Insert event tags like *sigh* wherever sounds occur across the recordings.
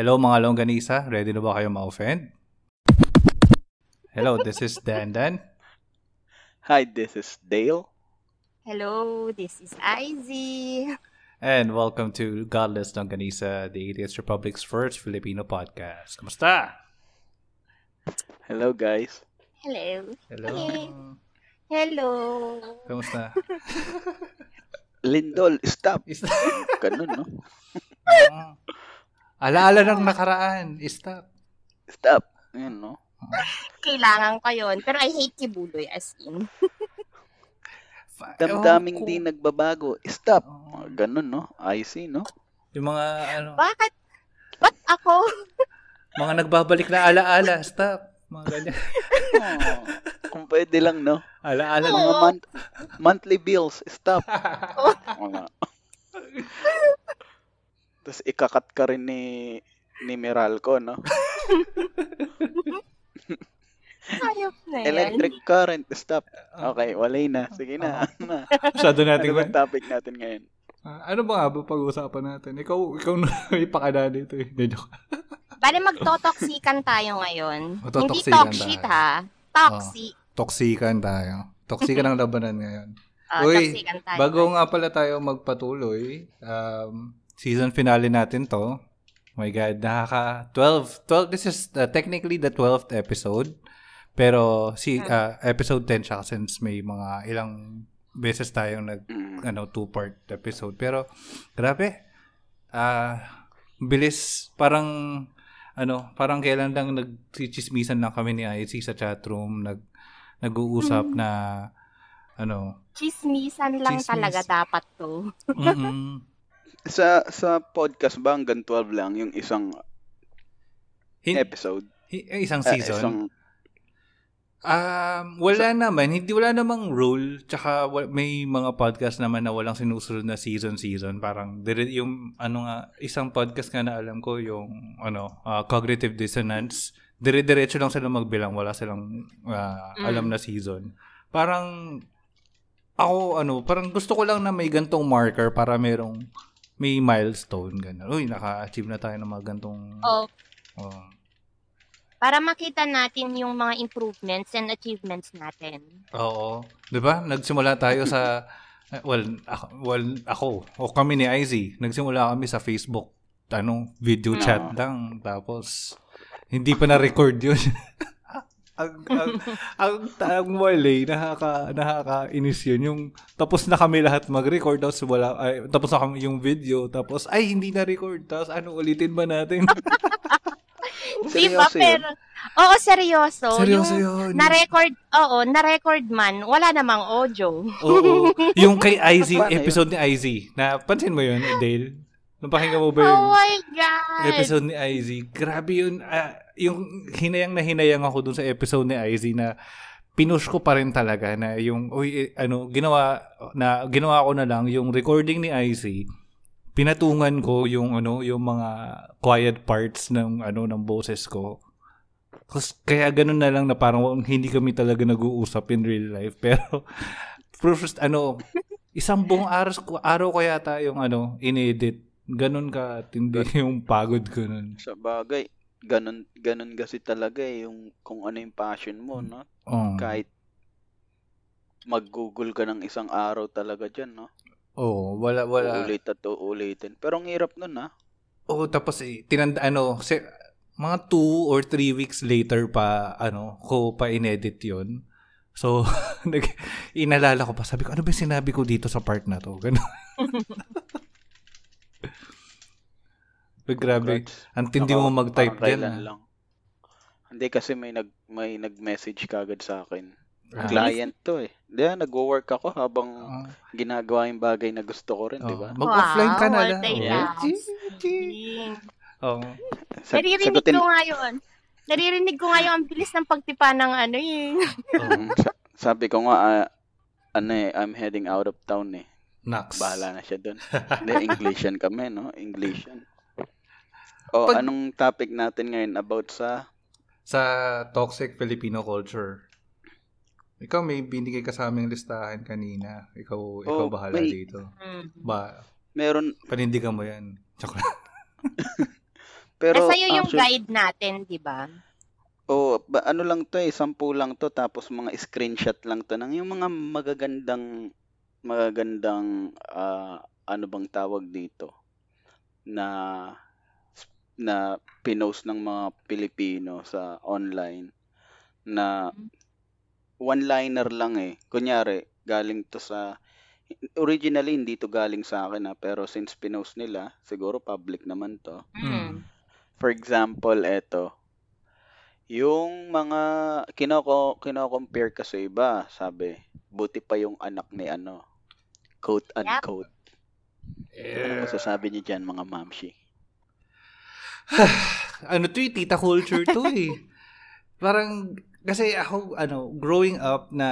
Hello mga longganisa, ready na ba kayo ma-offend? Hello, this is Dan Dan. Hi, this is Dale. Hello, this is Izzy. And welcome to Godless Longganisa, the Atheist Republic's first Filipino podcast. Kamusta? Hello, guys. Hello. Hello. Hello. Kamusta? Lindol, stop. Is- Ganun, no? *laughs* Ah. Alaala ng nakaraan. Stop. Stop. Yan, no? *laughs* Kailangan ko yun. Pero I hate kibuloy as in. Damdaming ko. di nagbabago. Stop. Oo. Ganun, no? I see, no? Yung mga, ano, Bakit? Ba't ako? *laughs* mga nagbabalik na alaala. Stop. Mga ganyan. Oh, kung pwede lang, no? Alaala ng Mga month- monthly bills. Stop. *laughs* Wala. Tapos ikakat ka rin ni ni Meralco, no? Ayop na yan. Electric current. Stop. Okay, walay na. Sige na. Ano na? Masyado Ano natin ba topic natin ngayon? Ah, ano ba nga ba pag-uusapan natin? Ikaw, ikaw na *laughs* may pakada dito eh. Hindi, joke. Bale, magtotoksikan tayo ngayon. Hindi talk tayo. shit, ha? Toxi. Toksikan tayo. Toksikan ang labanan ngayon. Ah, Uy, bago nga pala tayo magpatuloy, um, season finale natin to. Oh my God, nakaka 12, 12, this is uh, technically the 12th episode. Pero si uh, episode 10 siya since may mga ilang beses tayong nag Mm. ano two-part episode. Pero grabe. Ah, bilis parang ano, parang kailan lang nagchichismisan lang kami ni IC sa chatroom, nag nag-uusap na ano, Chismisan lang Chismis. talaga dapat to. mm Sa sa podcast ba hanggang 12 lang yung isang Hin- episode? hi- eh, isang Ah, season. isang Um, wala naman, hindi wala namang rule, tsaka may mga podcast naman na walang sinusunod na season season, parang yung ano nga isang podcast nga na alam ko yung ano, ah, cognitive dissonance, dire-diretso lang sila magbilang, wala silang ah, Mm. alam na season. Parang ako ano, parang gusto ko lang na may gantong marker para merong may milestone ganun. Uy, naka-achieve na tayo ng mga gantong Oh, oh. para makita natin yung mga improvements and achievements natin. Oo. 'Di ba? Nagsimula tayo sa *laughs* eh, well, ako, well, ako o kami ni IZ, nagsimula kami sa Facebook ano, video chat lang tapos hindi pa na-record 'yun. *laughs* ang ang ang, ang wali, nakaka nakakainis yun yung tapos na kami lahat mag-record tapos wala ay, tapos na kami yung video tapos ay hindi na record tapos ano ulitin ba natin *laughs* Di ba? Seryoso yun? Pero, oo, seryoso. seryoso yung yun na-record, oo, na-record man, wala namang audio. Oo. *laughs* Yung kay IZ, yun? episode ni IZ. Na, pansin mo yun, Dale? Napakinggan mo ba yung Oh my God! episode ni IZ? Grabe yun. ah, yung hinayang na hinayang ako dun sa episode ni IZ na pinush ko pa rin talaga na yung, uy, eh, ano, ginawa, na, ginawa ko na lang yung recording ni IZ, pinatungan ko yung, ano, yung mga quiet parts ng, ano, ng boses ko. Kas- Kaya ganun na lang na parang hindi kami talaga nag-uusap in real life. *laughs* Pero, first, ano, isang buong araw, araw ko yata yung, ano, inedit. Ganun ka, tindi yung pagod ko nun. sa bagay, ganun ganun kasi talaga eh, yung kung ano yung passion mo, no? Oh. Kahit mag-google ka ng isang araw talaga dyan, no? Oo, wala, wala. Uulit at uulitin. Pero ang hirap nun, ha? Oo, tapos eh, tinanda, ano, si, mga two or three weeks later pa, ano, ko pa inedit yon So, *laughs* inalala ko pa, sabi ko, ano ba sinabi ko dito sa part na to? Ganun. *laughs* Grabe, ang tindi mo mag-type dyan. ah. lang. Hindi kasi may nag may nag-message kagad sa akin. Ah. Client to eh. Di ba, nagwo-work ako habang Ah, ginagawa yung bagay na gusto ko rin, di oo. ba? Mag-offline ka na Wow, lang. multitasking. Oo. Sa- Naririnig sagutin, ko nga yun. Naririnig ko nga yung ang bilis ng pagtipa ng ano eh. Sa- sabi ko nga, ah, ano eh, I'm heading out of town eh. Nax. Bahala na siya doon. Hindi, Englishan kami, no? Englishan. O, Pag- anong topic natin ngayon about sa... Sa toxic Filipino culture. Ikaw may binigay ka sa aming listahan kanina. Ikaw, ikaw Oh, bahala may- dito. Mm. Ba, Meron, panindigan mo yan. Chocolate. *laughs* Pero Nasa iyo yung actually, guide natin, di ba? oh, ba, ano lang to eh, sampu lang to tapos mga screenshot lang to ng yung mga magagandang magagandang ah, ano bang tawag dito na na pinost ng mga Pilipino sa online na one-liner lang eh. Kunyari, galing to sa originally hindi to galing sa akin ah, pero since pinost nila, siguro public naman to. Mm. For example, eto. Yung mga kinoko kinoko-compare ka sa iba, sabi, buti pa yung anak ni ano, quote unquote. Ano masasabi niyo diyan mga mamshi? *sighs* ano to eh, tita culture to eh. Parang, kasi ako, ano, growing up na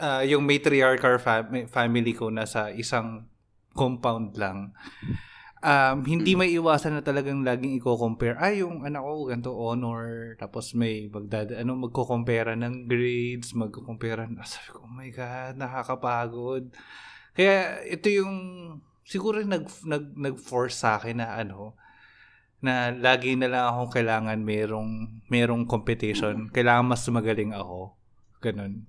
ah, yung matriarchal fam- family ko nasa isang compound lang. Um, hindi may iwasan na talagang laging i-compare. Ay, yung anak ko, ganito honor. Tapos may magdada, ano, magko-compare ng grades, magko-compare. na- Sabi ko, oh my God, nakakapagod. Kaya ito yung, siguro nag, nag, nag-force sa akin na ano, na lagi na lang akong kailangan merong merong competition. Kailangan mas magaling ako. Ganun.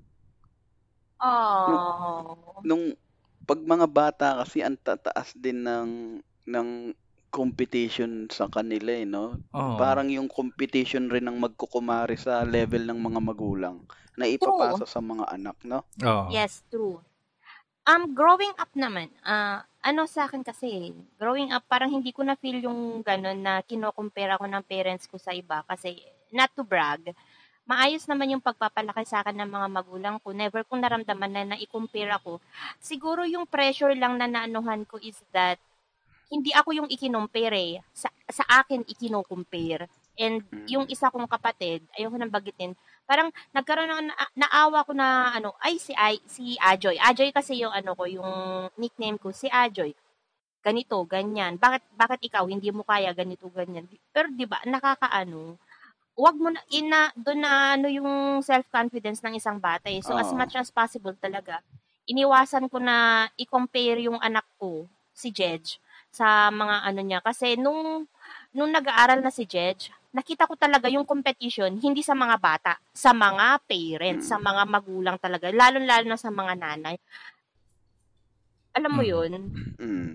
Oh. Nung pag mga bata kasi ang tataas din ng ng competition sa kanila eh, no? Oo. Parang yung competition rin ng magkukumari sa level ng mga magulang na ipapasa sa mga anak, no? Oo. Yes, true. Um, growing up naman, ah, ano sa akin kasi, growing up, parang hindi ko na-feel yung gano'n na kinocompare ako ng parents ko sa iba kasi, not to brag, maayos naman yung pagpapalaki sa akin ng mga magulang ko. Never kong naramdaman na na-compare ako. Siguro yung pressure lang na naanuhan ko is that, hindi ako yung ikinompare eh. Sa, sa akin ikinocompare. And Mm. yung isa kong kapatid, ayoko nang bagitin, parang nagkaroon ako na, naawa ko na ano, ay si ay, si Ajoy. Ajoy kasi yung ano ko, yung nickname ko, si Ajoy. Ganito, ganyan. Bakit bakit ikaw hindi mo kaya ganito ganyan? Pero 'di ba, nakakaano, wag mo na ina doon na ano yung self-confidence ng isang bata eh. So as Oo. much as possible talaga, iniwasan ko na i-compare yung anak ko, si Jedge, sa mga ano niya. Kasi nung, nung nag-aaral na si Jedge, nakita ko talaga yung competition, hindi sa mga bata, sa mga parents, sa mga magulang talaga, lalo-lalo na sa mga nanay. Alam mo Mm. yun? Mm.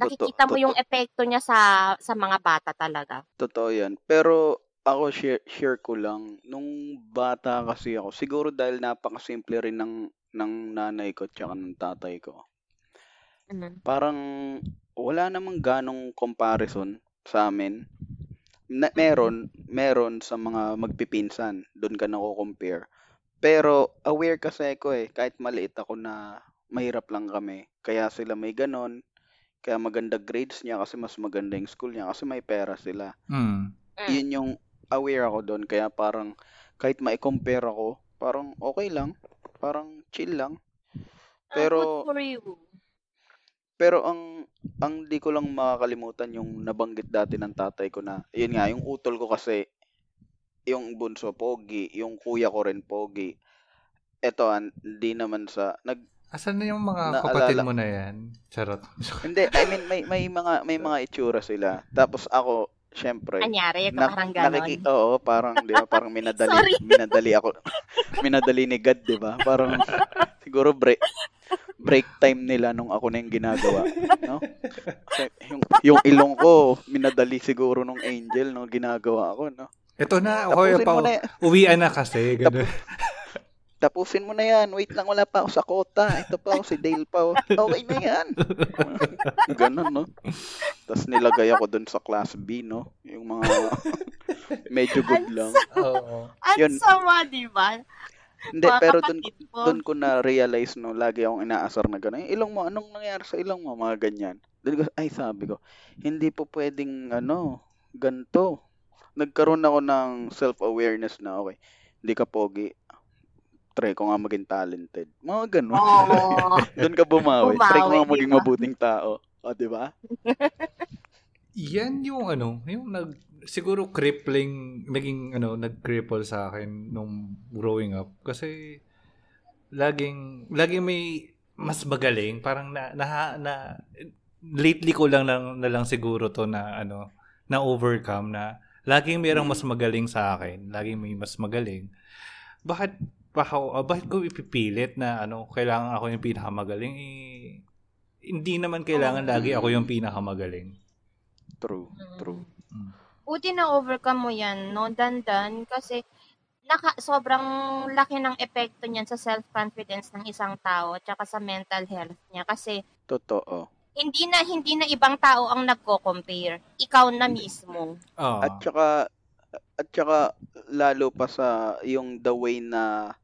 Nakikita mo totoo. yung epekto niya sa sa mga bata talaga. Totoo yan. Pero ako share, share ko lang, nung bata kasi ako, siguro dahil napakasimple rin ng, ng nanay ko tsaka ng tatay ko. Mm. Parang wala namang ganong comparison sa amin. Na, meron, meron sa mga magpipinsan. Doon ka nako-compare. Pero aware kasi ako eh, kahit maliit ako na mahirap lang kami. Kaya sila may ganon. Kaya maganda grades niya kasi mas maganda yung school niya kasi may pera sila. Mm. Mm. Yun yung aware ako doon. Kaya parang kahit ma-compare ako, parang okay lang. Parang chill lang. Pero good for you. Pero ang ang di ko lang makakalimutan yung nabanggit dati ng tatay ko na yun nga yung utol ko kasi yung bunso pogi, yung kuya ko rin pogi. Eto, an- hindi naman sa nag Asan na yung mga Naalala- kapatid mo na yan? Charot. *laughs* hindi, I mean may may mga may mga itsura sila. Tapos ako, syempre, Anyari, ito na, parang ganon. nakiki- oo, parang 'di ba, parang minadali *laughs* minadali ako. *laughs* minadali ni God, 'di ba? Parang siguro break break time nila nung ako na yung ginagawa, no? Kasi yung, yung ilong ko, minadali siguro nung angel no ginagawa ko, no? Ito na, okay pa. na, Uwian na kasi. Ganun. Tapusin mo na yan. Wait lang, wala pa ako sa kota. Ito pa ako, si Dale pa ako. Okay na yan. *laughs* Ganon, no? Tapos nilagay ako dun sa class B, no? Yung mga *laughs* medyo good lang. Oo. Ang Yun. sama, di ba? Hindi, Mga pero dun, mo. doon ko na-realize, no, lagi akong inaasar na gano'n. "Eh, Ilong mo, anong nangyari sa ilong mo? Mga ganyan. Doon ko, ay sabi ko, hindi po pwedeng, ano, ganto. Nagkaroon ako ng self-awareness na, okay, hindi ka pogi. Try ko nga maging talented. Mga ganun. Oo. *laughs* doon ka bumawi. Try ko Bumawi, nga maging di ba? mabuting tao. O, di ba? Yan yung ano, yung nag siguro crippling naging ano, nag-cripple sa akin nung growing up kasi laging laging may mas magaling, parang na na, na lately ko lang, lang na lang siguro to na ano na overcome na laging mayroong mas magaling sa akin, laging may mas magaling. Bakit pa uh, bakit ko ipipilit na ano, kailangan ako yung pinakamagaling? Eh, hindi naman kailangan Oh. lagi ako yung pinakamagaling. True, true. Mm. Buti na overcome mo yan, no? Dandan, kasi naka, sobrang laki ng epekto niyan sa self-confidence ng isang tao at saka sa mental health niya. Kasi Totoo. hindi na hindi na ibang tao ang nagko-compare. Ikaw na mismo. Oo. At saka at saka lalo pa sa yung the way na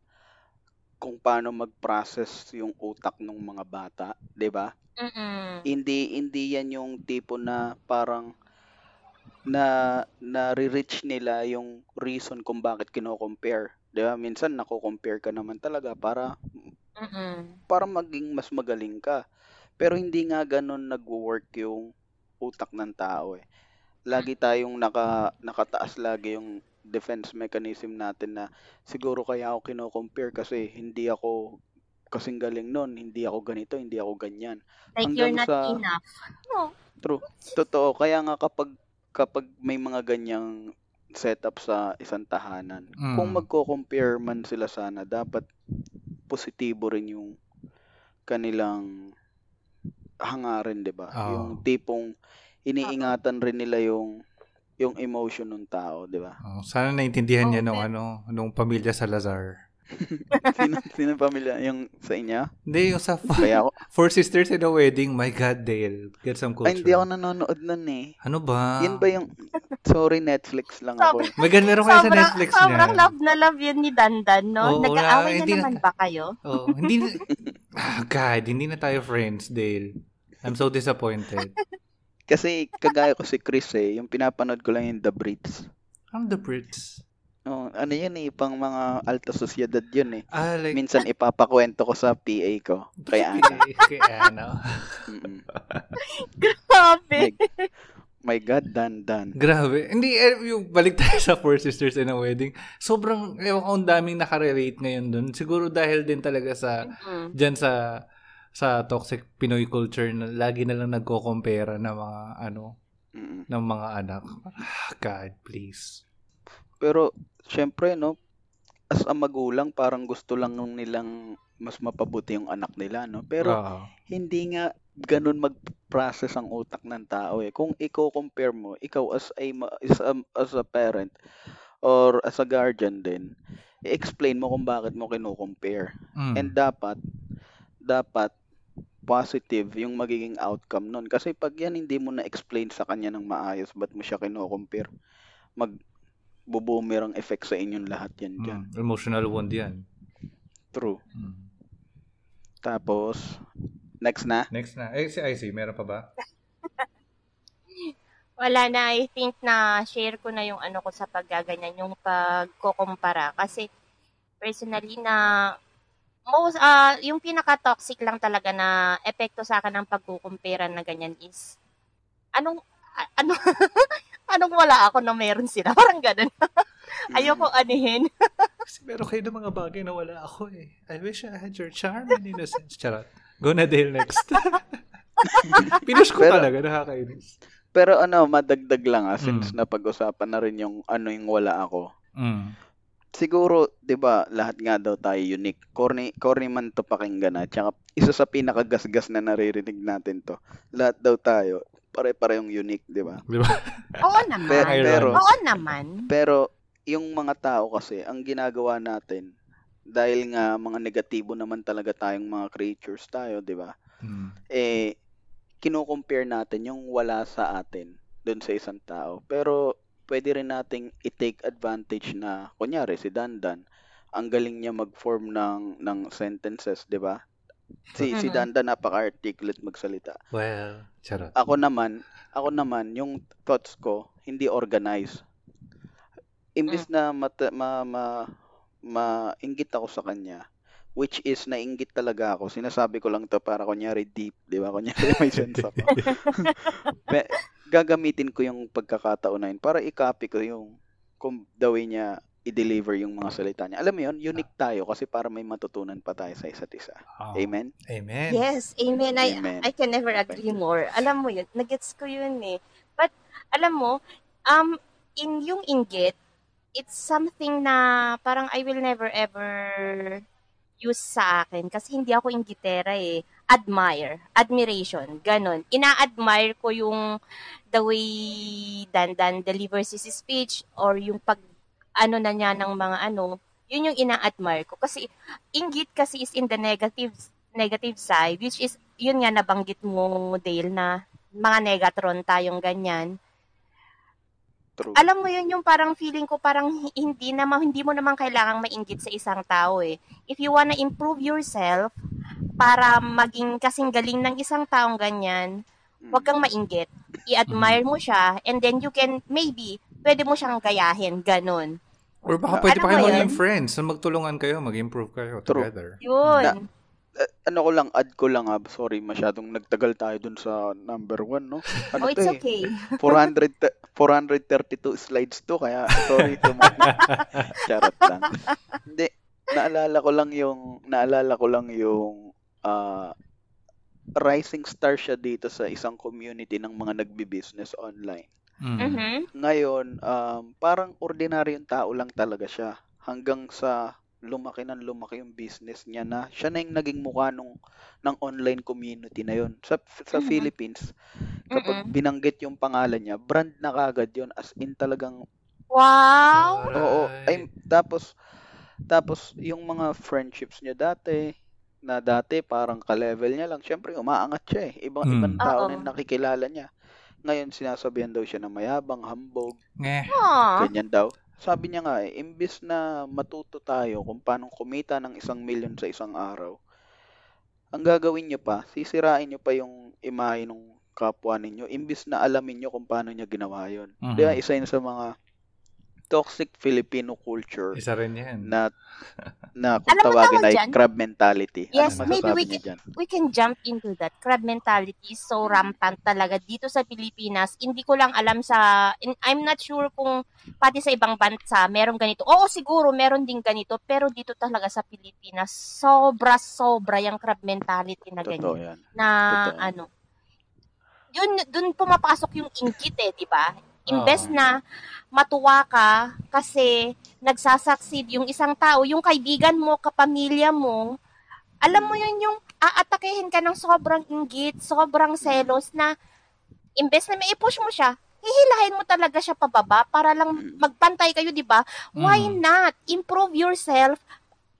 kung paano mag-process yung utak ng mga bata, 'di ba? Hindi hindi yan yung tipo na parang na na-reach nila yung reason kung bakit kino-compare. 'Di ba? Minsan nako-compare ka naman talaga para Mm-mm. para maging mas magaling ka. Pero hindi nga ganun nagwo-work yung utak ng tao eh. Lagi tayong naka nakataas lagi yung defense mechanism natin na siguro kaya ako kino-compare kasi hindi ako kasing galing nun, hindi ako ganito, hindi ako ganyan. Like Hanggang you're not sa- enough. No. True. Totoo. Kaya nga kapag kapag may mga ganyang setup sa isang tahanan, Mm. kung magko-compare man sila sana, dapat positibo rin yung kanilang hangarin, 'di ba? Oo. Yung tipong iniingatan rin nila yung yung emotion ng tao, 'di ba? Oh, sana naintindihan niya Oo, nung ano, nung pamilya Salazar. *laughs* sino, sino pamilya yung sa inyo? Hindi, yung sa *laughs* Kaya ako, Four Sisters in a Wedding, my God, Dale. Get some culture. ay, hindi ako nanonood nun eh. Ano ba? Yan ba yung, sorry, Netflix lang ako eh. May gan meron kayo sa Sobrang, Netflix niya. sobrang love na love yun ni Dandan, no? Oo, Nag-aaway na- na hindi na- naman ba kayo? Oh, hindi na, *laughs* ah, God, hindi na tayo friends, Dale. I'm so disappointed. Kasi kagaya ko si Chris eh, yung pinapanood ko lang yung The Brits. I'm the Brits. Oh, ano yun eh, pang mga alta sosyedad yun eh. Ah, like, Minsan ipapakwento ko sa PA ko. Kay Ana. kay, ano. Mm-mm. *laughs* Grabe. My God, Dan Dan. Grabe. Hindi, eh, yung balik tayo sa Four Sisters in a Wedding. Sobrang, ewan ko, ang daming nakarelate ngayon dun. Siguro dahil din talaga sa, Mm. dyan sa, sa toxic Pinoy culture na lagi na lang nagko-compare ng mga, ano, Mm-mm. ng mga anak. Ah, God, please. Pero, syempre, no, as a magulang, parang gusto lang nilang mas mapabuti yung anak nila, no? Pero, Oo. hindi nga ganun mag-process ang utak ng tao eh. Kung i-compare mo, ikaw as a, as a, as a parent or as a guardian din, i-explain mo kung bakit mo kino-compare. Mm. And dapat, dapat positive yung magiging outcome nun. Kasi pag yan hindi mo na-explain sa kanya ng maayos, ba't mo siya kino-compare, mag buboomerang effect sa inyong lahat yan dyan. Mm. Emotional wound yan. True. Mm. Tapos, next na. Next na. Eh, si IC, meron pa ba? *laughs* Wala na, I think na share ko na yung ano ko sa paggaganyan, yung pagkukumpara. Kasi personally na most, ah yung pinaka-toxic lang talaga na epekto sa akin ng pagkukumpara na ganyan is anong ano *laughs* anong wala ako na meron sila. *laughs* Parang ganun. Ayoko anihin. *laughs* Kasi meron kayo ng mga bagay na wala ako eh. I wish I had your charm and innocence. Charot. Go na Dale next. Pinush ko Pero- talaga, nakakainis. Pero ano, madagdag lang ah, since Mm. napag-usapan na rin yung ano yung wala ako. Mm. Siguro, 'di ba, lahat nga daw tayo unique. Corny corny man to pakinggan na. Tsaka isa sa pinakagasgas na naririnig natin to. Lahat daw tayo pare-parehong unique, 'di ba? *laughs* Di ba? Oo naman. Pero, pero Oo naman. pero yung mga tao kasi ang ginagawa natin dahil nga mga negatibo naman talaga tayong mga creatures tayo, 'di ba? Mm. eh kino-compare natin yung wala sa atin doon sa isang tao. Pero pwede rin nating i-take advantage na kunyari si Dandan, ang galing niya mag-form ng ng sentences, 'di ba? Si si Mhm. Dandan napaka-articulate magsalita. Well, charot. Ako naman, ako naman yung thoughts ko hindi organized. Imbis na mata, ma, ma, mainggit ako sa kanya, which is nainggit talaga ako. Sinasabi ko lang to para kunyari deep, di ba? Kunyari may sense ako. *laughs* Pe- gagamitin ko yung pagkakataon na yun para i-copy ko yung kung the way niya i-deliver yung mga salita niya. Alam mo yun, unique tayo kasi para may matutunan pa tayo sa isa't isa. Oh. Amen? Amen. Yes, amen. I, Amen. I can never agree more. Alam mo yun, nagets ko yun eh. But, alam mo, um, in yung inggit, it's something na parang I will never ever use sa akin kasi hindi ako inggitera eh. Admire, admiration, ganon. Ina-admire ko yung the way Dandan delivers his speech or yung pag ano na niya ng mga ano, yun yung ina-admire ko. Kasi inggit kasi is in the negative negative side which is yun nga nabanggit mo Dale na mga negatron tayong ganyan. True. Alam mo yun yung parang feeling ko parang hindi naman hindi mo naman kailangang mainggit sa isang tao eh. If you wanna improve yourself para maging kasing galing ng isang taong ganyan, huwag kang mainggit. I-admire mo siya and then you can maybe pwede mo siyang gayahin, ganun. Or baka pwede Ano pa kayo ba maging friends na magtulungan kayo, mag-improve kayo True. together. Yun. Eh, ano ko lang, add ko lang ah, sorry, masyadong nagtagal tayo dun sa number one, no? oh, Ano it's to eh? okay. *laughs* 400, te- 432 slides to, kaya sorry to *laughs* Charot lang. Hindi, naalala ko lang yung, naalala ko lang yung, ah, rising star siya dito sa isang community ng mga nagbi-business online. Mm. Mhm. Ngayon, um, parang ordinaryong tao lang talaga siya. Hanggang sa lumaki ng lumaki yung business niya na siya na yung naging mukha nung, ng online community na yun. Sa, sa Mhm. Philippines, kapag Mm-mm. binanggit yung pangalan niya, brand na kagad yun. As in talagang, Wow. oo. Ay, tapos, tapos yung mga friendships niya dati, na dati parang ka-level niya lang. Syempre, umaangat siya eh. Ibang, Mm. ibang tao na nakikilala niya. Ngayon, sinasabihan daw siya na mayabang, hambog. Aw. Ganyan daw. Sabi niya nga eh, imbis na matuto tayo kung paano kumita ng isang milyon sa isang araw, ang gagawin niyo pa, sisirain niyo pa yung imahe ng kapwa ninyo, imbis na alamin niyo kung paano niya ginawa yun. Mhm. Di ba, isa yun sa mga toxic Filipino culture Isa rin yan. na na kung Alam tawagin tawag ay dyan? crab mentality. Yes, Anong maybe we niya dyan? we can jump into that. Crab mentality is so rampant talaga dito sa Pilipinas. Hindi ko lang alam sa, in- I'm not sure kung pati sa ibang bansa meron ganito. Oo, siguro meron din ganito. Pero dito talaga sa Pilipinas, sobra-sobra yung crab mentality na Totoo ganyan. yan. Na Totoo. ano, yun, dun pumapasok yung inggit eh, di ba? Imbes Oo. na matuwa ka kasi nagsasucceed yung isang tao, yung kaibigan mo, kapamilya mo, alam mo yun yung aatakehin ka ng sobrang inggit, sobrang selos na imbes na may i-push mo siya, hihilahin mo talaga siya pababa para lang magpantay kayo, di ba? Why Mm. not? Improve yourself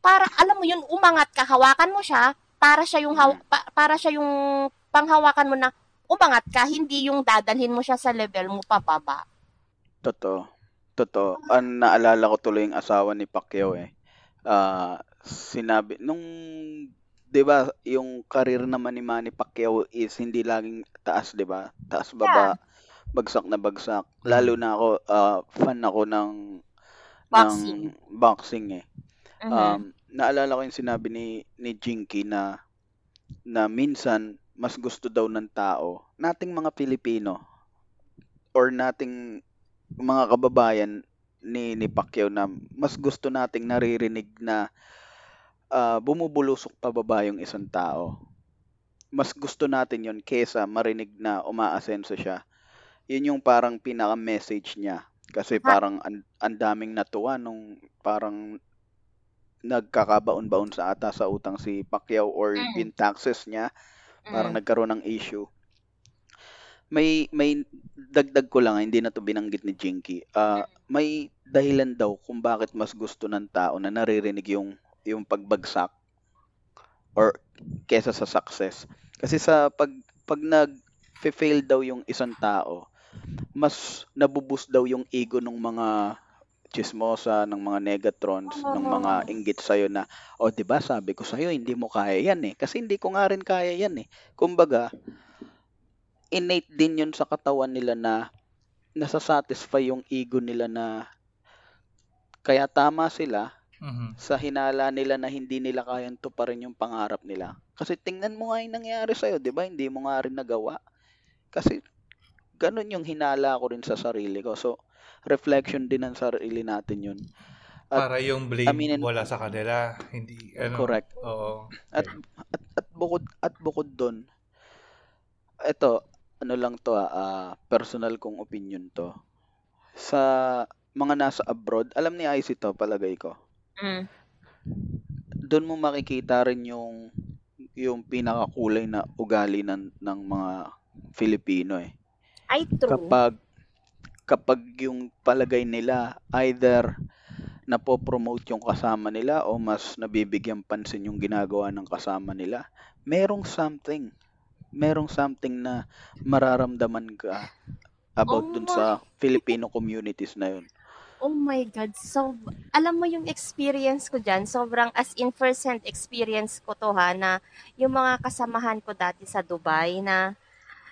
para, alam mo yun, umangat ka, hawakan mo siya, para siya yung, haw- pa- para siya yung panghawakan mo na umangat ka, hindi yung dadalhin mo siya sa level mo pababa. Totoo. Totoo. Ang naalala ko tuloy yung asawa ni Pacquiao eh. Ah, sinabi nung 'di ba, yung career naman ni Manny Pacquiao is hindi laging taas, 'di ba? Taas baba, bagsak na bagsak. Lalo na ako ah, fan ako ng Boxing. ng boxing eh. Mhm. Um, naalala ko yung sinabi ni ni Jinky na na minsan mas gusto daw ng tao nating mga Pilipino or nating mga kababayan ni ni Pacquiao na mas gusto nating naririnig na ah, bumubulusok pababa yung isang tao. Mas gusto natin yon kesa marinig na umaasenso siya. Yun yung parang pinaka-message niya. Kasi parang an, ang daming natuwa nung parang nagkakabaon-baon sa ata sa utang si Pacquiao or Mm. yung taxes niya parang Mm. nagkaroon ng issue. May may dagdag ko lang, ah, hindi na to binanggit ni Jinky. Ah, may dahilan daw kung bakit mas gusto ng tao na naririnig yung yung pagbagsak or kesa sa success. Kasi sa pag pag nag-fail daw yung isang tao, mas nabuboost daw yung ego ng mga chismosa, ng mga negatrons, ng mga inggit sa'yo na, o, di ba sabi ko sa'yo, hindi mo kaya yan eh. Kasi hindi ko nga rin kaya yan eh. Kumbaga, innate din yun sa katawan nila na nasasatisfy yung ego nila na kaya tama sila Mhm. sa hinala nila na hindi nila kayang tuparin yung pangarap nila. Kasi tingnan mo nga yung nangyari sa'yo, di ba? Hindi mo nga rin nagawa. Kasi ganun yung hinala ko rin sa sarili ko. So, reflection din ng sarili natin yun. At- Para yung blame aminin- wala sa kanila. Hindi, ano. Correct. Oo. At, at, at bukod at bukod doon, ito, ano lang to ah, personal kong opinion to. Sa mga nasa abroad, alam ni Icy to, palagay ko. Mm. Doon mo makikita rin yung yung pinakakulay na ugali ng ng mga Filipino eh. Ay, true. Kapag kapag yung palagay nila either napopromote yung kasama nila o mas nabibigyan pansin yung ginagawa ng kasama nila, merong something. Merong something na mararamdaman ka about Oh dun sa Filipino communities na yun. Oh my God. So, alam mo yung experience ko dyan, sobrang as in first-hand experience ko to ha, na yung mga kasamahan ko dati sa Dubai na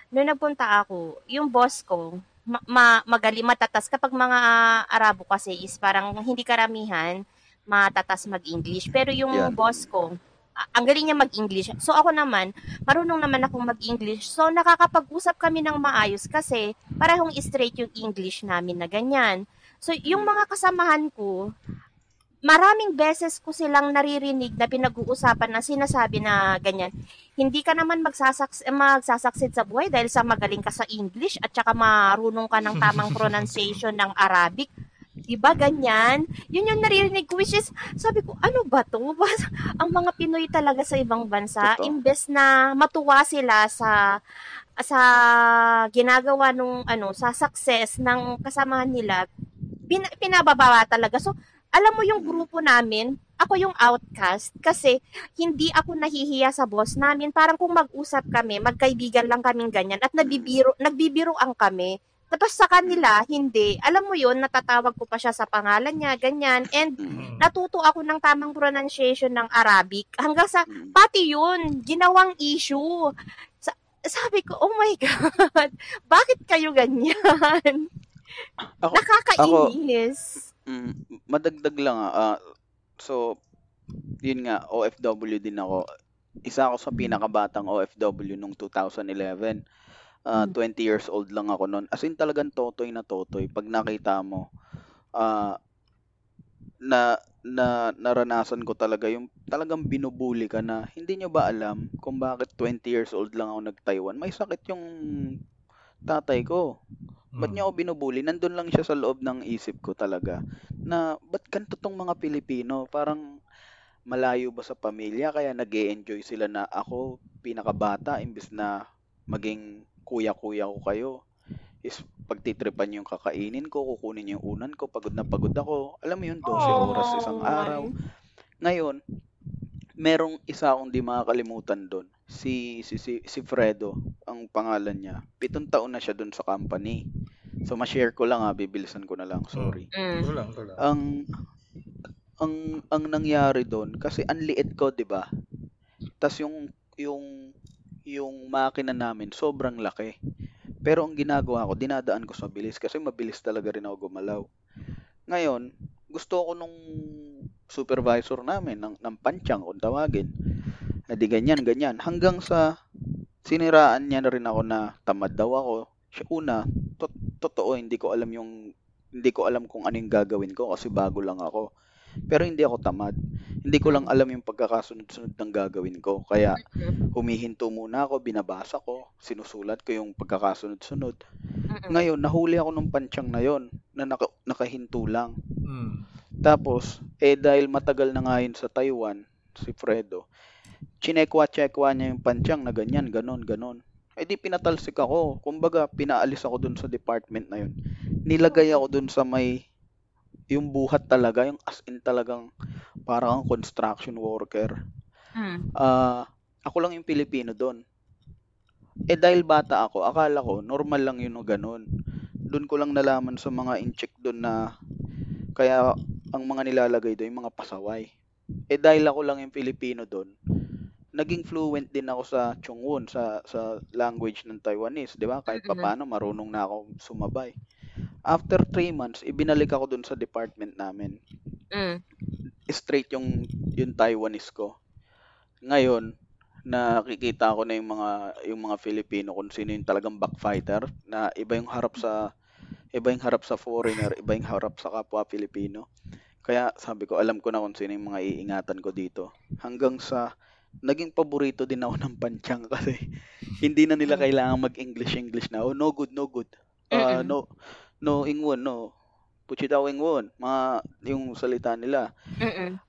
nung nagpunta ako, yung boss ko, ma, ma- magali, matatas. Kapag mga Arabo kasi is parang hindi karamihan, matatas mag-English. Pero yung Yeah. boss ko, a- ang galing niya mag-English. So ako naman, marunong naman akong mag-English. So nakakapag-usap kami ng maayos kasi parehong straight yung English namin na ganyan. So, yung mga kasamahan ko, maraming beses ko silang naririnig na pinag-uusapan na sinasabi na ganyan. Hindi ka naman magsasaks magsasaksid sa buhay dahil sa magaling ka sa English at saka marunong ka ng tamang *laughs* pronunciation ng Arabic. Diba ganyan? Yun yung naririnig ko which is, sabi ko, ano ba to? *laughs* Ang mga Pinoy talaga sa ibang bansa, Totoo. imbes na matuwa sila sa sa ginagawa nung ano sa success ng kasamahan nila pin, pinababa talaga. So, alam mo yung grupo namin, ako yung outcast kasi hindi ako nahihiya sa boss namin. Parang kung mag-usap kami, magkaibigan lang kaming ganyan at nagbibiro, nagbibiroan kami. Tapos sa kanila, hindi. Alam mo yun, natatawag ko pa siya sa pangalan niya, ganyan. And Mm. natuto ako ng tamang pronunciation ng Arabic. Hanggang sa, pati yun, ginawang issue. Sa- sabi ko, oh my *laughs* God, bakit kayo ganyan? Ako- Nakakainis. Mm, madagdag lang ah. ah, so, yun nga, OFW din ako. Isa ako sa pinakabatang OFW nung 2011. Ah, Mm. 20 years old lang ako noon. As in talagang totoy na totoy. Pag nakita mo, ah, na na naranasan ko talaga yung talagang binubuli ka na hindi nyo ba alam kung bakit 20 years old lang ako nag-Taiwan? May sakit yung tatay ko. Ba't niya ako binubuli? Nandun lang siya sa loob ng isip ko talaga. Na, ba't ganito tong mga Pilipino? Parang malayo ba sa pamilya? Kaya nag enjoy sila na ako, pinakabata, imbis na maging kuya-kuya ko kayo. Is pagtitripan yung kakainin ko, kukunin yung unan ko, pagod na pagod ako. Alam mo yun, 12 oras isang Oh, araw. Ngayon, merong isa akong di makakalimutan doon. Si, si, si, si Fredo, ang pangalan niya. Pitong taon na siya doon sa company. So, ma-share ko lang ha, bibilisan ko na lang, sorry. Mm. Wala, wala. Ang, ang, ang nangyari doon, kasi ang liit ko, di ba? Tas yung, yung, yung makina namin, sobrang laki. Pero ang ginagawa ko, dinadaan ko sa bilis kasi mabilis talaga rin ako gumalaw. Ngayon, gusto ko nung supervisor namin ng, ng pantyang kung tawagin. Eh di ganyan, ganyan. Hanggang sa siniraan niya na rin ako na tamad daw ako. Siya una, to- totoo, hindi ko alam yung hindi ko alam kung ano yung gagawin ko kasi bago lang ako. Pero hindi ako tamad. Hindi ko lang alam yung pagkakasunod-sunod ng gagawin ko. Kaya humihinto muna ako, binabasa ko, sinusulat ko yung pagkakasunod-sunod. Ngayon, nahuli ako ng pantyang na yon na naka, nakahinto lang. Mm. Tapos, eh dahil matagal na nga yun sa Taiwan, si Fredo, chinekwa-chekwa niya yung pantyang na ganyan, ganon, ganon. Eh di pinatalsik ako. Kumbaga, pinaalis ako dun sa department na yun. Nilagay ako dun sa may yung buhat talaga, yung as in talagang parang ang construction worker. Mm. Ah, ako lang yung Pilipino doon. Eh dahil bata ako, akala ko normal lang yun o ganun. Doon ko lang nalaman sa mga incheck doon na kaya ang mga nilalagay doon yung mga pasaway. Eh dahil ako lang yung Pilipino doon, naging fluent din ako sa Chungwon, sa sa language ng Taiwanese, 'di ba? Kahit papaano marunong na ako sumabay. After three months, ibinalik ako doon sa department namin Mm. straight yung yung Taiwanese ko. Ngayon, nakikita ko na yung mga yung mga Filipino kung sino yung talagang backfighter na iba yung harap sa iba yung harap sa foreigner, iba yung harap sa kapwa Filipino. Kaya sabi ko, alam ko na kung sino yung mga iingatan ko dito. Hanggang sa naging paborito din ako ng panchang *laughs* kasi hindi na nila Mm. kailangan mag-English-English na. Oh, no good, no good. Mm-mm. no, no, ingwon, no. Puchitaw ingwon. Mga, yung salita nila. Mm-mm.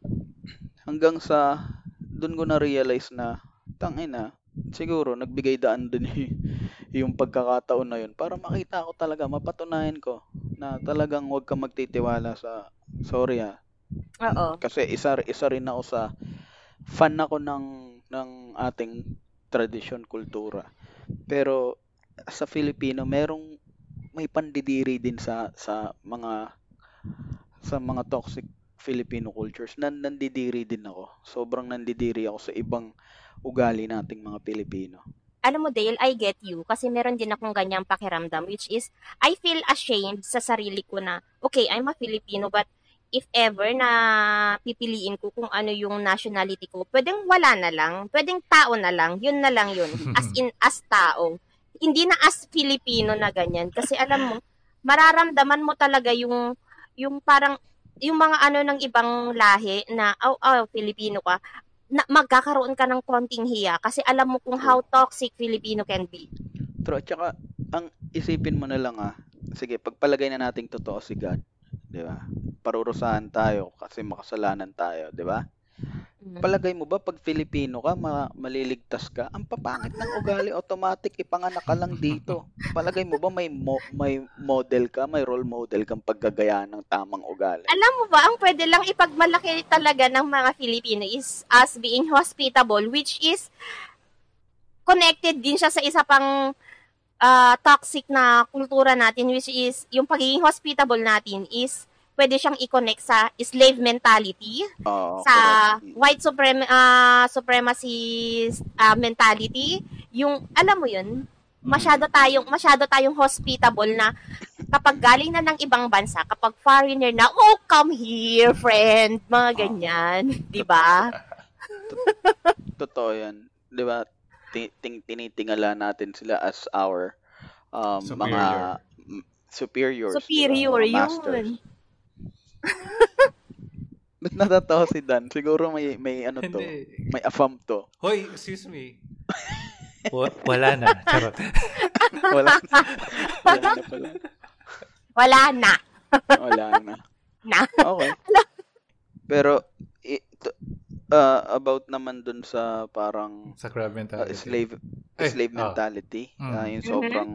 Hanggang sa, doon ko na-realize na, tangin na, siguro, nagbigay daan *laughs* yung, yung pagkakataon na yun para makita ko talaga, mapatunayan ko na talagang huwag ka magtitiwala sa, sorry ah, Oo. kasi isa isa rin ako sa fan ako ng ng ating tradisyon kultura. Pero sa Filipino merong may pandidiri din sa sa mga sa mga toxic Filipino cultures. Nan nandidiri din ako. Sobrang nandidiri ako sa ibang ugali nating mga Pilipino. Alam mo, Dale, I get you. Kasi meron din akong ganyang pakiramdam, which is, I feel ashamed sa sarili ko na, okay, I'm a Filipino, but if ever na pipiliin ko kung ano yung nationality ko, pwedeng wala na lang. Pwedeng tao na lang. Yun na lang yun. *laughs* As in, as tao. Hindi na as Filipino na ganyan. Kasi alam mo, mararamdaman mo talaga yung, yung parang, yung mga ano ng ibang lahi na, oh, oh, Filipino ka, na magkakaroon ka ng konting hiya kasi alam mo kung how toxic Filipino can be. True. At saka, ang isipin mo na lang ah, sige, pagpalagay na nating totoo si God, di ba? Parurusahan tayo kasi makasalanan tayo, di ba? Mm. Palagay mo ba pag Filipino ka, ma- maliligtas ka? Ang papangit ng ugali, automatic ipanganak ka lang dito. Palagay mo ba may mo- may model ka, may role model kang paggagayaan ng tamang ugali? Alam mo ba, ang pwede lang ipagmalaki talaga ng mga Filipino is us being hospitable, which is connected din siya sa isa pang ah, toxic na kultura natin, which is yung pagiging hospitable natin is pwede siyang i-connect sa slave mentality, Oo, sa correct. white suprem ah, supremacy ah, mentality, yung alam mo yun, masyado tayong masyado tayong hospitable na kapag galing na ng ibang bansa, kapag foreigner na, oh, come here, friend, mga ganyan, 'di ba? *laughs* Totoo yan. Di ba? Ti- ting- tinitingala natin sila as our um, mga Superior. mm, superiors. Superior Mga masters. yun. *laughs* Ba't natatawa si Dan? Siguro may, may ano to. Hindi. May afam to. Hoy, excuse me. *laughs* Wa- wala na. Charot. *laughs* Wala na. Wala na pala. Wala na. Wala na. Na. Okay. Pero, uh, about naman dun sa parang Sa crab uh, mentality. slave Eh, slave ah. mentality. Mm. Uh, yung Mhm. sobrang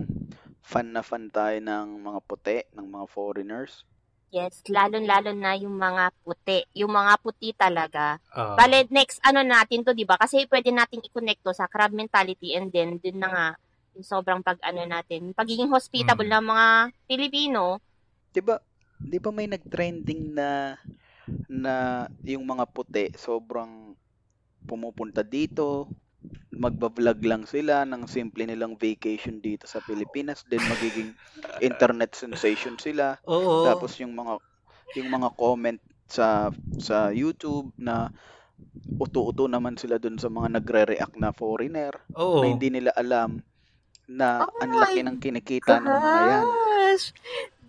fan na fan tayo ng mga puti, ng mga foreigners. Yes, lalo-lalo na yung mga puti. Yung mga puti talaga. Ah, Bale, next ano natin to, 'di ba? Kasi pwede nating i-connect to sa crab mentality and then din na nga yung sobrang pag ano natin, pagiging hospitable Mm. ng mga Pilipino. 'Di ba? 'Di ba may nag-trending na na yung mga puti sobrang pumupunta dito, magba-vlog lang sila ng simple nilang vacation dito sa Pilipinas, then magiging *laughs* internet sensation sila. oo. Tapos yung mga yung mga comment sa sa YouTube na uto-uto naman sila dun sa mga nagre-react na foreigner oo. na hindi nila alam na Oh ang laki ng kinikita ng mga yan.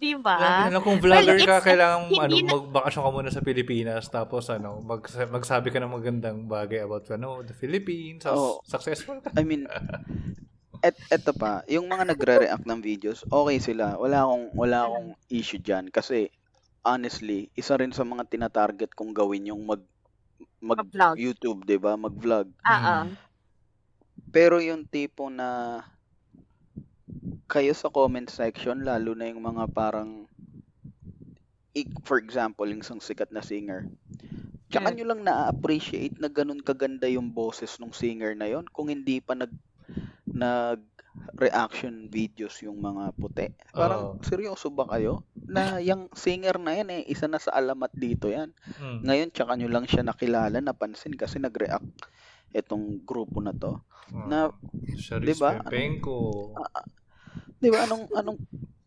Di ba? Na kung vlogger Well, ka, kailangan ano, na- magbakasyon ka muna sa Pilipinas tapos ano, mag, magsabi ka ng magandang bagay about ano, the Philippines, Oo. successful ka. I mean, et eto pa, yung mga nagre-react ng videos, okay sila. Wala akong wala akong issue diyan kasi honestly, isa rin sa mga tinatarget kong gawin yung mag mag Mag-vlog. YouTube, 'di ba? Mag-vlog. Oo. Pero yung tipo na kayo sa comment section, lalo na yung mga parang for example, yung isang sikat na singer. Tsaka Mm. nyo lang na-appreciate na ganun kaganda yung boses ng singer na yon kung hindi pa nag nag reaction videos yung mga puti. Parang Oo. seryoso ba kayo? Na yung singer na yan eh, isa na sa alamat dito yan. Mm. Ngayon, tsaka nyo lang siya nakilala, napansin kasi nag-react itong grupo na to. Oo. na- Charis diba? Pepenko. Di ba? Anong, anong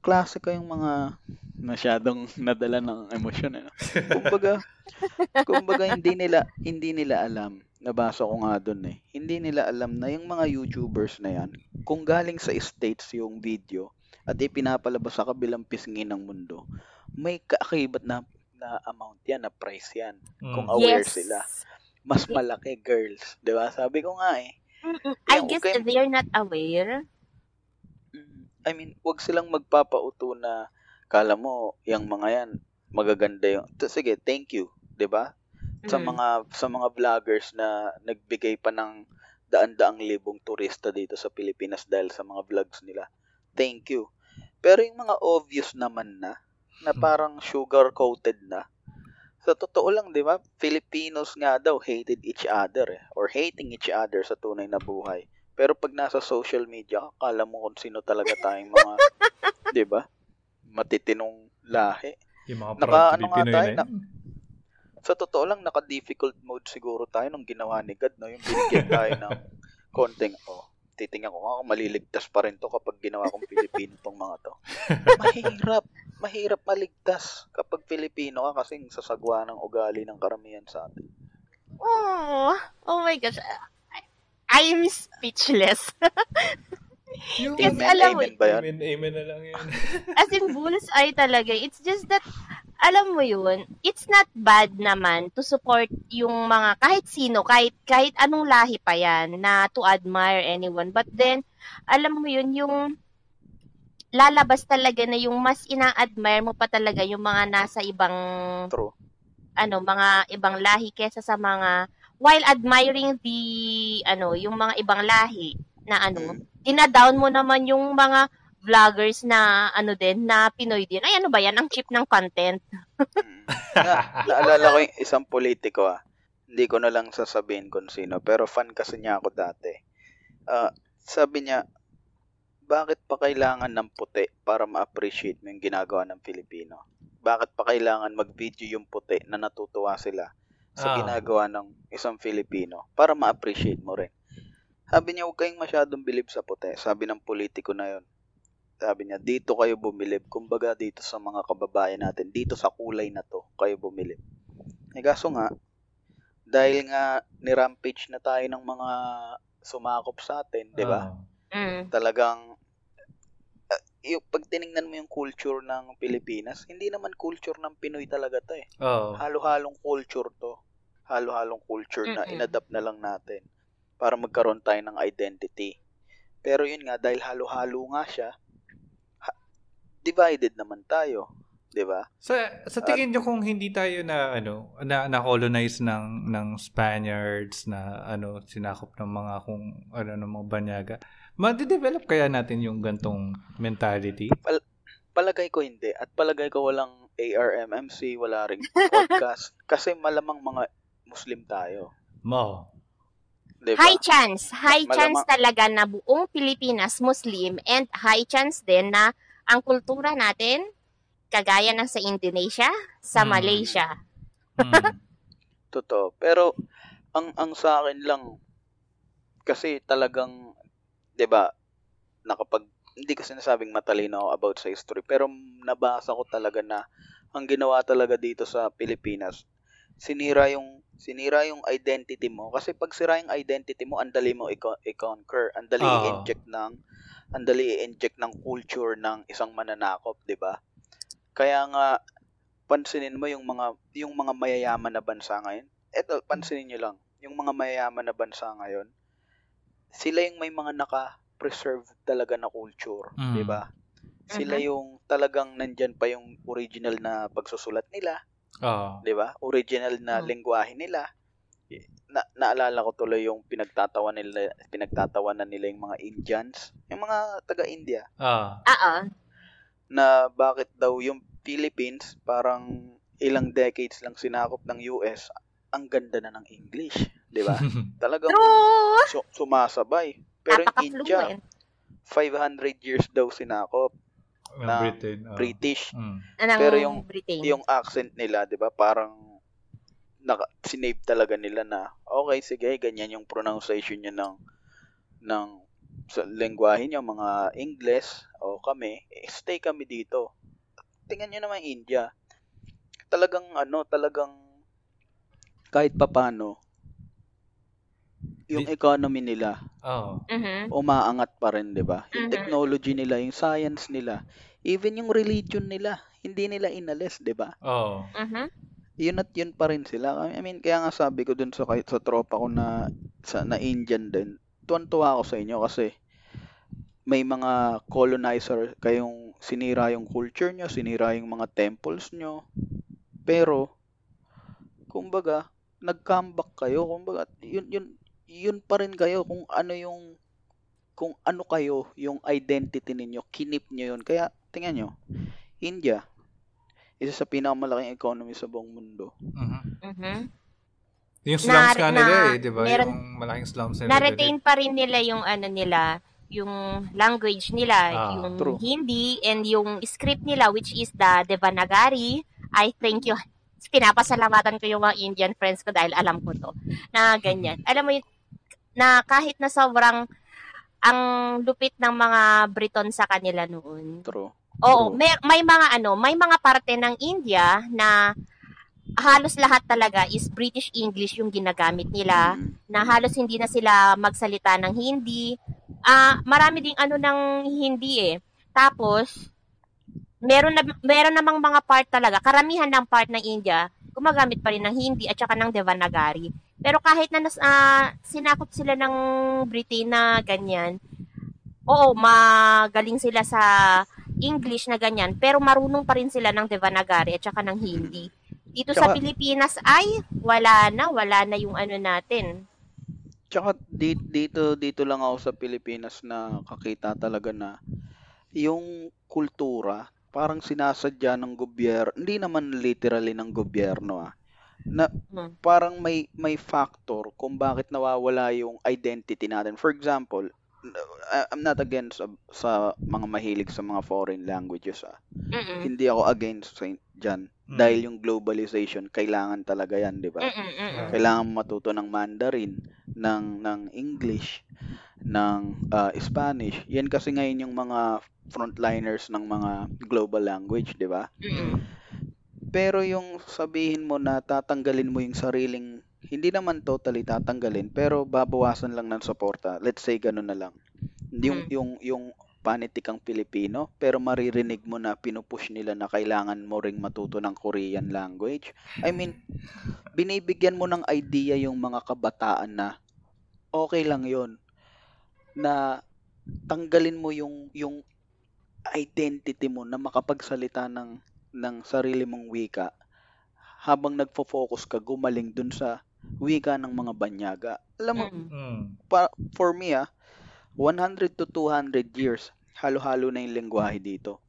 klase kayong mga masyadong nadala ng emosyon eh. no? Kumbaga, kumbaga hindi nila hindi nila alam. Nabasa ko nga doon eh. Hindi nila alam na yung mga YouTubers na yan, kung galing sa States yung video at ipinapalabas sa kabilang pisngi ng mundo, may kaakibat na na amount yan, na price yan. Mm. Kung aware yes. sila. mas malaki girls, 'di ba? Sabi ko nga eh. I guess okay. they're not aware. I mean, wag silang magpapauto na kala mo yung mga yan magaganda yung sige, thank you, 'di ba? Sa Mm. mga sa mga vloggers na nagbigay pa ng daan-daang libong turista dito sa Pilipinas dahil sa mga vlogs nila. Thank you. Pero yung mga obvious naman na na Hmm. parang sugar coated na. Sa totoo lang, 'di ba? Filipinos nga daw hated each other eh, or hating each other sa tunay na buhay. Pero pag nasa social media, akala mo kung sino talaga tayong mga, *laughs* 'di ba? Matitinong lahi. Yung mga Naka- ano nga tayo, na na- Sa totoo lang, naka-difficult mode siguro tayo nung ginawa ni God, no? Yung binigyan tayo ng konting, oh, titingnan ko nga kung maliligtas pa rin to kapag ginawa kong Pilipino tong mga to. Mahirap. Mahirap maligtas kapag Pilipino ka kasing sasagwa ng ugali ng karamihan sa atin. Oh, oh my gosh. I am speechless. *laughs* Yung Yes, Amen, alam mo, amen ba yan? Amen, amen na lang yun. *laughs* As in, bullseye talaga. It's just that, alam mo yun, it's not bad naman to support yung mga, kahit sino, kahit, kahit anong lahi pa yan, na to admire anyone. But then, alam mo yun, yung lalabas talaga na yung mas ina-admire mo pa talaga yung mga nasa ibang, True. ano, mga ibang lahi kesa sa mga, while admiring the, ano, yung mga ibang lahi na ano, Mm. dinadown mo naman yung mga vloggers na ano din, na Pinoy din. Ay, ano ba yan? Ang cheap ng content. Mm. Na, naalala ko yung isang politiko ah. Hindi ko na lang sasabihin kung sino. Pero fan kasi niya ako dati. Ah, sabi niya, bakit pa kailangan ng puti para ma-appreciate mo yung ginagawa ng Filipino? Bakit pa kailangan mag-video yung puti na natutuwa sila sa Ah. ginagawa ng isang Filipino para ma-appreciate mo rin? Sabi niya, huwag kayong masyadong bilib sa puti. Sabi ng politiko na yon. Sabi niya, dito kayo bumilib. Kumbaga dito sa mga kababayan natin, dito sa kulay na to, kayo bumilib. Eh kaso nga, dahil nga ni-rampage na tayo ng mga sumakop sa atin, di ba? Ah. Mm. Talagang, uh, yung, pag tiningnan mo yung culture ng Pilipinas, hindi naman culture ng Pinoy talaga to eh. Oo. Halo-halong culture to. Halo-halong culture na Mm-mm. inadapt na lang natin para magkaroon tayo ng identity. Pero yun nga, dahil halo-halo nga siya, ha- divided naman tayo. 'di ba? Sa sa tingin niyo kung hindi tayo na ano na na colonize ng ng Spaniards na ano sinakop ng mga kung ano ng mga banyaga, ma-develop kaya natin yung gantong mentality? Palagay ko hindi. At palagay ko walang ARMMC, wala ring podcast. *laughs* kasi malamang mga Muslim tayo. Mo. 'Di ba? High chance. High Malamang- chance talaga na buong Pilipinas Muslim and high chance din na ang kultura natin kagaya ng sa Indonesia, sa Hmm. Malaysia. Mm. *laughs* Totoo. Pero ang ang sa akin lang kasi talagang 'di ba nakapag hindi ko sinasabing matalino ako about sa history pero nabasa ko talaga na ang ginawa talaga dito sa Pilipinas sinira yung sinira yung identity mo. Kasi pag sira yung identity mo ang dali mo i-conquer. Ang dali i-inject ng ang dali i-inject ng culture ng isang mananakop 'di ba? Kaya nga pansinin mo yung mga yung mga mayayaman na bansa ngayon. Eto, pansinin niyo lang, yung mga mayayaman na bansa ngayon, sila yung may mga naka-preserve talaga na culture, Mm. 'di ba? Sila yung talagang nandyan pa yung original na pagsusulat nila, Oo. 'di ba? Original na Mm. lengguwahe nila. Na, naalala ko tuloy yung pinagtatawa nila, pinagtatawanan nila yung mga Indians, yung mga taga-India Ah. Oo. na bakit daw yung Philippines parang ilang decades lang sinakop ng US, ang ganda na ng English, 'di ba? *laughs* Talagang su- sumasabay. Pero yung India, Napaka-fluent. 500 years daw sinakop, Ng na Britain. oo. British. Mm. Ng Pero yung- Britain. Yung accent nila, 'di ba? Parang naka, sinave talaga nila na okay, sige, ganyan yung pronunciation niya ng ng sa lengguwahe niyo, mga English o kami, eh, stay kami dito. Tingnan niyo naman India. Talagang ano, talagang kahit papano yung economy nila Oo. Mhm. umaangat pa rin, 'di ba? Yung Mhm. technology nila, yung science nila, even yung religion nila, hindi nila inalis, 'di ba? Oo. Mhm. yun at yun pa rin sila. I mean, kaya nga sabi ko dun sa, kahit sa tropa ko na, sa, na Indian din, tuwan-tuwa ako sa inyo kasi may mga colonizer kayong sinira yung culture nyo, sinira yung mga temples nyo. Pero, kumbaga, nag-comeback kayo. Kumbaga, yun, yun, yun pa rin kayo kung ano yung kung ano kayo, yung identity ninyo, kinip nyo yun. Kaya, tingnan nyo, India, isa sa pinakamalaking economy sa buong mundo. Mhm. Mhm. Yung slums Na- nga nila na- eh, di ba? meron- yung malaking slums nila. Na-retain pa rin nila yung ano nila, yung language nila, Ah, yung true. Hindi and yung script nila which is the Devanagari. I thank you. *laughs* Pinapasalamatan ko yung mga Indian friends ko dahil alam ko to. Na ganyan. Alam mo yun, na kahit na sobrang ang lupit ng mga Briton sa kanila noon. True. Oo, True. may, may mga ano, may mga parte ng India na halos lahat talaga is British English yung ginagamit nila Mm. na halos hindi na sila magsalita ng Hindi. Ah, marami ding ano ng Hindi eh. Tapos meron na meron namang mga part talaga, karamihan ng part ng India gumagamit pa rin ng Hindi at saka ng Devanagari. Pero kahit na nas, ah, sinakop sila ng Britain na ganyan, oo, magaling sila sa English na ganyan, pero marunong pa rin sila ng Devanagari at saka ng Hindi. Dito sa Tsaka- Pilipinas ay wala na, wala na yung ano natin. Tsaka di- dito dito lang ako sa Pilipinas na kakita talaga na yung kultura parang sinasadya ng gobyerno, hindi naman literally ng gobyerno ah. Na Hmm. parang may may factor kung bakit nawawala yung identity natin. For example, I- I'm not against sa, sa mga mahilig sa mga foreign languages ah. Mm-mm. Hindi ako against sa dyan. Mm. Dahil yung globalization, kailangan talaga yan, di ba? Kailangan matuto ng Mandarin, ng ng English, ng ah, Spanish. Yan kasi ngayon yung mga frontliners ng mga global language, 'di ba? Mm-mm. Pero yung sabihin mo na tatanggalin mo yung sariling hindi naman totally tatanggalin, pero babawasan lang ng suporta. Let's say ganun na lang. Yung Mm. yung yung panitikang Pilipino, pero maririnig mo na pinupush nila na kailangan mo ring matuto ng Korean language. I mean, binibigyan mo ng idea yung mga kabataan na okay lang yon na tanggalin mo yung yung identity mo na makapagsalita ng ng sarili mong wika habang nagfo-focus ka gumaling dun sa wika ng mga banyaga. Alam mo, Mm-mm. Mm. pa, for me ah, 100 to 200 years, halo-halo na yung lengguwahe dito.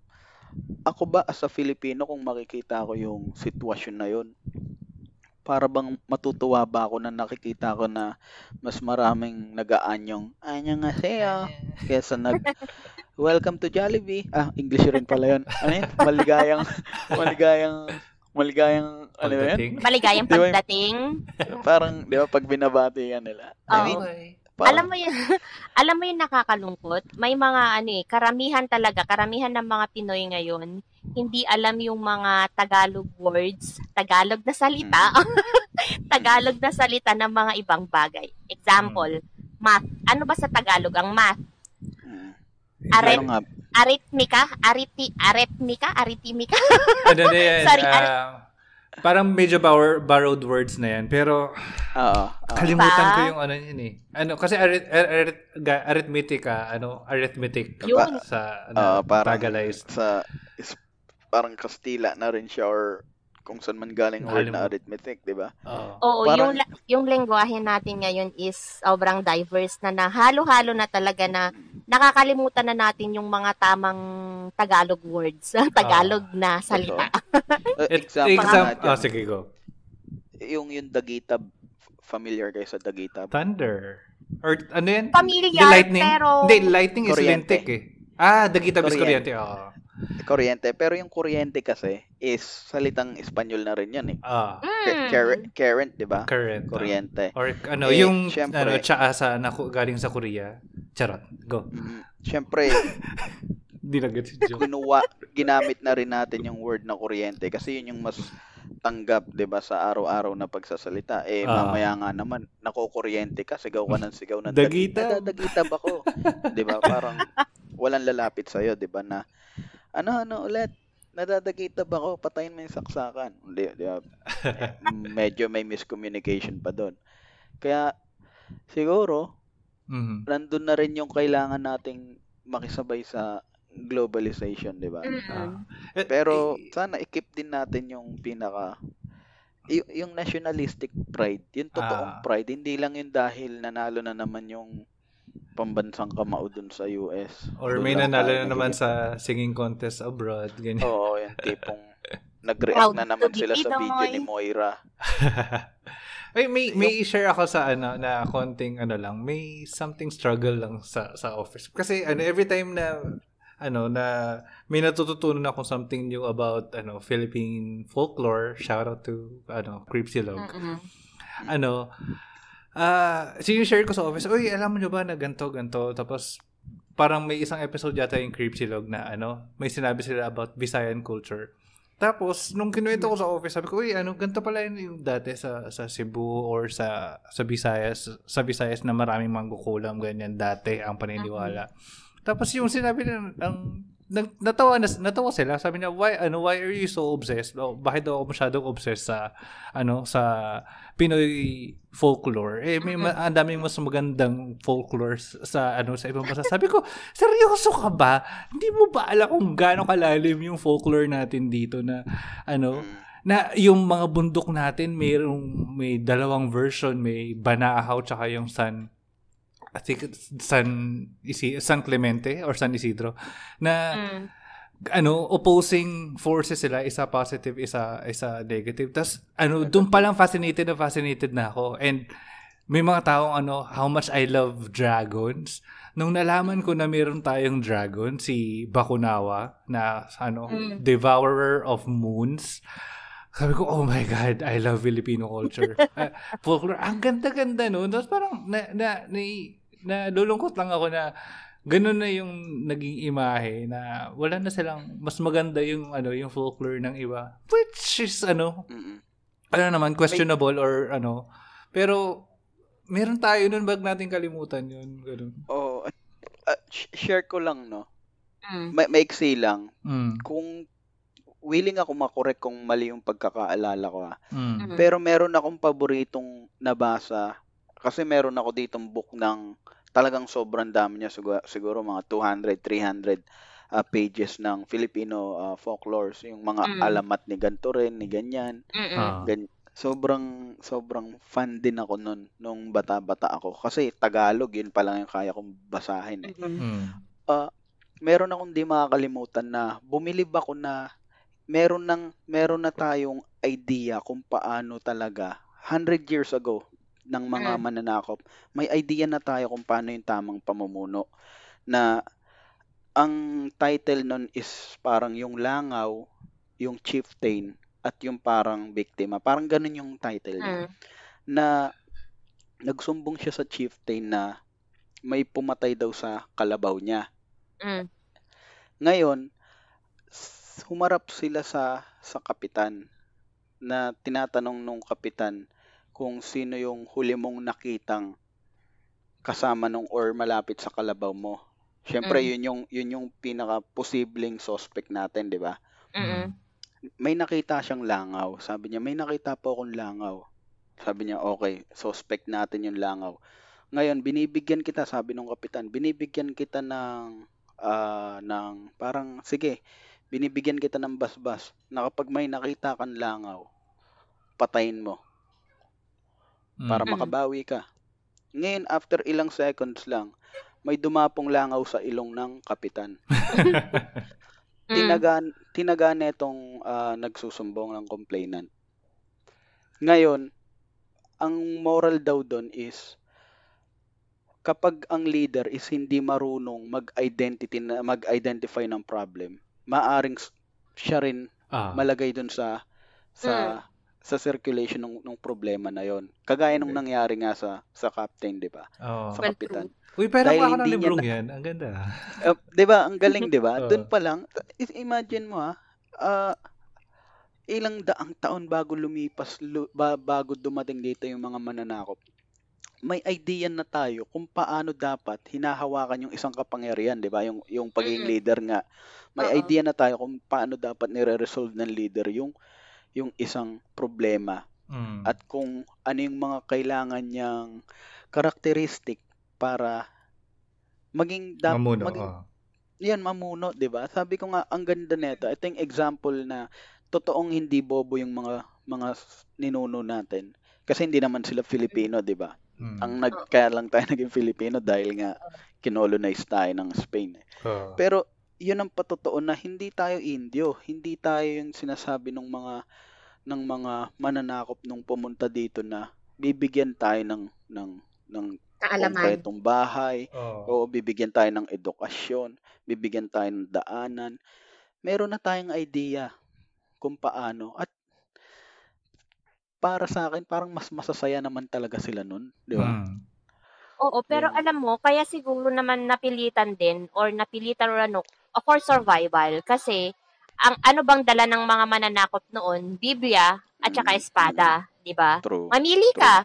Ako ba as a Filipino kung makikita ko yung sitwasyon na yon para bang matutuwa ba ako na nakikita ko na mas maraming nag-aanyong annyeonghaseyo kesa nag *laughs* welcome to Jollibee. Ah, English rin pala yun. Ano yun? *laughs* Maligayang, maligayang, maligayang, ano yun? Maligayang pagdating. Parang, di ba, pag binabati ka nila. I Oo. mean, Okay. parang, alam mo yun, *laughs* alam mo yung nakakalungkot? May mga ano eh, karamihan talaga, karamihan ng mga Pinoy ngayon, hindi alam yung mga Tagalog words, Tagalog na salita, *laughs* Tagalog na salita ng mga ibang bagay. Example, math. Ano ba sa Tagalog ang math? Arit, ano nga, aritmika, ariti, aritmika, aritimika. Ano na yan? *laughs* Sorry, ah, parang medyo bor- borrowed words na yan. Pero oo, kalimutan Diba? ko yung ano yun eh. Ano, kasi arit, arit, ga- arithmetic ah, ano, arithmetic. Yun. Sa, ano, parang Tagalized. sa is, parang Kastila na rin siya or kung saan man galing word na arithmetic, di ba? Oo. Oo, Parang- yung, la- yung lengguwahe natin ngayon is sobrang diverse na na halo-halo na talaga na nakakalimutan na natin yung mga tamang Tagalog words, *laughs* Tagalog na salita. Uh, *laughs* It- example, exam- nga dyan, oh, sige, go. yung yung Dagitab, familiar kayo sa Dagitab? Thunder. Or ano yan? Familiar, The lightning? pero... Hindi, lightning is lintik eh. Ah, dagitab is Kuryente. kuryente. Kuryente. Pero yung kuryente kasi is salitang Espanyol na rin yan eh. Ah, Mm. Current, current di ba? current. Kuryente. Or ano, Eh, yung syempre. ano, tsaa sa naku, galing sa Korea. Charot. Go. Mm, Siyempre, *laughs* Di na get si joke. ginuwa, ginamit na rin natin yung word na kuryente kasi yun yung mas tanggap, 'di ba, sa araw-araw na pagsasalita. Eh Ah. mamaya nga naman nakukuryente ka, sigaw ka ng sigaw ng Dagitab. Dagitab ako. 'Di ba? Parang walang lalapit sa 'di ba, na ano ano ulit nadadagita ba ako? Patayin mo yung saksakan. Hindi, di ba? *laughs* Medyo may miscommunication pa doon. Kaya, siguro, Mhm. nandun na rin yung kailangan nating makisabay sa globalization, di ba? Eh, Pero eh, sana i-keep din natin yung pinaka y- yung nationalistic pride, yung totoong Ah. pride, hindi lang yung dahil nanalo na naman yung pambansang kamao dun sa US. or may nanalo na naman sa singing contest abroad, ganyan. Oo, yung tipong *laughs* nag-react na naman sila sa video ni Moira. *laughs* Ay, may may share ako sa ano na konting ano lang, may something struggle lang sa sa office. Kasi ano every time na ano na may natututunan ako something new about ano Philippine folklore, shout out to ano Cripsilog. Mm-mm. Ano ah share ko sa office, "Uy, alam mo nyo ba na ganto ganto?" Tapos parang may isang episode yata yung Cripsilog na ano, may sinabi sila about Visayan culture. Tapos, nung kinuwento ko sa office, sabi ko, uy, ano, ganito pala yun yung dati sa, sa Cebu or sa, sa Visayas, sa Visayas na maraming mangkukulam, ganyan, dati ang paniniwala. Tapos yung sinabi nila, ang, nag, natawa, na, natawa sila, sabi niya, why, ano, why are you so obsessed? O, bakit daw ako masyadong obsessed sa, ano, sa Pinoy folklore? Eh, may, ma- ang daming mas magandang folklore sa, ano, sa ibang bansa. Sabi ko, seryoso ka ba? Hindi mo ba alam kung gaano kalalim yung folklore natin dito na, ano, na yung mga bundok natin mayroong may dalawang version, may Banaahaw tsaka yung San I think it's San Isi, San Clemente or San Isidro na Mm. ano opposing forces sila isa positive isa isa negative tas ano doon pa lang fascinated na fascinated na ako and may mga taong ano how much I love dragons nung nalaman ko na meron tayong dragon si Bakunawa na ano Mm. devourer of moons sabi ko, oh my God, I love Filipino culture. Ah, *laughs* folklore, ang ganda-ganda no. Tapos parang, na, na, na, nalulungkot lang ako na ganun na yung naging imahe na wala na silang, mas maganda yung, ano, yung folklore ng iba. Which is, ano, Mm-mm. ano naman, questionable or ano. Pero, meron tayo nun, bag natin kalimutan yun. Ganun. At- at sh- share ko lang, no? Mm. Ma- maiksi lang. Mm. Kung willing ako makorek kung mali yung pagkakaalala ko, ah. Mm. Mm. Pero meron akong paboritong nabasa kasi meron ako ditong book ng talagang sobrang dami niya siguro, siguro mga 200, 300 ah, pages ng Filipino ah, folklores, yung mga Mm. alamat ni ganto rin, ni ganyan. Ah. Gan- sobrang sobrang fan din ako nun nung bata-bata ako kasi Tagalog yun pa lang yung kaya kong basahin eh. Mm-mm. Mm. Meron akong di makakalimutan na bumilib ako na meron nang meron na tayong idea kung paano talaga 100 years ago ng mga Mm. mananakop. May idea na tayo kung paano yung tamang pamumuno na ang title nun is parang yung langaw, yung chieftain at yung parang biktima. Parang ganun yung title niya Mm. na nagsumbong siya sa chieftain na may pumatay daw sa kalabaw niya. Mm. Ngayon, humarap sila sa sa kapitan na tinatanong nung kapitan kung sino yung huli mong nakitang kasama nung or malapit sa kalabaw mo. Siyempre, Mm. yun yung yun yung pinaka posibleng suspect natin, 'di ba? Mm-mm. May nakita siyang langaw. Sabi niya, may nakita po akong langaw. Sabi niya, okay, suspect natin yung langaw. Ngayon, binibigyan kita, sabi nung kapitan, binibigyan kita ng, ah, ng, parang, sige, binibigyan kita ng basbas na kapag may nakita kang langaw, patayin mo Mm. Para Mm. makabawi ka. Ngayon, after ilang seconds lang, may dumapong langaw sa ilong ng kapitan. *laughs* Mm. tinaga tinaga netong ah, nagsusumbong ng complainant. Ngayon, ang moral daw doon is kapag ang leader is hindi marunong mag-identity na mag-identify ng problem, maaring s- siya rin ah. malagay doon sa sa sa circulation ng, ng problema na yon. Kagaya nung nangyari nga sa sa captain, 'di ba? Oo. Sa Well, kapitan. Uy, pero Dahil ako ng hindi niya librong na- yan. Ang ganda. Uh, 'di ba? Ang galing, 'di ba? *laughs* Oo. Doon pa lang, imagine mo ha, ah, ilang daang taon bago lumipas lu- ba- bago dumating dito yung mga mananakop. may idea na tayo kung paano dapat hinahawakan yung isang kapangyarihan, 'di ba? Yung yung pagiging leader nga. May Oo. idea na tayo kung paano dapat nire-resolve ng leader yung yung isang problema Mm. at kung ano yung mga kailangan niyang characteristic para maging dap- Mamuno. maging oh. yan mamuno, 'di ba? Sabi ko nga ang ganda nito. Ito yung example na totoong hindi bobo yung mga mga ninuno natin. Kasi hindi naman sila Filipino, 'di ba? Mm. Ang nag kaya lang tayo *laughs* naging Filipino dahil nga kinolonize tayo ng Spain. eh. Oo. Pero yun ang patotoo na hindi tayo Indio, hindi tayo yung sinasabi ng mga ng mga mananakop nung pumunta dito na bibigyan tayo ng ng ng Kaalaman. konkretong bahay, Oo. o bibigyan tayo ng edukasyon, bibigyan tayo ng daanan. Meron na tayong idea kung paano at para sa akin parang mas masasaya naman talaga sila nun, di ba? Mm. Oo, pero Yung- alam mo, kaya siguro naman napilitan din or napilitan or ano, for survival. Kasi, ang ano bang dala ng mga mananakop noon? Biblia at saka Mm. espada, di ba? True. Mamili ka.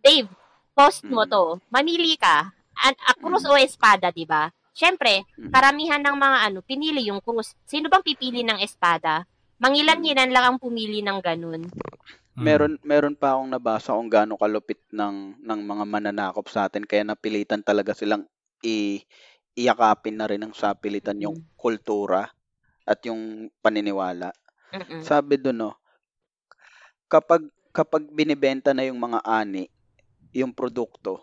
Dave, post mo Mm. to. Mamili ka. An a krus o espada, di ba? Siyempre, Mm. karamihan ng mga ano, pinili yung krus. Sino bang pipili ng espada? Mangilan-ngilan lang ang pumili ng ganun. Mm. Meron meron pa akong nabasa kung gaano kalupit ng ng mga mananakop sa atin kaya napilitan talaga silang i iyakapin na rin ng sapilitan yung Mm. kultura at yung paniniwala. Mm-mm. Sabi doon no, kapag kapag binibenta na yung mga ani, yung produkto,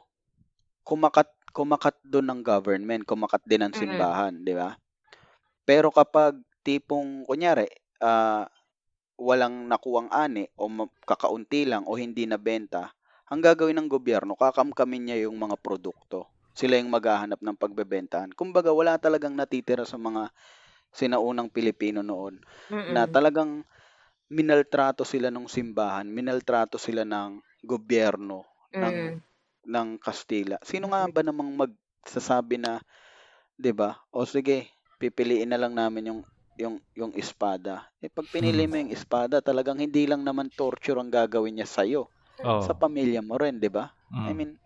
kumakat kumakat doon ng government, kumakat din ng simbahan, di ba? Pero kapag tipong kunyari, ah walang nakuwang ani o kakaunti lang o hindi nabenta, ang gagawin ng gobyerno, kakamkamin niya yung mga produkto. Sila yung maghahanap ng pagbebentahan. Kumbaga, wala talagang natitira sa mga sinaunang Pilipino noon Mm-mm. na talagang minaltrato sila ng simbahan, minaltrato sila ng gobyerno ng Mm. ng Kastila. Sino nga ba namang magsasabi na 'di ba? O sige, pipiliin na lang namin yung yung yung espada. Eh pag pinili Hmm. mo yung espada, talagang hindi lang naman torture ang gagawin niya sa iyo, Oo. sa pamilya mo rin, 'di ba? Mm. I mean,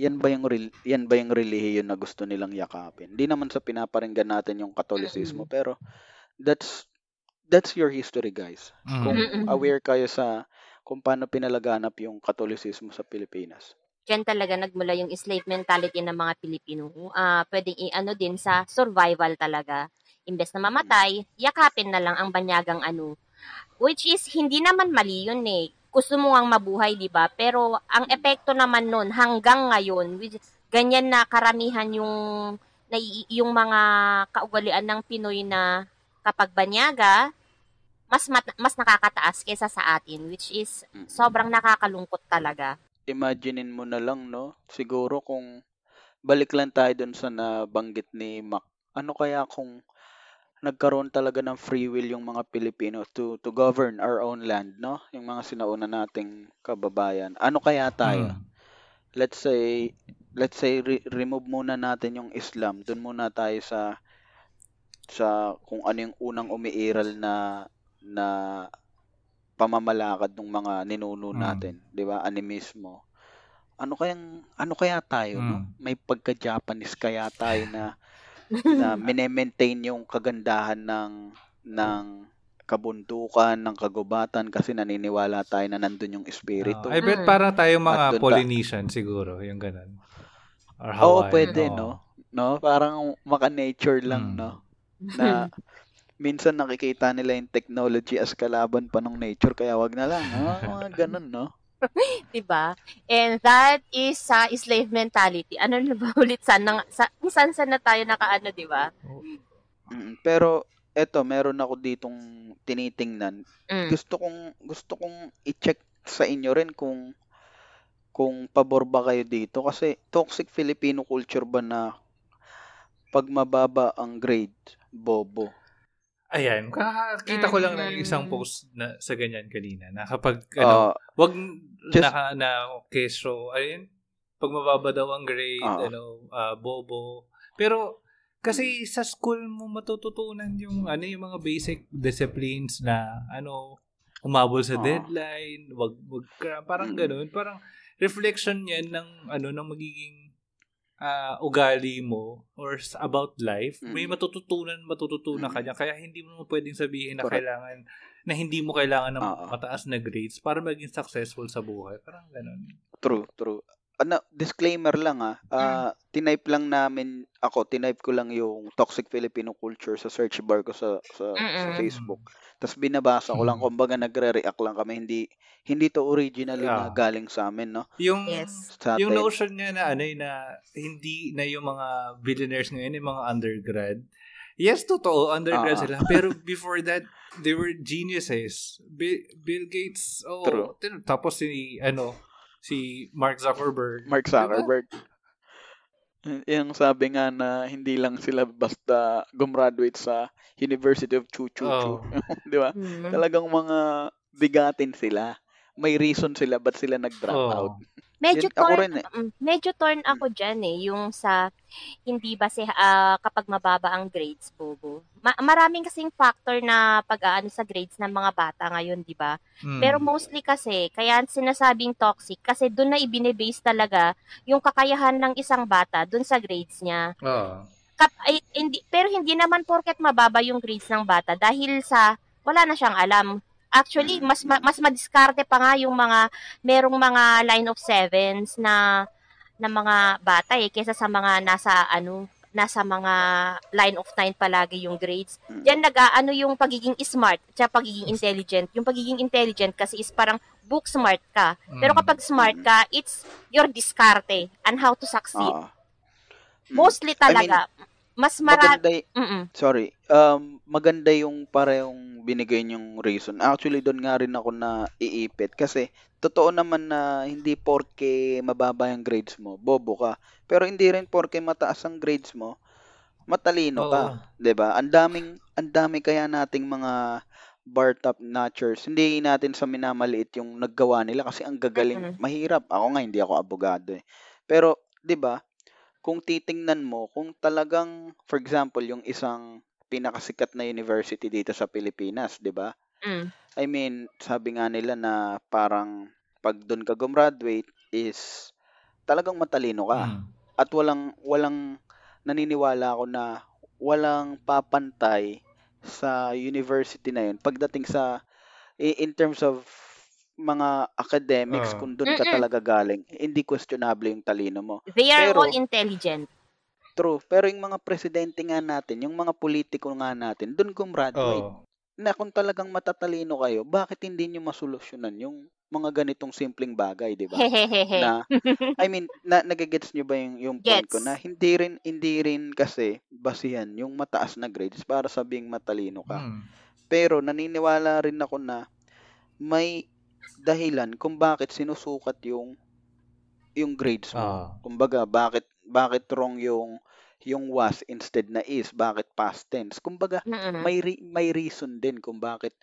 yan ba yung yan ba yung relihiyon na gusto nilang yakapin? Hindi naman sa pinaparinggan natin yung Katolisismo, pero that's that's your history, guys. Mm. Kung aware kayo sa kung paano pinalaganap yung Katolisismo sa Pilipinas. Diyan talaga nagmula yung slave mentality ng mga Pilipino. Ah, pwedeng i-ano din sa survival talaga. Imbes na mamatay, yakapin na lang ang banyagang ano. Which is, hindi naman mali yun eh. Gusto mo ang mabuhay, di ba? Pero ang epekto naman nun hanggang ngayon, which, ganyan na karamihan yung, na, yung mga kaugalian ng Pinoy na kapag banyaga, mas mat- mas nakakataas kaysa sa atin, which is sobrang nakakalungkot talaga. Imaginein mo na lang, no? Siguro kung balik lang tayo dun sa nabanggit ni Mac. Ano kaya kung nagkaroon talaga ng free will yung mga Pilipino to to govern our own land, no? Yung mga sinauna nating kababayan. Ano kaya tayo? Mm. Let's say let's say re- remove muna natin yung Islam. Doon muna tayo sa sa kung ano yung unang umiiral na na pamamalakad ng mga ninuno Mm. natin, 'di ba? Animismo. Ano kayang ano kaya tayo, no? Mm. May pagka-Japanese kaya tayo na na *laughs* mine-maintain yung kagandahan ng ng kabundukan, ng kagubatan kasi naniniwala tayo na nandun yung espiritu. I bet para tayong At mga dun ta- Polynesian siguro, yung ganun. Or Oo, Hawaiian. pwede, oo. no? No, parang maka-nature lang, Mm. no? *laughs* Na minsan nakikita nila yung technology as kalaban pa ng nature kaya wag na lang. Mga ganun, no? *laughs* Diba? And that is sa slave mentality. Ano na ba *laughs* ulit sa, nang, sa saan saan na tayo nakaano, di ba? Mm, pero eto, meron ako ditong tinitingnan. Mm. Gusto kong gusto kong i-check sa inyo rin kung kung pabor ba kayo dito kasi toxic Filipino culture ba na pag mababa ang grade, bobo. Ayan, kakakita ko lang ng isang post na sa ganyan kanina na kapag ano, Ah, wag just- naka na keso, ayun, pag mababa daw ang grade, Ah. ano, ah, bobo. Pero kasi sa school mo matututunan yung ano yung mga basic disciplines na ano umabol sa Ah. deadline, wag wag parang Mm. ganoon, parang reflection yan ng ano ng magiging ah, ugali mo or about life. May Mm. matututunan, matututunan ka Mm. niya. Kaya hindi mo pwedeng sabihin na Correct. kailangan na hindi mo kailangan ng Oo. mataas na grades para maging successful sa buhay. Parang ganun. True, true. Ano, disclaimer lang ah. Ah, tinype lang namin ako, tinype ko lang yung toxic Filipino culture sa search bar ko sa sa, sa. Facebook. Tapos binabasa ko lang, Mm. kumbaga nagre-react lang kami. Hindi hindi to originally na Yeah. galing sa amin, no? Yung Yes. Sa yung notion niya na ano eh, na hindi na yung mga billionaires ngayon yung mga undergrad. Yes, totoo, undergrad Ah. sila. Pero before that, they were geniuses. Bill, Bill Gates, oh, True. tapos si ano, si Mark Zuckerberg. Mark Diba? Zuckerberg. Yung sabi nga na hindi lang sila basta gumraduate sa University of Chuchu. Oh. *laughs* Di ba? Mm. Talagang mga bigatin sila. May reason sila ba't sila nag-drop Oh. out. Medyo Yun, torn, rin eh. mm, medyo torn ako dyan eh, yung sa hindi base ah, kapag mababa ang grades po. Ma- maraming kasing factor na pag-aano sa grades ng mga bata ngayon, di ba? Mm. Pero mostly kasi, kaya sinasabing toxic, kasi doon na ibinebase talaga yung kakayahan ng isang bata doon sa grades niya. Oh. Kap, ay, hindi, pero hindi naman porket mababa yung grades ng bata dahil sa wala na siyang alam. Actually, mas ma- mas madiskarte pa nga yung mga merong mga line of sevens na na mga bata eh kaysa sa mga nasa ano nasa mga line of nine palagi yung grades. Diyan nag-aano yung pagiging smart at pagiging intelligent. Yung pagiging intelligent kasi is parang book smart ka. Pero Mm. kapag smart ka, it's your diskarte and how to succeed. Mm. Mostly talaga. Mas marami. Maganda, y- Mm-mm. sorry, um, maganda yung parehong binigay niyong reason. Actually, doon nga rin ako na iipit. Kasi, totoo naman na hindi porke mababa yung grades mo, bobo ka. Pero hindi rin porke mataas ang grades mo, matalino ka. Oo. 'Di ba? Ang daming ang dami kaya nating mga bar top notchers. Hindi natin sa minamaliit yung naggawa nila kasi ang gagaling. Mahirap. Ako nga hindi ako abogado eh. Pero 'di ba? Kung titingnan mo, kung talagang for example, yung isang pinakasikat na university dito sa Pilipinas, 'di ba? Mm. I mean, sabi nga nila na parang pag doon ka gumraduate is talagang matalino ka Mm. at walang walang naniniwala ako na walang papantay sa university na yun pagdating sa i- in terms of mga academics Oo. kung doon ka talaga galing hindi questionable yung talino mo They are Pero- all intelligent. true pero yung mga presidente nga natin yung mga politiko nga natin doon gumraduate Oh. na kung talagang matatalino kayo bakit hindi nyo masolusyonan yung mga ganitong simpleng bagay di ba na *laughs* I mean na nagagets nyo ba yung yung point ko na hindi rin hindi rin kasi basihan yung mataas na grades para sabing matalino ka. Mm. Pero naniniwala rin ako na may dahilan kung bakit sinusukat yung yung grades mo. Ah. Kumbaga bakit bakit wrong yung yung was instead na is, bakit past tense. Kumbaga Mm-mm. may re- may reason din kung bakit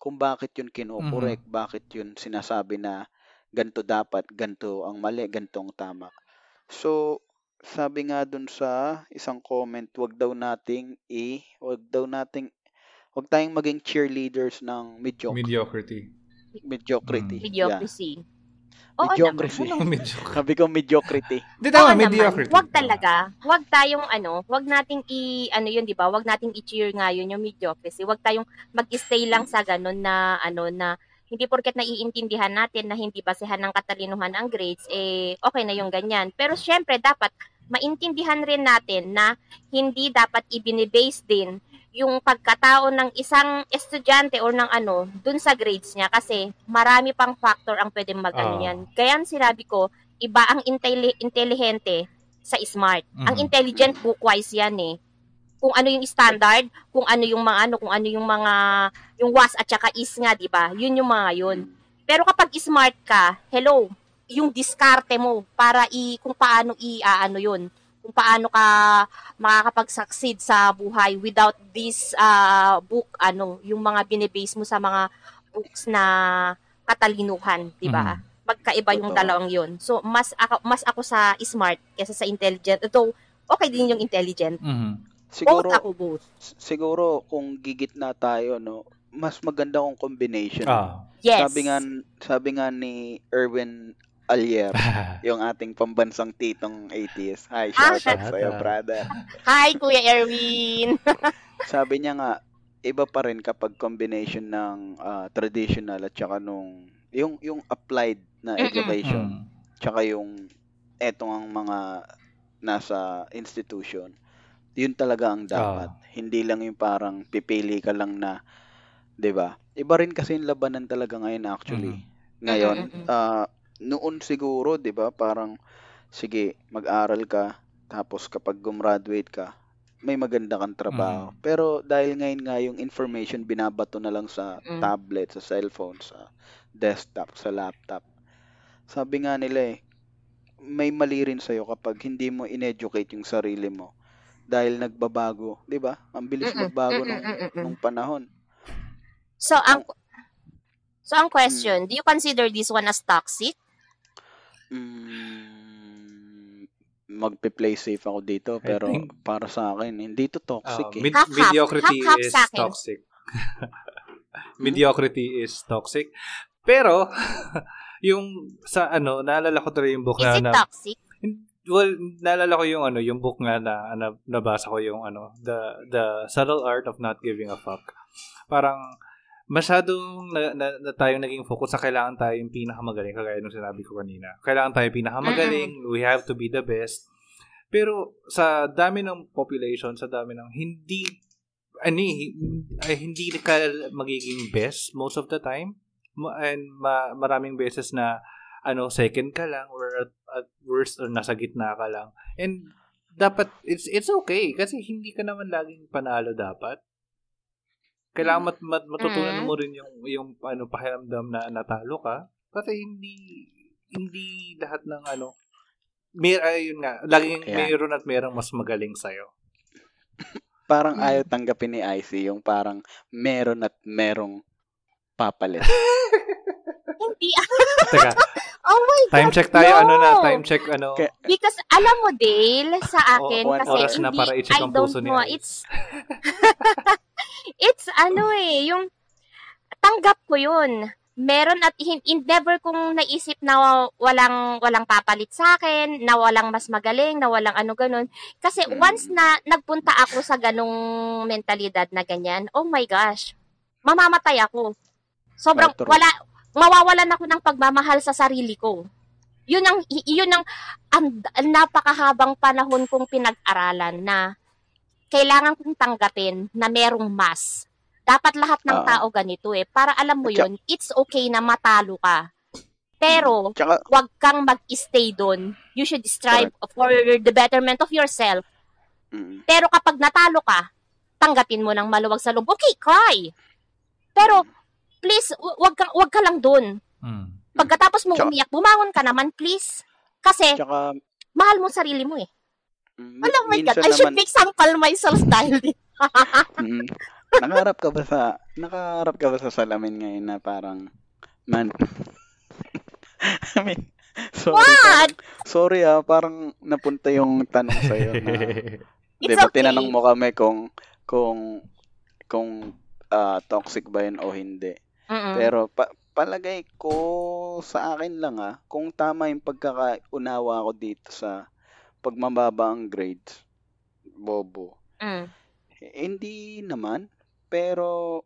kung bakit yun kino-correct, Mhm. bakit yun sinasabi na ganto dapat, ganto ang mali, ganto ang tama. So, sabi nga dun sa isang comment, wag daw nating i, wag daw nating wag tayong maging cheerleaders ng mediocre, Mediocrity. Mediocrity. Mm. Yeah. Mediocrity. Oo Mediocrity. *laughs* naman. Mediocre? Sabi ko mediocrity. Di tama, mediocrity. Wag talaga. Wag tayong ano, wag nating i ano 'yun, 'di ba? Wag nating i-cheer nga 'yun yung mediocrity. Wag tayong mag-stay lang sa ganun na ano na hindi porket naiintindihan natin na hindi basehan ng katalinuhan ang grades, eh okay na yung ganyan. Pero syempre dapat maintindihan rin natin na hindi dapat ibinibase din yung pagkatao ng isang estudyante or ng ano dun sa grades niya kasi marami pang factor ang pwedeng mag-ano Ah. yan. Kaya sinabi ko, iba ang intelli- intelihente sa smart. Ang Mhm. intelligent bookwise yan eh. Kung ano yung standard, kung ano yung mga ano, kung ano yung mga yung was at saka is nga, 'di ba? Yun yung mga yun. Pero kapag smart ka, hello, yung diskarte mo para i kung paano i ano yun, kung paano ka makakapag-succeed sa buhay without this uh, book ano, yung mga binebase mo sa mga books na katalinuhan, 'di ba? Magkaiba yung Totoo. dalawang yun. So mas ako mas ako sa smart kaysa sa intelligent. Ito okay din yung intelligent. Mhm. Siguro both ako both. siguro kung gigitna tayo no, mas maganda kung combination. Ah. Yes. Sabi nga sabi nga ni Erwin Alier, *laughs* yung ating pambansang titong ATS. Hi, Ah, shout out shout sa'yo, brother. Hi, Kuya Erwin. *laughs* Sabi niya nga, iba pa rin kapag combination ng ah, traditional at saka nung, yung, yung applied na education, Mm. tsaka yung etong ang mga nasa institution, yun talaga ang dapat. Hindi lang yung parang pipili ka lang na, 'di ba? Iba rin kasi yung labanan talaga ngayon actually. Ngayon, Mm-mm, mm-mm. Noon siguro, 'di ba, parang sige, mag-aral ka tapos kapag gumraduate ka, may maganda kang trabaho. Mm. Pero dahil ngayon nga yung information binabato na lang sa Mm. tablet, sa cellphone, sa desktop, sa laptop. Sabi nga nila eh, may mali rin sa'yo kapag hindi mo in-educate yung sarili mo. Dahil nagbabago, 'di ba? Ang bilis Mm-mm, magbago mm-mm, nung, mm-mm. nung panahon. So, ang So, ang question, do you consider this one as toxic? Mm, magpe-play safe ako dito I pero think- para sa akin hindi to toxic Uh, eh. mid- mediocrity Half-half is sa akin. toxic. mediocrity is toxic. Pero, *laughs* yung sa ano, naalala ko tuloy yung book Is na, it na toxic? well, naalala ko yung ano, yung book nga na, na nabasa ko yung ano, the the subtle art of not giving a fuck. Parang masyadong na, na, na tayong naging focus sa kailangan tayong pinakamagaling kagaya nung sinabi ko kanina. Kailangan tayong pinakamagaling, we have to be the best. Pero sa dami ng population, sa dami ng hindi ani ay hindi ka magiging best most of the time and ma- maraming beses na ano second ka lang or at, at worst or nasa gitna ka lang and dapat it's it's okay kasi hindi ka naman laging panalo dapat kailangan mat, mat, matutunan Mm. mo rin yung yung ano pakiramdam na natalo ka kasi hindi hindi lahat ng ano may ayun nga laging Kaya- mayroon at mayroong mas magaling sa Parang Mm. ayaw tanggapin ni IC yung parang meron at merong papalit. *laughs* Hindi. *laughs* Teka, Oh my God. time check tayo no. ano na time check ano Because alam mo, Dale, sa akin, one kasi oras na hindi, para I don't know. It's, *laughs* it's ano eh, yung tanggap ko yun. Meron at hin- in, never kong naisip na walang walang papalit sa akin, na walang mas magaling, na walang ano ganun. Kasi Mm. once na nagpunta ako sa ganung mentalidad na ganyan, oh my gosh, mamamatay ako. Sobrang true. wala mawawalan ako ng pagmamahal sa sarili ko. Yun ang yun ang, ang napakahabang panahon kong pinag-aralan na kailangan kong tanggapin na merong mas. Dapat lahat ng Oo. tao ganito eh. Para alam mo yun, it's okay na matalo ka. Pero, Tsaka, wag kang mag-stay doon. You should strive for the betterment of yourself. mm, Pero kapag natalo ka, tanggapin mo ng maluwag sa loob. Okay, cry. Pero, please, w- wag ka, wag ka lang doon. mm. Pagkatapos mo Tsaka- umiyak, bumangon ka naman, please. Kasi, tsaka mahal mo sarili mo eh. Mm, Oh my God, I should naman, make sample myself style din. *laughs* mm, nakaharap ka ba sa, nakaharap ka ba sa salamin ngayon na parang, man, *laughs* I mean, sorry, What? parang, sorry ah, parang napunta yung tanong sa'yo na, *laughs* It's Di ba okay. tinanong mo kami kung kung kung ah, toxic ba yun o hindi. Mm-mm. Pero pa- palagay ko sa akin lang ah, kung tama yung pagkakaunawa ko dito sa pagmababa ang grades, bobo. Mm. Hindi naman, pero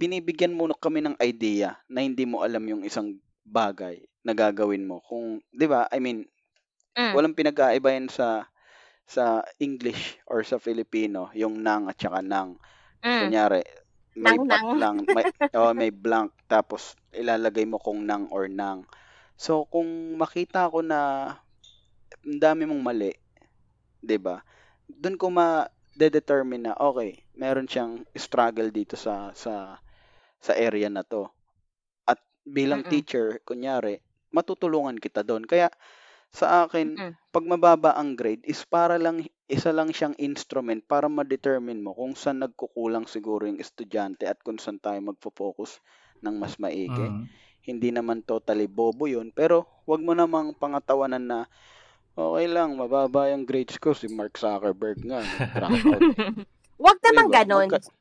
binibigyan mo kami ng idea na hindi mo alam yung isang bagay na gagawin mo. Kung, 'di ba? I mean, Mm. walang pinagkaiba yan sa sa English or sa Filipino, yung nang at saka nang. Mm. Kunyari, may Nang, nang. lang, may, *laughs* oh, may blank, tapos ilalagay mo kung nang or nang. So, kung makita ko na ang dami mong mali, 'di ba? Doon ko ma-determine na okay, meron siyang struggle dito sa sa sa area na 'to. At bilang Mm-mm. teacher, kunyari, matutulungan kita doon. Kaya sa akin, Mm-mm. pag mababa ang grade is para lang isa lang siyang instrument para ma-determine mo kung saan nagkukulang siguro yung estudyante at kung saan tayo magfo-focus ng mas maigi. Mm. Hindi naman totally bobo yun, pero wag mo namang pangatawanan na okay lang, mababa yung grades ko si Mark Zuckerberg nga. *laughs* nag-crack out." Wag naman Diba? ganon. Wag ka-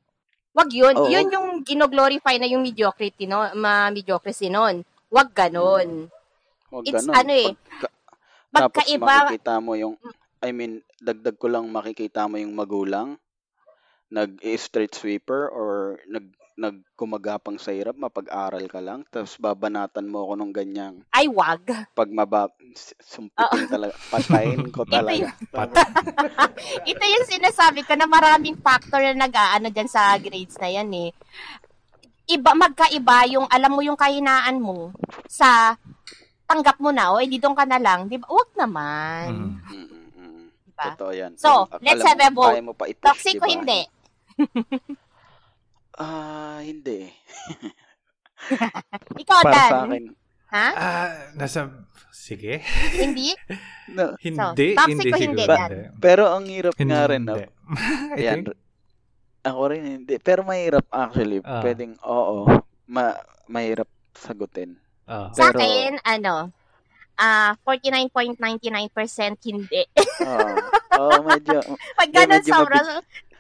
Wag yun. Oo. Yun yung ginoglorify na yung mediocrity, no? Ma mediocrity nun. Wag ganon. Huwag It's ganun. ano eh, Pagka- tapos magkaiba. makikita mo yung, I mean, dagdag ko lang makikita mo yung magulang, nag-street sweeper or nag nagkumagapang sa hirap, mapag-aral ka lang, tapos babanatan mo ako nung ganyang Ay, wag. pag maba, sumpitin talaga, patayin ko Ito talaga. yung, *laughs* ito yung sinasabi ko na maraming factor na nag-aano dyan sa grades na yan eh. Iba, magkaiba yung, alam mo yung kahinaan mo sa tanggap mo na, o edi doon ka na lang. Di ba? Huwag naman. Mm. Mm, mm, mm. Di ba? Totoo yan. So, Yung let's have a vote. kaya mo pa i-push, Toxic di o hindi? *laughs* Ah, hindi. *laughs* Ikaw, Para Dan. sa akin, Ha? Ah, nasa... Sige. Hindi? no, *laughs* Hindi, toxic hindi o siguro. hindi, Dan? pero ang hirap Hindi. nga rin, no? *laughs* I Ayan. think, Ako rin hindi. Pero mahirap actually. Ah. Pwedeng, oo. Ma mahirap sagutin. ah, Sa Pero- akin, ano, ah 49.99% hindi. Oo. Oo, medyo, Pag Hindi, ganun, medyo sobrang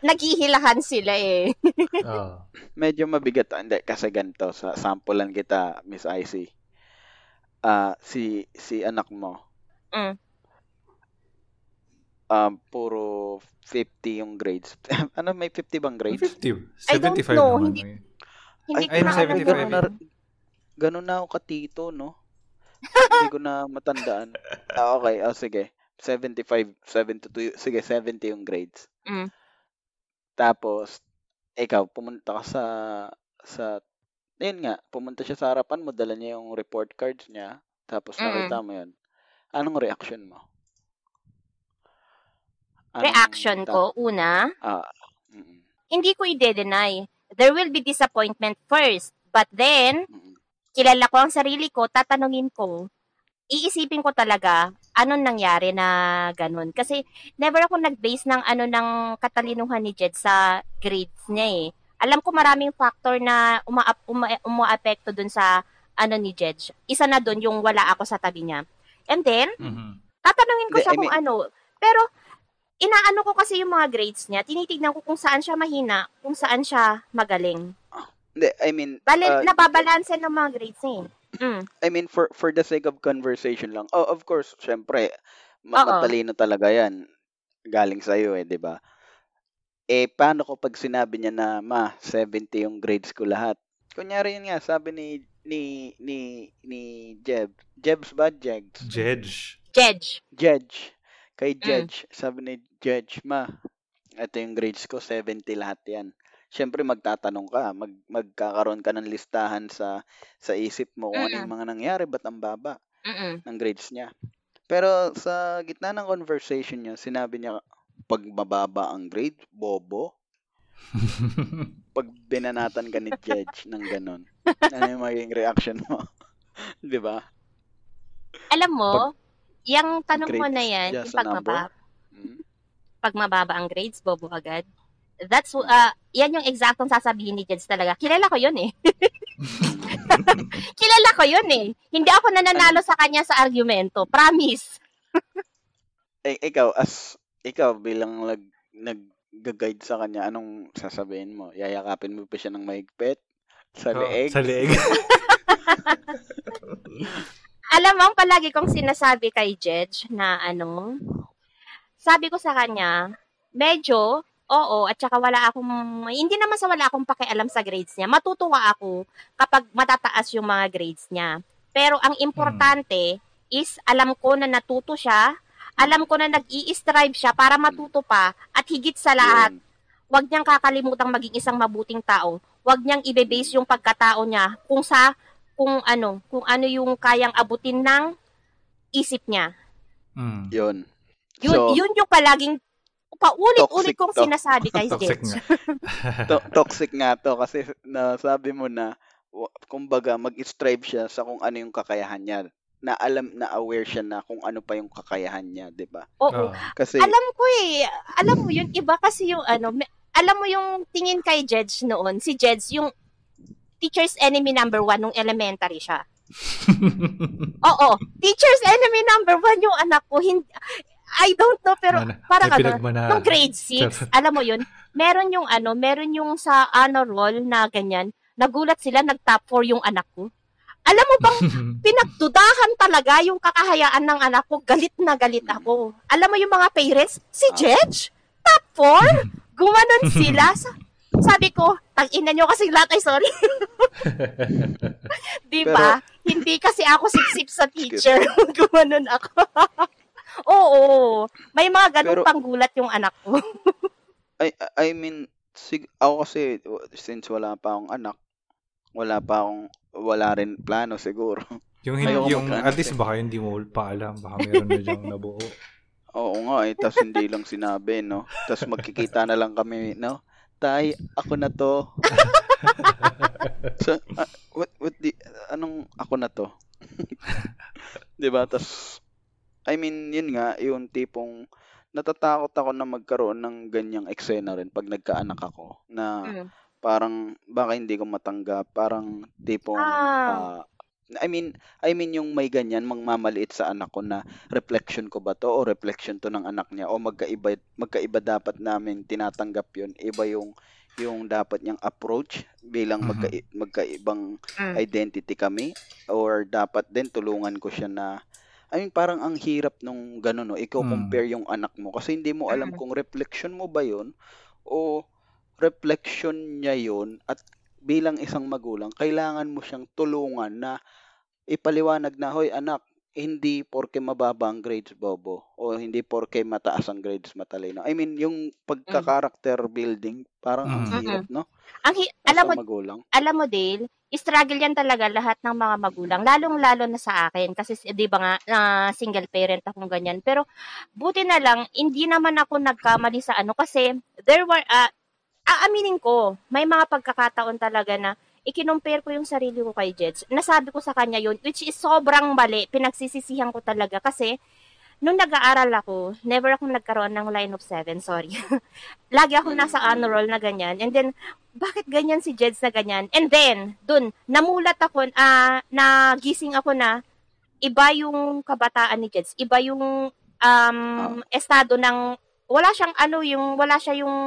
naghihilahan sila eh. *laughs* ah. medyo mabigat. Ah, Hindi, kasi ganito. Sa sampulan kita, Miss Icy. Ah, si, si anak mo, Mm. um, puro 50 yung grades. *laughs* ano, may 50 bang grades? 50. I don't 75 know, naman. hindi- eh. Hindi Ay, ko na 75 ganun na, ganun na ako katito, no? *laughs* Hindi ko na matandaan. Ah, okay. Oh, sige. 75, 72, sige, 70 yung grades. Mm. Tapos, ikaw, pumunta ka sa, sa, yun nga, pumunta siya sa harapan mo, dala niya yung report cards niya, tapos Mm. nakita mo yun. Anong reaction mo? Anong Reaction ta- ko, una, Ah, mm, hindi ko i-deny. There will be disappointment first. But then, mm, kilala ko ang sarili ko, tatanungin ko, iisipin ko talaga, anong nangyari na ganun. Kasi, never ako nag-base ng ano ng katalinuhan ni Jed sa grades niya eh. Alam ko maraming factor na uma uma umaapekto dun sa ano ni Jed. Isa na dun yung wala ako sa tabi niya. And then, Mhm. tatanungin ko Hindi, siya I kung ano. Pero, inaano ko kasi yung mga grades niya. Tinitignan ko kung saan siya mahina, kung saan siya magaling. Hindi, I mean, Bale, ah, nababalanse ng mga grades niya eh. Mm. I mean, for for the sake of conversation lang. Oh, of course, syempre, ma- Oo. matalino talaga yan. Galing sa'yo eh, di ba? Eh, paano ko pag sinabi niya na, ma, 70 yung grades ko lahat? Kunyari yun nga, sabi ni, ni, ni, ni Jeb. Jebs ba? Jegs? Jedge. Judge. Judge. Kay Mm. Judge, sabi ni Judge, ma, ito yung grades ko, 70 lahat yan. Siyempre, magtatanong ka, mag, magkakaroon ka ng listahan sa sa isip mo kung ano yung mga nangyari, ba't ang baba Mm-mm. ng grades niya. Pero sa gitna ng conversation niya, sinabi niya, pag mababa ang grade, bobo. *laughs* Pag binanatan ka ni Judge ng ganon, *laughs* ano yung magiging reaction mo? *laughs* Di ba? Alam mo, yung tanong mo na yan, a pag, mababa, Hmm? pag mababa ang grades, bobo agad. That's, uh, yan yung eksaktong sasabihin ni Jeds talaga. Kilala ko yun eh. *laughs* Kilala ko yun eh. Hindi ako nananalo sa kanya sa argumento. Promise. *laughs* Eh, ikaw, as ikaw bilang lag, nag-guide sa kanya, anong sasabihin mo? Yayakapin mo pa siya ng mahigpit? Sa Oh, leeg? Sa leeg. *laughs* Alam mo, palagi kong sinasabi kay Jedge na ano, sabi ko sa kanya, medyo, oo, at saka wala akong, hindi naman sa wala akong pakialam sa grades niya. Matutuwa ako kapag matataas yung mga grades niya. Pero ang importante is alam ko na natuto siya, alam ko na nag-i-strive siya para matuto pa, at higit sa lahat, huwag niyang kakalimutang maging isang mabuting tao. Huwag niyang ibe-base yung pagkatao niya kung sa kung ano, kung ano yung kayang abutin ng isip niya. Mm. Yun. Yun, So, yun yung palaging paulit-ulit kong to. sinasabi kay Toxic Jets. nga. *laughs* to- toxic nga to kasi nasabi mo na wa- kumbaga mag-strive siya sa kung ano yung kakayahan niya na alam na aware siya na kung ano pa yung kakayahan niya, 'di ba? Oo. Oh. Kasi Alam ko eh. Alam mo yun, iba kasi yung ano, me- alam mo yung tingin kay Jeds noon, si Jeds yung teacher's enemy number one nung elementary siya. *laughs* Oo, teacher's enemy number one yung anak ko. Hindi, I don't know, pero Ano, parang ano, nung grade 6, *laughs* alam mo yun, meron yung ano, meron yung sa honor roll na ganyan, nagulat sila, nag-top 4 yung anak ko. Alam mo bang *laughs* pinagdudahan talaga yung kakahayaan ng anak ko. Galit na galit ako. Alam mo yung mga parents, si. Jedge, top 4, *laughs* gumanon sila. Sa- Sabi ko, tag-ina nyo kasi lahat ay sorry. Di ba? Hindi kasi ako sip-sip sa teacher. gumanon ako. Oo. May mga ganong Pero- panggulat yung anak ko. *laughs* I, I mean, sig- ako kasi, since wala pa akong anak, wala pa akong, wala rin plano siguro. yung, *laughs* Ayoko yung at least eh. baka hindi mo pa alam. Baka meron na diyang nabuo. *laughs* Oo nga eh, tas hindi lang sinabi, no? Tas magkikita na lang kami, no? Tay, ako na to. so, ah, what, what di, anong ako na to? 'Di ba? Tas, I mean, yun nga, yung tipong natatakot ako na magkaroon ng ganyang eksena rin pag nagkaanak ako na Mm. parang baka hindi ko matanggap, parang tipong Ah. ah, I mean, I mean yung may ganyan mangmamaliit sa anak ko na reflection ko ba to o reflection to ng anak niya o magkaiba magkaiba dapat namin tinatanggap yun. Iba yung yung dapat niyang approach bilang Mhm. magka, magkaibang Mm. identity kami or dapat din tulungan ko siya na I mean parang ang hirap nung gano'n no, ikaw Mm. compare yung anak mo kasi hindi mo alam Mm. kung reflection mo ba yun o reflection niya yun at bilang isang magulang kailangan mo siyang tulungan na ipaliwanag na hoy anak hindi porke mababa ang grades bobo o hindi porke mataas ang grades matalino. I mean yung pagka-character building parang ang Mm. hirap no Ang hi- alam mo, magulang. alam mo Dale, struggle yan talaga lahat ng mga magulang, lalong-lalo na sa akin kasi 'di ba nga ah, single parent akong ganyan. Pero buti na lang hindi naman ako nagkamali sa ano kasi there were ah, aaminin ko, may mga pagkakataon talaga na ikinumpare ko yung sarili ko kay Jets. Nasabi ko sa kanya yun, which is sobrang mali. Pinagsisisihan ko talaga kasi nung nag-aaral ako, never akong nagkaroon ng line of seven, sorry. *laughs* Lagi ako nasa honor roll na ganyan. And then, bakit ganyan si Jeds na ganyan? And then, dun, namulat ako, ah, nagising ako na, iba yung kabataan ni Jeds, iba yung um, estado ng, wala siyang ano, yung, wala siya yung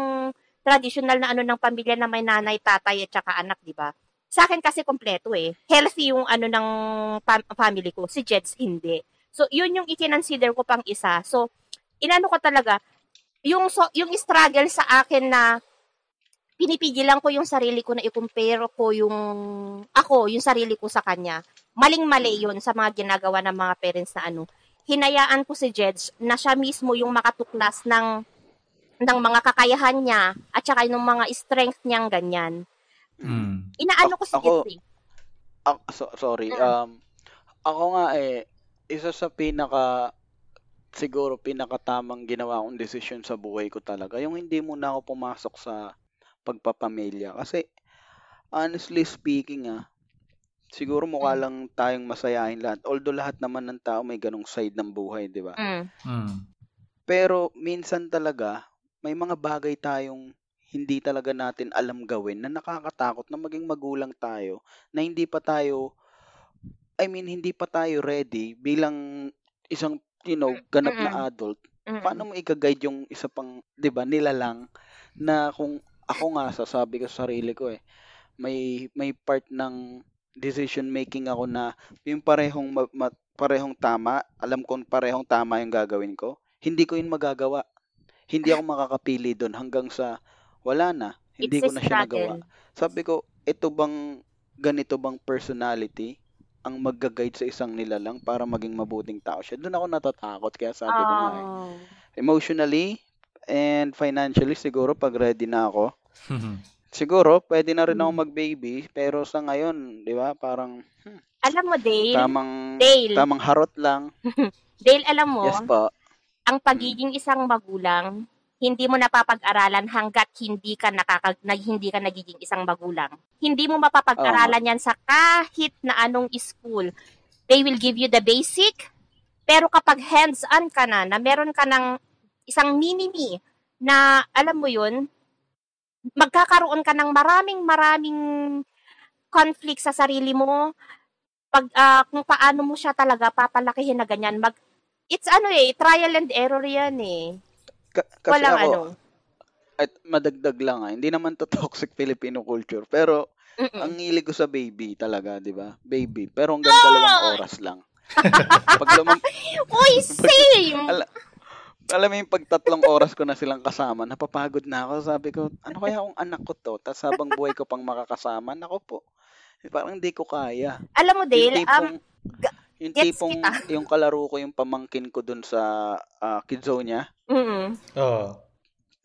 traditional na ano ng pamilya na may nanay, tatay, at saka anak, di ba? Sa akin kasi kompleto eh. Healthy yung ano ng fam- family ko. Si Jeds, hindi. So, yun yung ikinonsider ko pang isa. So, inano ko talaga, yung, so, yung struggle sa akin na pinipigilan ko yung sarili ko na i-compare ko yung ako, yung sarili ko sa kanya. Maling-mali yun sa mga ginagawa ng mga parents na ano. Hinayaan ko si Jedge na siya mismo yung makatuklas ng ng mga kakayahan niya at saka yung mga strength niyang ganyan. Mm. Inaano ko si Ako- Jedge eh. So- sorry. Mm. Um ako nga eh isa sa pinaka siguro pinakatamang ginawa kong desisyon sa buhay ko talaga yung hindi muna ako pumasok sa pagpapamilya kasi honestly speaking ah siguro mukha Mm. lang tayong masayahin lahat although lahat naman ng tao may ganong side ng buhay di ba Mm. Mm. pero minsan talaga may mga bagay tayong hindi talaga natin alam gawin na nakakatakot na maging magulang tayo na hindi pa tayo I mean hindi pa tayo ready bilang isang you know ganap na adult Mm. paano mo i-guide yung isa pang 'di ba nila lang na kung ako nga sasabi ko sa sarili ko eh may may part ng decision making ako na yung parehong ma- ma- parehong tama alam kong parehong tama yung gagawin ko hindi ko yun magagawa. Hindi ako makakapili doon hanggang sa wala na hindi It's ko na siya nagawa. sabi ko ito bang ganito bang personality ang magga-guide sa isang nilalang para maging mabuting tao siya doon ako natatakot kaya sabi ko nga eh, Oh. emotionally and financially siguro pag ready na ako. *laughs* Siguro pwede na rin ako Hmm. mag-baby pero sa ngayon, 'di ba? Parang Alam mo, Dale, tamang Dale, tamang harot lang. *laughs* Dale, alam mo, Yes po. ang pagiging isang magulang, hindi mo napapag-aralan hanggat hindi ka nakaka, na, hindi ka nagiging isang magulang. Hindi mo mapapag-aralan yan sa kahit na anong school. They will give you the basic, pero kapag hands-on ka na, na meron ka ng isang mini-me na, alam mo yun, magkakaroon ka ng maraming maraming conflict sa sarili mo, pag ah, kung paano mo siya talaga papalakihin na ganyan, mag It's ano eh, trial and error yan eh. Ka- kasi Walang ako, ano. at madagdag lang ah, hindi naman to *laughs* toxic Filipino culture, pero Mm-mm. Ang hilig ko sa baby talaga, di ba? Baby. Pero hanggang dalawang oras lang. Pag lumam- *laughs* Uy, same! Ala- alam mo yung pag tatlong oras ko na silang kasama, napapagod na ako. Sabi ko, ano kaya kung anak ko to? Tapos habang buhay ko pang makakasama, nako po. Eh, Parang hindi ko kaya. Alam mo, Dale, um, tipong, yung gets tipong, kita. *laughs* yung kalaro ko, yung pamangkin ko dun sa uh, Kidzonia, mm Oo.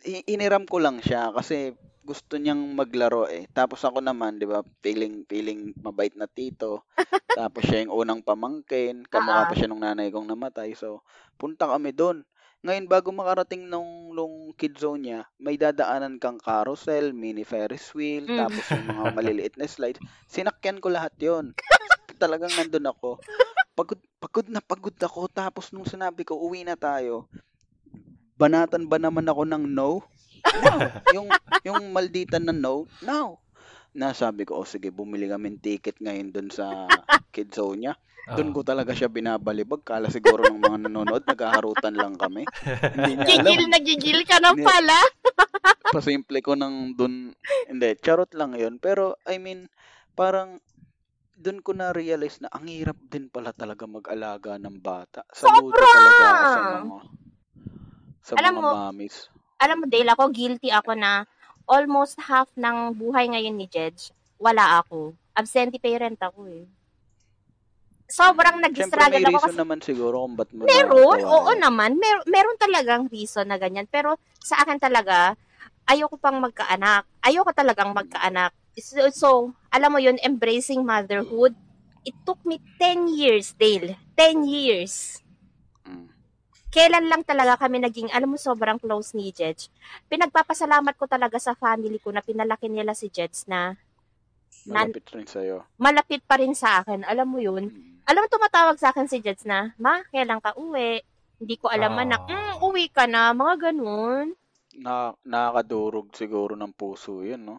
i- iniram ko lang siya kasi gusto niyang maglaro eh. Tapos ako naman, 'di ba, feeling feeling mabait na tito. *laughs* Tapos siya yung unang pamangkin, kamukha Ah. pa siya nung nanay kong namatay. So, punta kami doon. Ngayon bago makarating nung nung kid zone niya, may dadaanan kang carousel, mini Ferris wheel, Mm. tapos yung mga *laughs* maliliit na slides. Sinakyan ko lahat 'yon. Talagang nandun ako. Pagod, pagod na pagod ako. Tapos nung sinabi ko, uwi na tayo, banatan ba naman ako ng no? No. *laughs* yung, yung malditan na no? No. Na sabi ko, oh sige, bumili kami ng ticket ngayon dun sa kid zone niya. Doon Oo. ko talaga siya binabalibag. Kala siguro ng mga nanonood, naghaharutan lang kami. Hindi niya alam. Gigil na gigil ka na Hindi. pala. Pasimple ko ng dun. Hindi, charot lang yon Pero, I mean, parang doon ko na realize na ang hirap din pala talaga mag-alaga ng bata. Saludo Sobra! talaga ako sa mga sa Alam mga mo, mommies. Alam mo, Dale, ako guilty ako na almost half ng buhay ngayon ni Jedge, wala ako. Absentee parent ako eh. Sobrang Siyempre nag-struggle ako kasi naman siguro kung ba't mo Meron, nagawa oo naman. Mer- meron talagang reason na ganyan. Pero sa akin talaga, ayoko pang magkaanak. Ayoko talagang magkaanak. So, so, alam mo yun, embracing motherhood, it took me 10 years, Dale. 10 years. Mm. Kailan lang talaga kami naging, alam mo, sobrang close ni Jedge. Pinagpapasalamat ko talaga sa family ko na pinalaki nila si Jedge na Malapit rin sa'yo. malapit pa rin sa akin. Alam mo yun, Mm. alam mo, tumatawag sa akin si Jets na, Ma, kailan ka uwi? Hindi ko alam, Ah. anak. Mm, uwi ka na. Mga ganun. Na, nakakadurog siguro ng puso yun, no?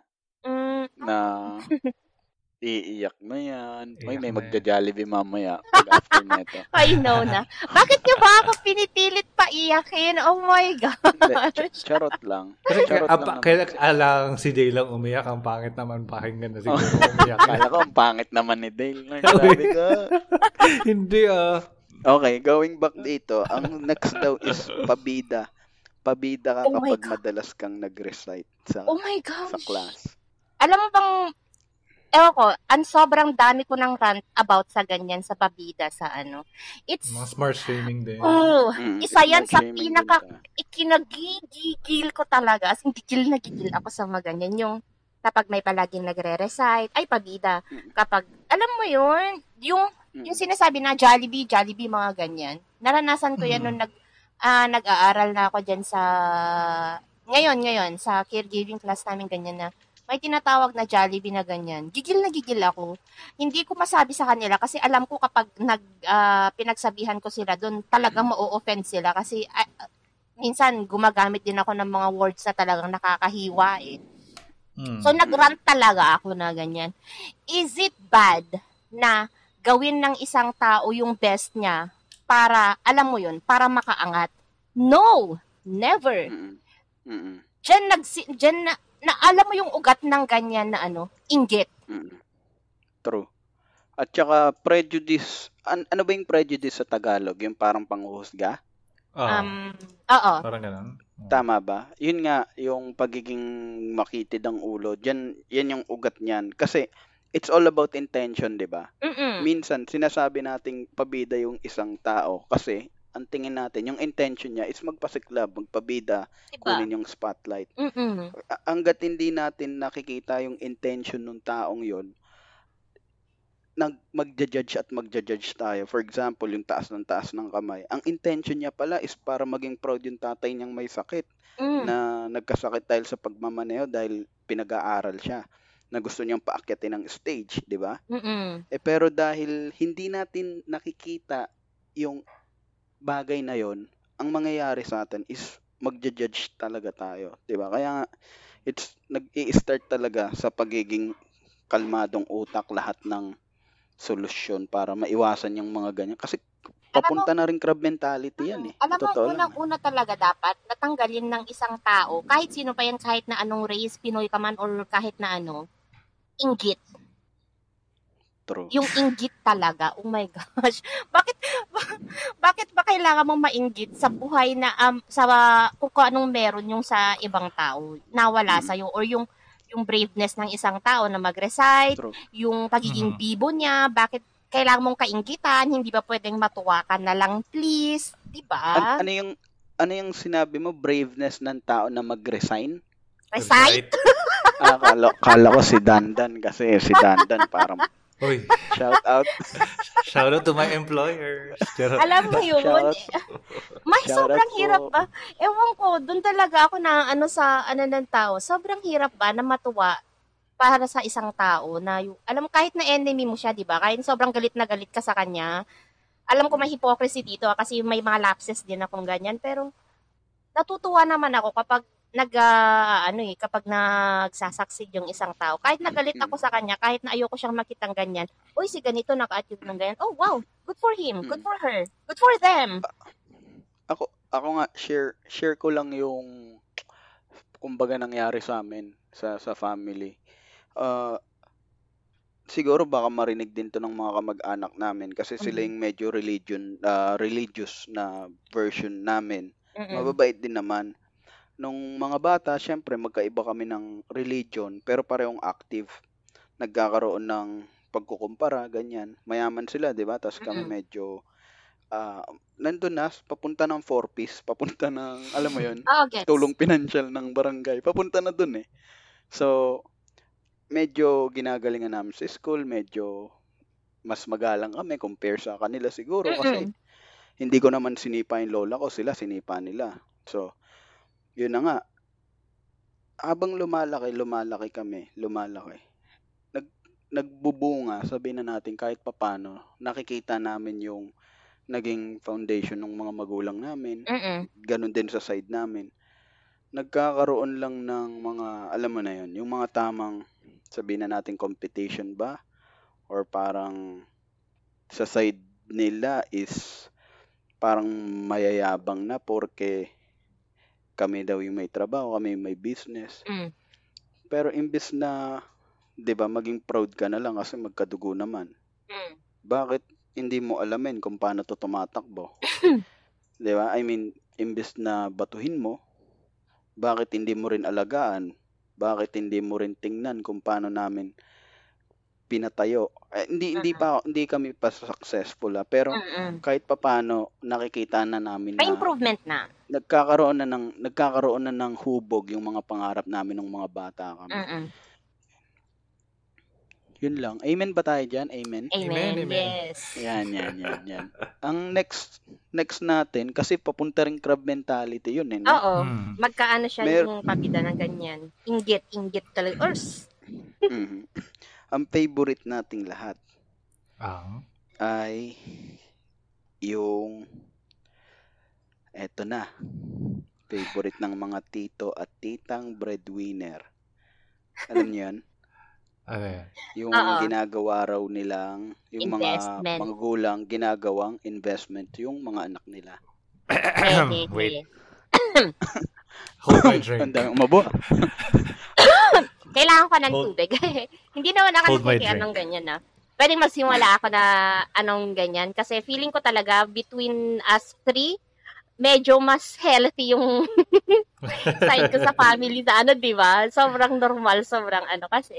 Na *laughs* iiyak na yan. May, Iyak may magja-jollibee mamaya pag after neto. *laughs* I know na. Bakit niyo ba ako pinipilit pa iyakin? Oh my God. Hindi, ch- charot lang. Kasi Charot kaya, lang kaya alang si Day lang umiyak, ang pangit naman pakinggan na siguro Oh. umiyak. *laughs* Kala ko ang pangit naman ni Dale. Sabi ko. Hindi ah. Okay, going back dito, ang next daw is pabida. Pabida ka Oh kapag God. madalas kang nag-recite sa Oh my sa gosh. class. Alam mo bang, ewan ko, ang sobrang dami ko ng rant about sa ganyan, sa pabida, sa ano. It's, Mga smart shaming din. oh, Mm, isa yan sa pinaka- ka. ikinagigigil ko talaga. As in, gigil na gigil ako sa mga ganyan. Yung kapag may palaging nagre-recite, ay pabida. Mm. Kapag, alam mo yun, yung, Mm. yung sinasabi na Jollibee, Jollibee, mga ganyan. Naranasan ko yan Mm. nung nag, ah, nag-aaral na ako dyan sa, ngayon, ngayon, sa caregiving class namin ganyan na, may tinatawag na Jollibee na ganyan. Gigil na gigil ako. Hindi ko masabi sa kanila kasi alam ko kapag nag, ah, pinagsabihan ko sila doon, talagang ma-offend sila kasi ah, minsan gumagamit din ako ng mga words na talagang nakakahiwa eh. Mm. So nagrant talaga ako na ganyan. Is it bad na gawin ng isang tao yung best niya para, alam mo yun, para makaangat? No! Never! Mm-mm. Diyan, nagsi- diyan na, na, alam mo yung ugat ng ganyan na ano, inggit. Mm-mm. True. At saka prejudice, an- ano ba yung prejudice sa Tagalog? Yung parang panghuhusga? Ah, Um, oo. parang ganun. Oh. Tama ba? Yun nga, yung pagiging makitid ang ulo. Diyan, yan yung ugat niyan. Kasi, it's all about intention, di ba? Minsan, sinasabi nating pabida yung isang tao kasi ang tingin natin, yung intention niya is magpasiklab, magpabida, Diba? kunin yung spotlight. Mm-mm. Hanggat hindi natin nakikita yung intention ng taong yon nag magja-judge at magja-judge tayo. For example, yung taas ng taas ng kamay. Ang intention niya pala is para maging proud yung tatay niyang may sakit Mm. na nagkasakit dahil sa pagmamaneho dahil pinag-aaral siya na gusto niyang paakyatin ng stage, di ba? Eh pero dahil hindi natin nakikita yung bagay na yon, ang mangyayari sa atin is magja-judge talaga tayo, 'di ba? Kaya it's nag-i-start talaga sa pagiging kalmadong utak lahat ng solusyon para maiwasan yung mga ganyan kasi papunta na rin crab mentality yan eh. Alam mo, Totoo lang. unang-una talaga dapat natanggalin ng isang tao, kahit sino pa yan, kahit na anong race, Pinoy ka man, or kahit na ano, inggit. True. Yung inggit talaga. Oh my gosh. *laughs* Bakit ba- *laughs* bakit ba kailangan mong mainggit sa buhay na um, sa kung anong meron yung sa ibang tao nawala Mm. sa or yung yung braveness ng isang tao na mag-recite, True. yung pagiging Mhm. bibo niya, bakit kailangan mong kainggitan, hindi ba pwedeng matuwa ka na lang please, 'di ba? An- ano yung ano yung sinabi mo braveness ng tao na mag-resign? Recite? *laughs* Ah, kala, kala ko si Dandan kasi si Dandan parang Uy, shout out. shout out to my employer. Charot. Alam mo yun, Shout out. May Shout sobrang po. hirap ba? Ewan ko, doon talaga ako na ano sa ano ng tao. Sobrang hirap ba na matuwa para sa isang tao na yung, alam mo kahit na enemy mo siya, 'di ba? Kahit sobrang galit na galit ka sa kanya. Alam ko may hypocrisy dito ah, kasi may mga lapses din akong ganyan, pero natutuwa naman ako kapag nag ah, ano eh, kapag nagsasucceed yung isang tao. Kahit nagalit ako sa kanya, kahit na ayoko siyang makitang ganyan. Uy, si ganito naka-achieve ng ganyan. Oh, wow. Good for him. Good for her. Good for them. Ako ako nga share share ko lang yung kumbaga nangyari sa amin sa sa family. Uh, siguro baka marinig din to ng mga kamag-anak namin kasi sila Mhm. yung medyo religion ah, religious na version namin. Mm-mm. Mababait din naman. Nung mga bata, syempre magkaiba kami ng religion pero parehong active. Nagkakaroon ng pagkukumpara, ganyan. Mayaman sila, 'di ba? Tapos kami medyo ah nandun na, papunta ng four piece, papunta ng, alam mo yun, Oo, gets. tulong pinansyal ng barangay, papunta na dun eh. So, medyo ginagalingan namin sa school, medyo mas magalang kami compare sa kanila siguro kasi Mm-mm. hindi ko naman sinipa yung lola ko, sila sinipa nila. So, yun na nga. Habang lumalaki, lumalaki kami, lumalaki. Nag, nagbubunga, sabihin na natin kahit papano, nakikita namin yung naging foundation ng mga magulang namin. Mm-mm. Ganon din sa side namin. Nagkakaroon lang ng mga, alam mo na yun, yung mga tamang, sabihin na natin competition ba? Or parang sa side nila is parang mayayabang na porque kami daw yung may trabaho, kami yung may business. Mm. Pero imbes na, 'di ba, maging proud ka na lang kasi magkadugo naman. Mm. Bakit hindi mo alamin kung paano to tumatakbo? *laughs* 'Di ba? I mean, imbes na batuhin mo, bakit hindi mo rin alagaan? Bakit hindi mo rin tingnan kung paano namin pinatayo? Eh, hindi hindi pa hindi kami pa successful ah, pero Mm-mm. kahit papaano nakikita na namin May na improvement na. nagkakaroon na ng nagkakaroon na ng hubog yung mga pangarap namin ng mga bata kami. Mm-mm. Yun lang. Amen ba tayo diyan? Amen. Amen. Amen, amen. Yes. Yan, yan, yan, yan. *laughs* Ang next next natin kasi papunta ring crab mentality yun eh. No? Oo. Hmm. Magkaano siya Mer- yung pabida ng ganyan. Inggit, inggit talaga. Or, Mhm. Ang favorite nating lahat Ah. ay yung eto na. Favorite ng mga tito at titang breadwinner. Alam niyo yan? Ano yan? Yung Oo. ginagawa raw nilang, yung mga magulang ginagawang investment yung mga anak nila. Wait. *coughs* Hold my *laughs* drink. Ang dami umabo. *laughs* Kailangan ko ng Hold- tubig. *laughs* Hindi naman ako Hold ng ganyan na. Pwedeng magsimula ako na anong ganyan. Kasi feeling ko talaga between us three, medyo mas healthy yung *laughs* side ko sa family sa ano, di ba? Sobrang normal, sobrang ano kasi.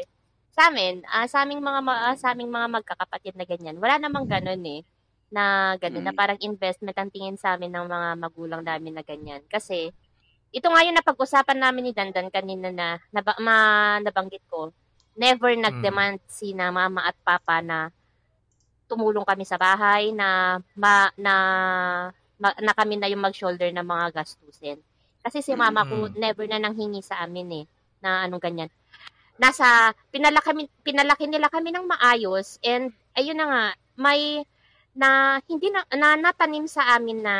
Sa amin, ah, sa aming mga ma- ah, sa aming mga magkakapatid na ganyan, wala namang ganun eh na ganun, na Mm. parang investment ang tingin sa amin ng mga magulang namin na ganyan. Kasi, ito nga yung napag-usapan namin ni Dandan kanina na naba, ma, nabanggit ko, never nag-demand si na mama at papa na tumulong kami sa bahay, na, ma, na, ma- na kami na yung mag-shoulder ng mga gastusin. Kasi si mama ko Mm. never na nanghingi sa amin eh, na anong ganyan. Nasa, pinalaki, pinalaki nila kami ng maayos and ayun na nga, may na hindi na, na natanim sa amin na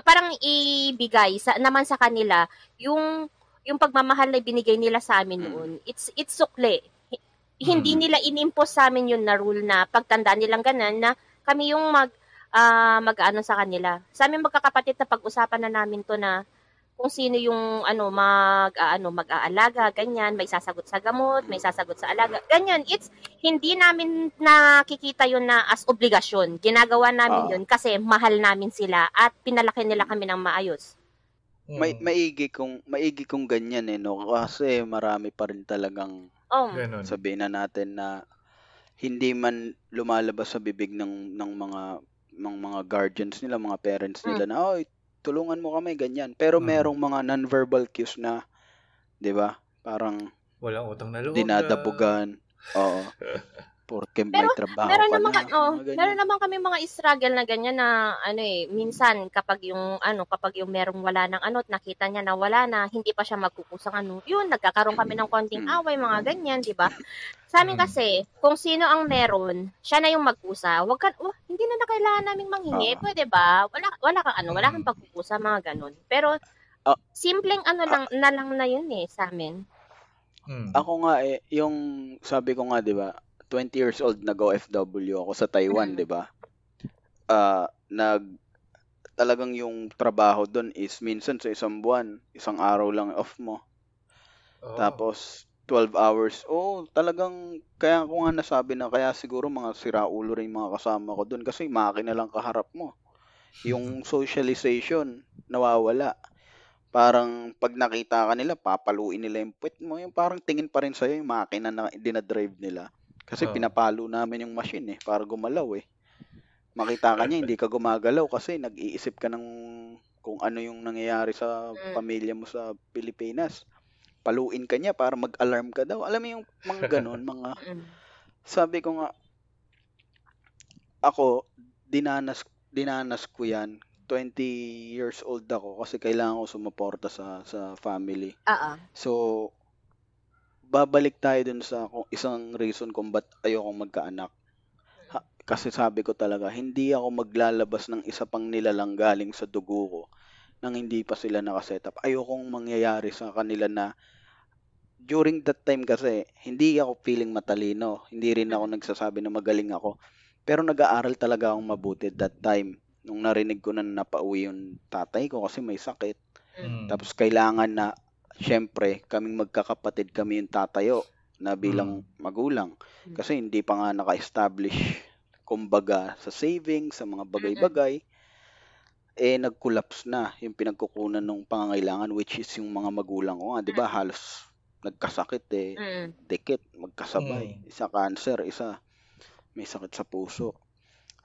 parang ibigay sa naman sa kanila yung yung pagmamahal na binigay nila sa amin Mm. noon. It's it's sukle. Hi- Hindi Mm. nila inimpose sa amin yun na rule na pagtanda nilang ganun na kami yung mag ah, mag-ano sa kanila. Sa amin magkakapatid na pag-usapan na namin to na kung sino yung ano mag uh, ano mag-aalaga, ganyan, may sasagot sa gamot, may sasagot sa alaga. Ganyan, it's hindi namin nakikita yun na as obligasyon. Ginagawa namin uh, yun kasi mahal namin sila at pinalaki nila kami ng maayos. May maigi kung maigi kung ganyan eh no kasi marami pa rin talagang oh. sabihin na natin na hindi man lumalabas sa bibig ng ng mga ng mga guardians nila, mga parents nila mm. na oh tulungan mo kami, ganyan. Pero mm. merong mga non-verbal cues na, di ba? Parang, walang utang na loob. Dinadabugan. Oo. *laughs* Porque may pero, trabaho meron naman, na. Oh, meron naman kami mga struggle na ganyan na ano eh, minsan kapag yung ano, kapag yung merong wala ng ano, nakita niya na wala na, hindi pa siya magkukusang ano. Yun, nagkakaroon kami ng konting mm. away, mga ganyan, 'di ba? Sa amin mm. kasi, kung sino ang meron, siya na yung magkusa. Wag ka, oh, hindi na na kailangan naming manghingi, uh, pwede ba? Wala wala kang ano, wala kang pagkukusa, mga ganun. Pero uh, simpleng ano lang uh, na lang na yun eh sa amin. Hmm. Ako nga eh, yung sabi ko nga 'di ba, 20 years old nag-OFW ako sa Taiwan, mm. 'di ba? Uh, nag talagang yung trabaho doon is minsan sa isang buwan, isang araw lang off mo. Oh. Tapos 12 hours. Oh, talagang kaya ko nga nasabi na kaya siguro mga siraulo rin mga kasama ko doon kasi makina lang kaharap mo. Yung socialization nawawala. Parang pag nakita ka nila, papaluin nila yung puwet mo. Yung parang tingin pa rin sa'yo yung makina na dinadrive nila. Kasi oh. pinapalo namin yung machine eh, para gumalaw eh. Makita ka niya, hindi ka gumagalaw kasi nag-iisip ka ng kung ano yung nangyayari sa mm. pamilya mo sa Pilipinas. Paluin ka niya para mag-alarm ka daw. Alam mo yung mga *laughs* ganun, mga... Mm. Sabi ko nga, ako, dinanas, dinanas ko yan. 20 years old ako kasi kailangan ko sumuporta sa sa family. Oo. So, babalik tayo dun sa kung isang reason kung ba't ayokong magkaanak. Ha, kasi sabi ko talaga, hindi ako maglalabas ng isa pang nilalang galing sa dugo ko nang hindi pa sila nakaset up. Ayokong mangyayari sa kanila na during that time kasi, hindi ako feeling matalino. Hindi rin ako nagsasabi na magaling ako. Pero nag-aaral talaga akong mabuti that time. Nung narinig ko na napauwi yung tatay ko kasi may sakit. Mm. Tapos kailangan na syempre, kaming magkakapatid kami yung tatayo na bilang mm. magulang. Hmm. Kasi hindi pa nga naka-establish, kumbaga, sa savings, sa mga bagay-bagay. Eh, nag-collapse na yung pinagkukunan ng pangangailangan, which is yung mga magulang ko nga, di ba? Mm. Halos nagkasakit eh. Mm. Dikit, magkasabay. Mm. Isa cancer, isa may sakit sa puso.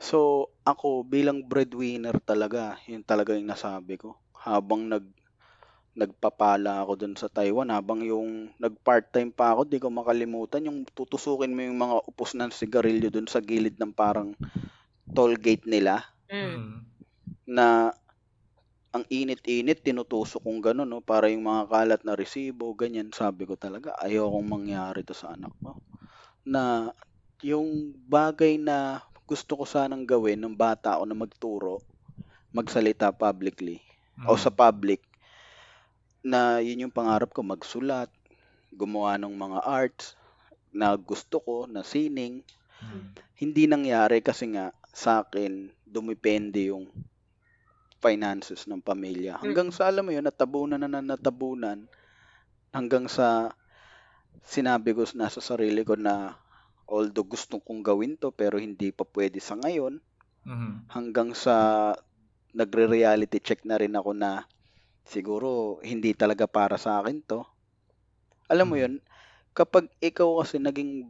So, ako bilang breadwinner talaga, yun talaga yung nasabi ko. Habang nag nagpapala ako dun sa Taiwan habang yung nag-part-time pa ako, di ko makalimutan yung tutusukin mo yung mga upos ng sigarilyo dun sa gilid ng parang toll gate nila. Mm. Na ang init-init, tinutusok kong gano'n, no? para yung mga kalat na resibo, ganyan. Sabi ko talaga, ayokong mangyari to sa anak ko. Na yung bagay na gusto ko sanang gawin ng bata ako na magturo, magsalita publicly, mm. o sa public, na yun yung pangarap ko, magsulat, gumawa ng mga arts na gusto ko, na sining. Hmm. Hindi nangyari kasi nga sa akin, dumipende yung finances ng pamilya. Hanggang sa alam mo yun, natabunan na natabunan, hanggang sa sinabi ko na sa sarili ko na although gusto kong gawin to pero hindi pa pwede sa ngayon, mm-hmm. hanggang sa nagre-reality check na rin ako na siguro hindi talaga para sa akin to. Alam mo hmm. yun, kapag ikaw kasi naging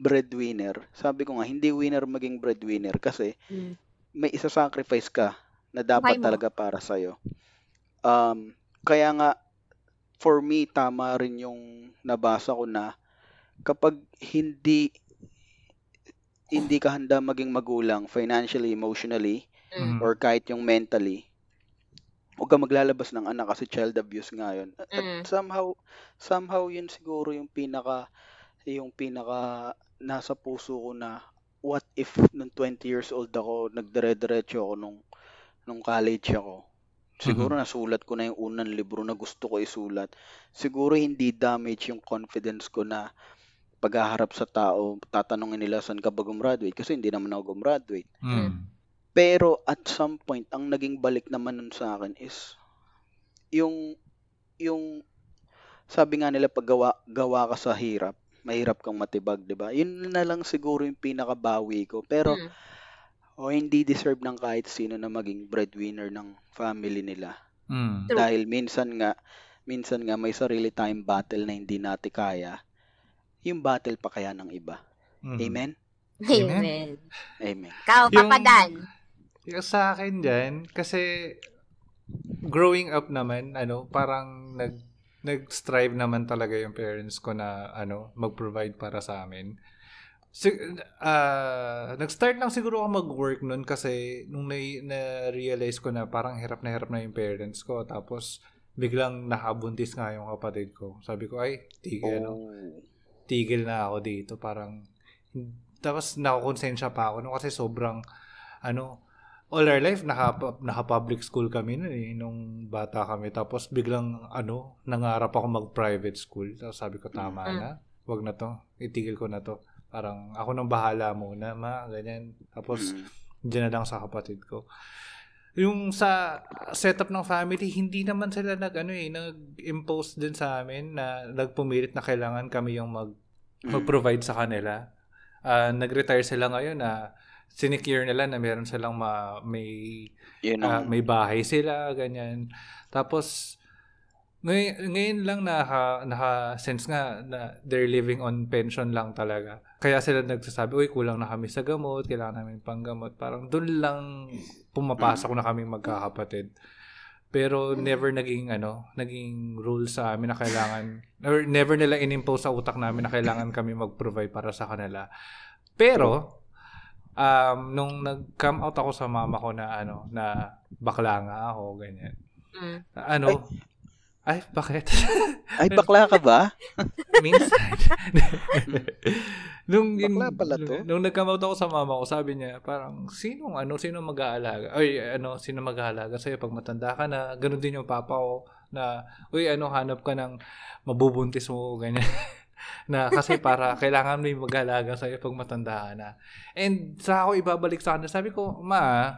breadwinner, sabi ko nga, hindi winner maging breadwinner kasi mm. may isa-sacrifice ka na dapat talaga para sa'yo. Um, kaya nga, for me, tama rin yung nabasa ko na kapag hindi hindi ka handa maging magulang financially, emotionally, mm. or kahit yung mentally, huwag ka maglalabas ng anak kasi child abuse nga yun. At mm. somehow, somehow yun siguro yung pinaka, yung pinaka nasa puso ko na what if nung 20 years old ako, nagdire-diretso ako nung, nung college ako. Siguro mm-hmm. nasulat ko na yung unang libro na gusto ko isulat. Siguro hindi damage yung confidence ko na paghaharap sa tao, tatanungin nila saan ka ba gumraduate kasi hindi naman ako gumraduate. Mm. Pero at some point, ang naging balik naman nun sa akin is, yung yung sabi nga nila pag gawa, gawa ka sa hirap, mahirap kang matibag, 'di ba? Yun na lang siguro yung pinakabawi ko. Pero Mm. o hindi deserve ng kahit sino na maging breadwinner ng family nila. Mm. Dahil minsan nga minsan nga may sarili tayong battle na hindi natin kaya. Yung battle pa kaya ng iba. Mm. Amen. Amen. Amen. Amen. Ikaw, Yung- Papa Dan. Yung sa akin dyan, kasi growing up naman, ano, parang nag nag-strive naman talaga yung parents ko na ano, mag-provide para sa amin. Sig- ah, nag-start lang siguro ako mag-work noon kasi nung na, na-realize ko na parang hirap na hirap na yung parents ko tapos biglang nakabuntis nga yung kapatid ko. Sabi ko, ay, tigil, ano, Oh. tigil na ako dito. Parang, tapos nakakonsensya pa ako no, kasi sobrang, ano, all our life, naka, naka-public school kami nun eh, nung bata kami. Tapos biglang, ano, nangarap ako mag-private school. Tapos sabi ko, tama na. Wag na to. Itigil ko na to. Parang, ako nang bahala muna, ma, ganyan. Tapos, Mm. Diyan na lang sa kapatid ko. Yung sa setup ng family, hindi naman sila nag ano eh, nag-impose din sa amin na nagpumilit na kailangan kami yung mag Mm. mag-provide sa kanila. Ah, nag-retire sila ngayon na sinecure nila na meron silang ma, may Yun ah, ang, may bahay sila, ganyan. Tapos ngayon, ngayon lang naka, naka-sense nga na they're living on pension lang talaga. Kaya sila nagsasabi, uy, kulang na kami sa gamot, kailangan namin panggamot. Parang doon lang pumapasok na kami magkakapatid. Pero never naging ano, naging rule sa amin na kailangan or never nila inimpose sa utak namin na kailangan kami mag-provide para sa kanila. Pero um nung nag-come out ako sa mama ko na ano na bakla nga ako ganyan. Mm. Ano? Ay, bakit? ay, bakla ka ba? *laughs* Minsan. nung, Bakla pala to. Nung, nung nag-come out ako sa mama ko, sabi niya, parang, sinong, ano, sino mag-aalaga? Ay, ano, sino mag-aalaga sa'yo pag matanda ka na? Ganon din yung papa ko, na, uy, ano, hanap ka ng mabubuntis mo, ganyan. *laughs* na kasi para *laughs* kailangan may mag-aalaga sa'yo pag matanda na. And sa ako ibabalik sa kanya, sabi ko, ma,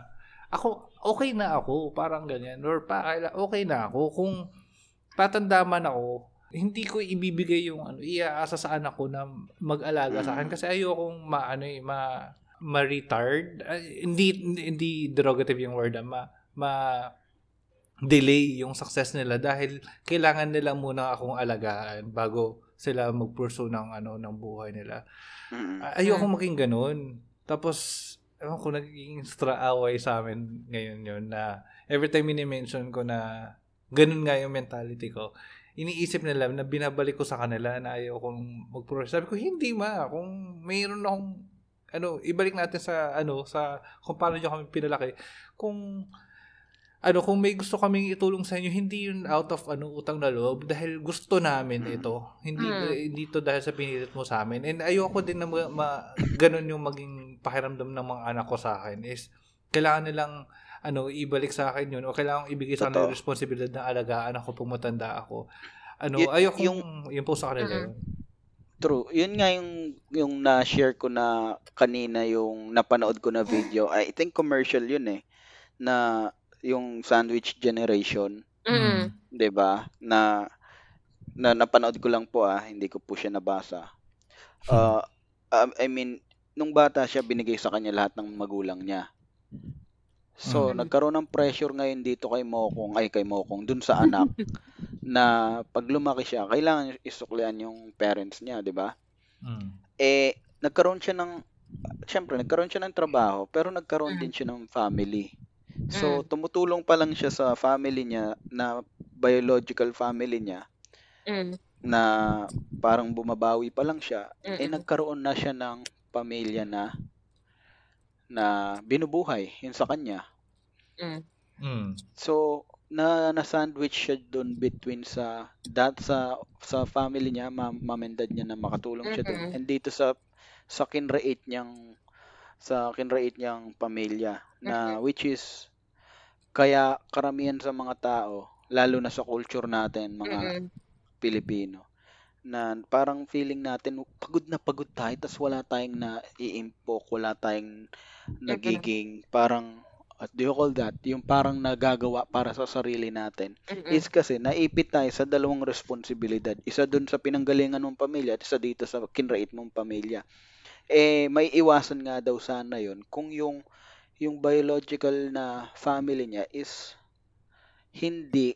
ako, okay na ako, parang ganyan. Or pa, okay na ako. Kung tatanda man ako, hindi ko ibibigay yung ano, iaasa sa anak ko na mag-alaga sa akin kasi ayokong ma ano eh, ma ma-retard. Ay, hindi hindi derogative yung word, ah, ma ma delay yung success nila dahil kailangan nila muna akong alagaan bago sila mag-pursue ng ano ng buhay nila. Mm. Ay- Ayoko maging ganun. Tapos, ewan ko, naging extra away sa amin ngayon yun na every time mini-mention ko na ganun nga yung mentality ko, iniisip nila na binabalik ko sa kanila na ayaw kong mag-progress. Sabi ko, hindi ma. Kung mayroon akong, ano, ibalik natin sa, ano, sa, kung paano nyo kami pinalaki. Kung, ano, kung may gusto kaming itulong sa inyo, hindi yun out of, ano, utang na loob. Dahil gusto namin ito. Hindi, Mm. hindi to dahil sa pinilit mo sa amin. And ayoko din na ma, ma- ganun yung maging pakiramdam ng mga anak ko sa akin is, kailangan nilang, ano, ibalik sa akin yun o kailangan ibigay sa kanila responsibilidad na alagaan ako pag matanda ako. Ano, Y- ayoko yung- yung, po sa kanila Mm. yun. True. Yun nga yung yung na-share ko na kanina yung napanood ko na video. I think commercial yun eh. Na yung sandwich generation, Mm. 'di ba? Na na napanood ko lang po ah, hindi ko po siya nabasa. Uh, I mean, nung bata siya binigay sa kanya lahat ng magulang niya. So, Mm. nagkaroon ng pressure ngayon dito kay Mokong, ay kay Mokong, dun sa anak *laughs* na pag lumaki siya, kailangan isuklian yung parents niya, 'di ba? Mm. eh nagkaroon siya ng syempre nagkaroon siya ng trabaho pero nagkaroon Mm. din siya ng family. So Mm. tumutulong pa lang siya sa family niya na biological family niya Mm. na parang bumabawi pa lang siya eh Mm-mm. nagkaroon na siya ng pamilya na na binubuhay yun sa kanya. Mm. Mm. So na na sandwich siya doon between sa that sa sa family niya, mom, mom and dad niya na makatulong siya doon. And dito sa sa kinreate niyang sa kinreate niyang pamilya na which is kaya karamihan sa mga tao lalo na sa culture natin mga Mm-mm. Pilipino na parang feeling natin pagod na pagod tayo tas wala tayong na iimpok wala tayong nagiging parang what do you call that? Yung parang nagagawa para sa sarili natin. Mm-mm. Is kasi naipit tayo sa dalawang responsibilidad. Isa dun sa pinanggalingan mong pamilya at isa dito sa kinrait mong pamilya. Eh, may iwasan nga daw sana yon kung yung yung biological na family niya is hindi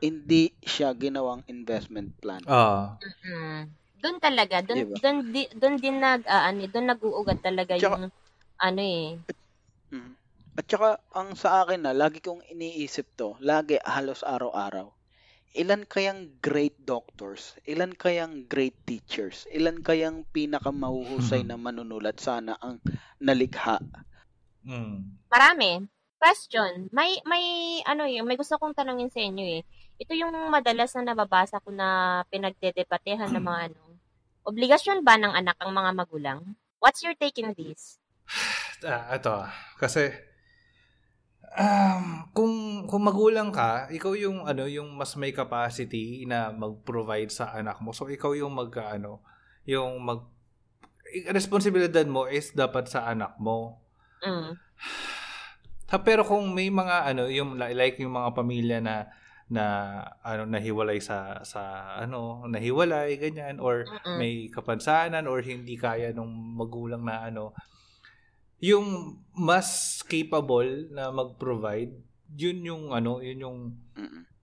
hindi siya ginawang investment plan. Ah. Mm. Doon talaga, doon Diba? doon di- doon din nag ah, ano, doon nag-uugat talaga Tsaka- yung ano eh. Mhm. At saka, ang sa akin na, lagi kong iniisip to, lagi halos araw-araw, ilan kayang great doctors, ilan kayang great teachers, ilan kayang pinakamahuhusay na manunulat sana ang nalikha. Mm. Marami. Question, may may ano eh, may gusto kong tanungin sa inyo eh. Ito yung madalas na nababasa ko na pinagdedebatehan ng mga ano. Obligasyon ba ng anak ang mga magulang? What's your take in this? Ah, ito. Kasi um, kung kung magulang ka, ikaw yung ano, yung mas may capacity na mag-provide sa anak mo. So ikaw yung mag ano, yung mag responsibilidad mo is dapat sa anak mo. Mm. Ha, pero kung may mga ano, yung li- like yung mga pamilya na na ano nahiwalay sa sa ano, nahiwalay ganyan or Mm-mm. may kapansanan or hindi kaya nung magulang na ano, yung mas capable na mag-provide, yun yung ano, yun yung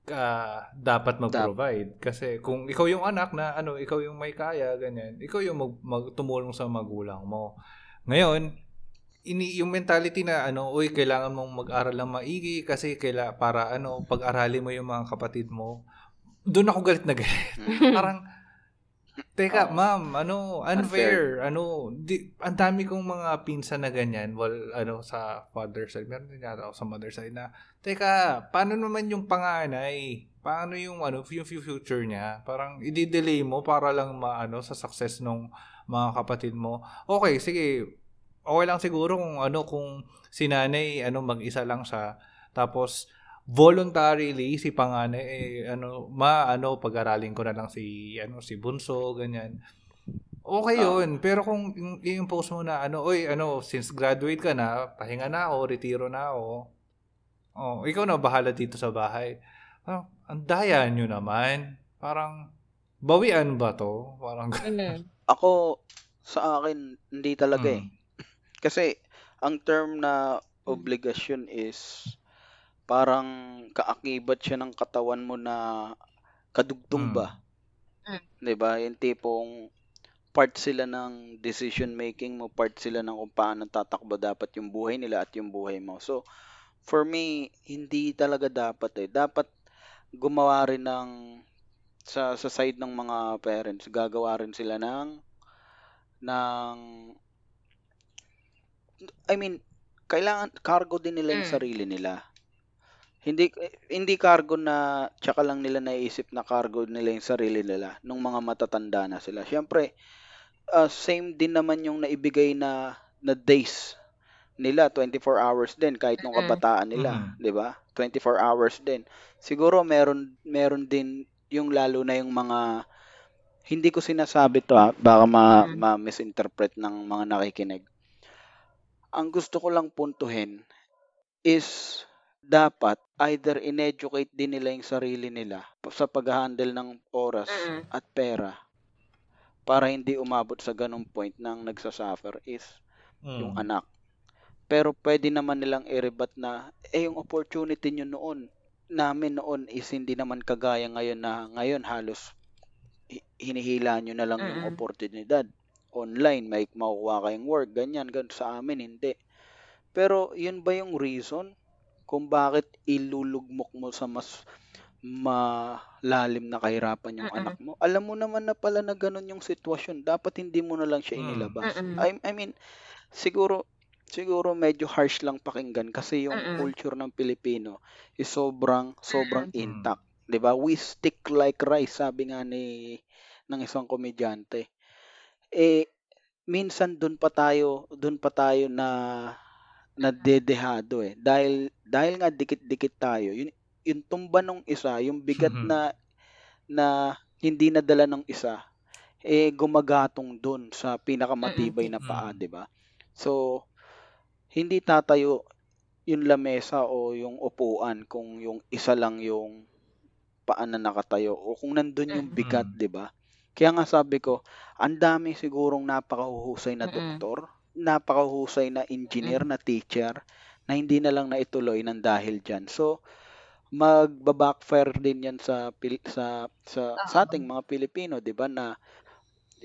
ah, dapat mag-provide. Kasi kung ikaw yung anak na ano, ikaw yung may kaya, ganyan, ikaw yung mag, mag- tumulong sa magulang mo. Ngayon, ini yung mentality na ano, uy, kailangan mong mag-aral ng maigi kasi kaila para ano, pag-aralin mo yung mga kapatid mo. Doon ako galit na galit. *laughs* Parang Teka, Oo. ma'am, ano, unfair, ano, di, ang dami kong mga pinsan na ganyan, well, ano, sa father side, meron din yata ako sa mother side na, teka, paano naman yung panganay? Paano yung, ano, yung future niya? Parang, i-delay mo para lang, maano, sa success ng mga kapatid mo. Okay, sige, okay lang siguro kung, ano, kung si nanay, ano, mag-isa lang siya, tapos, voluntarily si panganay eh, ano ma ano pag-aralin ko na lang si ano si bunso ganyan okay Ah. yun pero kung post mo na ano oy ano since graduate ka na pahinga na ako retiro na ako oh ikaw na bahala dito sa bahay ah, ang daya nyo naman parang bawian ba to parang Mm. Ako, sa akin, hindi talaga eh. Mm. Kasi, ang term na obligasyon is parang kaakibat siya ng katawan mo na kadugtong ba? Mm. 'Di ba? Yung tipong part sila ng decision making mo, part sila ng kung paano tatakbo dapat yung buhay nila at yung buhay mo. So, for me, hindi talaga dapat eh. Dapat gumawa rin ng sa sa side ng mga parents, gagawa rin sila ng ng I mean, kailangan cargo din nila yung Mm. sarili nila. Hindi hindi cargo na tsaka lang nila naisip na cargo nila yung sarili nila nung mga matatanda na sila. Siyempre, ah, same din naman yung naibigay na na days nila 24 hours din kahit nung kabataan nila, 'di ba? 24 hours din. Siguro meron meron din yung lalo na yung mga hindi ko sinasabi to ah, baka ma, Mm. ma-misinterpret ng mga nakikinig. Ang gusto ko lang puntuhin is dapat either in-educate din nila yung sarili nila sa pag-handle ng oras Mm. at pera para hindi umabot sa ganong point nang nagsasuffer is yung Mm. anak. Pero pwede naman nilang i-rebut na, eh yung opportunity nyo noon, namin noon is hindi naman kagaya ngayon na ngayon halos hi- hinihila nyo na lang yung Mm-mm. oportunidad. Online, may makukuha kayong work, ganyan, ganyan. Sa amin, hindi. Pero yun ba yung reason kung bakit ilulugmok mo sa mas malalim na kahirapan yung Mm-mm. anak mo? Alam mo naman na pala na ganun yung sitwasyon. Dapat hindi mo na lang siya Mm. inilabas. I, I mean, siguro siguro medyo harsh lang pakinggan kasi yung Mm-mm. culture ng Pilipino is sobrang sobrang Mm. intact, 'di ba? We stick like rice, sabi nga ni ng isang komedyante. Eh minsan doon pa tayo, doon pa tayo na nadedehado eh. Dahil dahil nga dikit-dikit tayo. Yun yung tumba nung isa, yung bigat Mhm. na na hindi nadala ng isa eh gumagatong doon sa pinakamatibay na paa, Mm. 'di ba? So hindi tatayo yung lamesa o yung upuan kung yung isa lang yung paan na nakatayo o kung nandun yung bigat, Mm. 'di ba? Kaya nga sabi ko, ang dami sigurong napakahuhusay na Mm-mm. doktor, napakahuhusay na engineer, na teacher na hindi na lang naituloy ng dahil diyan. So magba-backfire din 'yan sa sa sa, sa Oo. ating mga Pilipino, 'di ba, na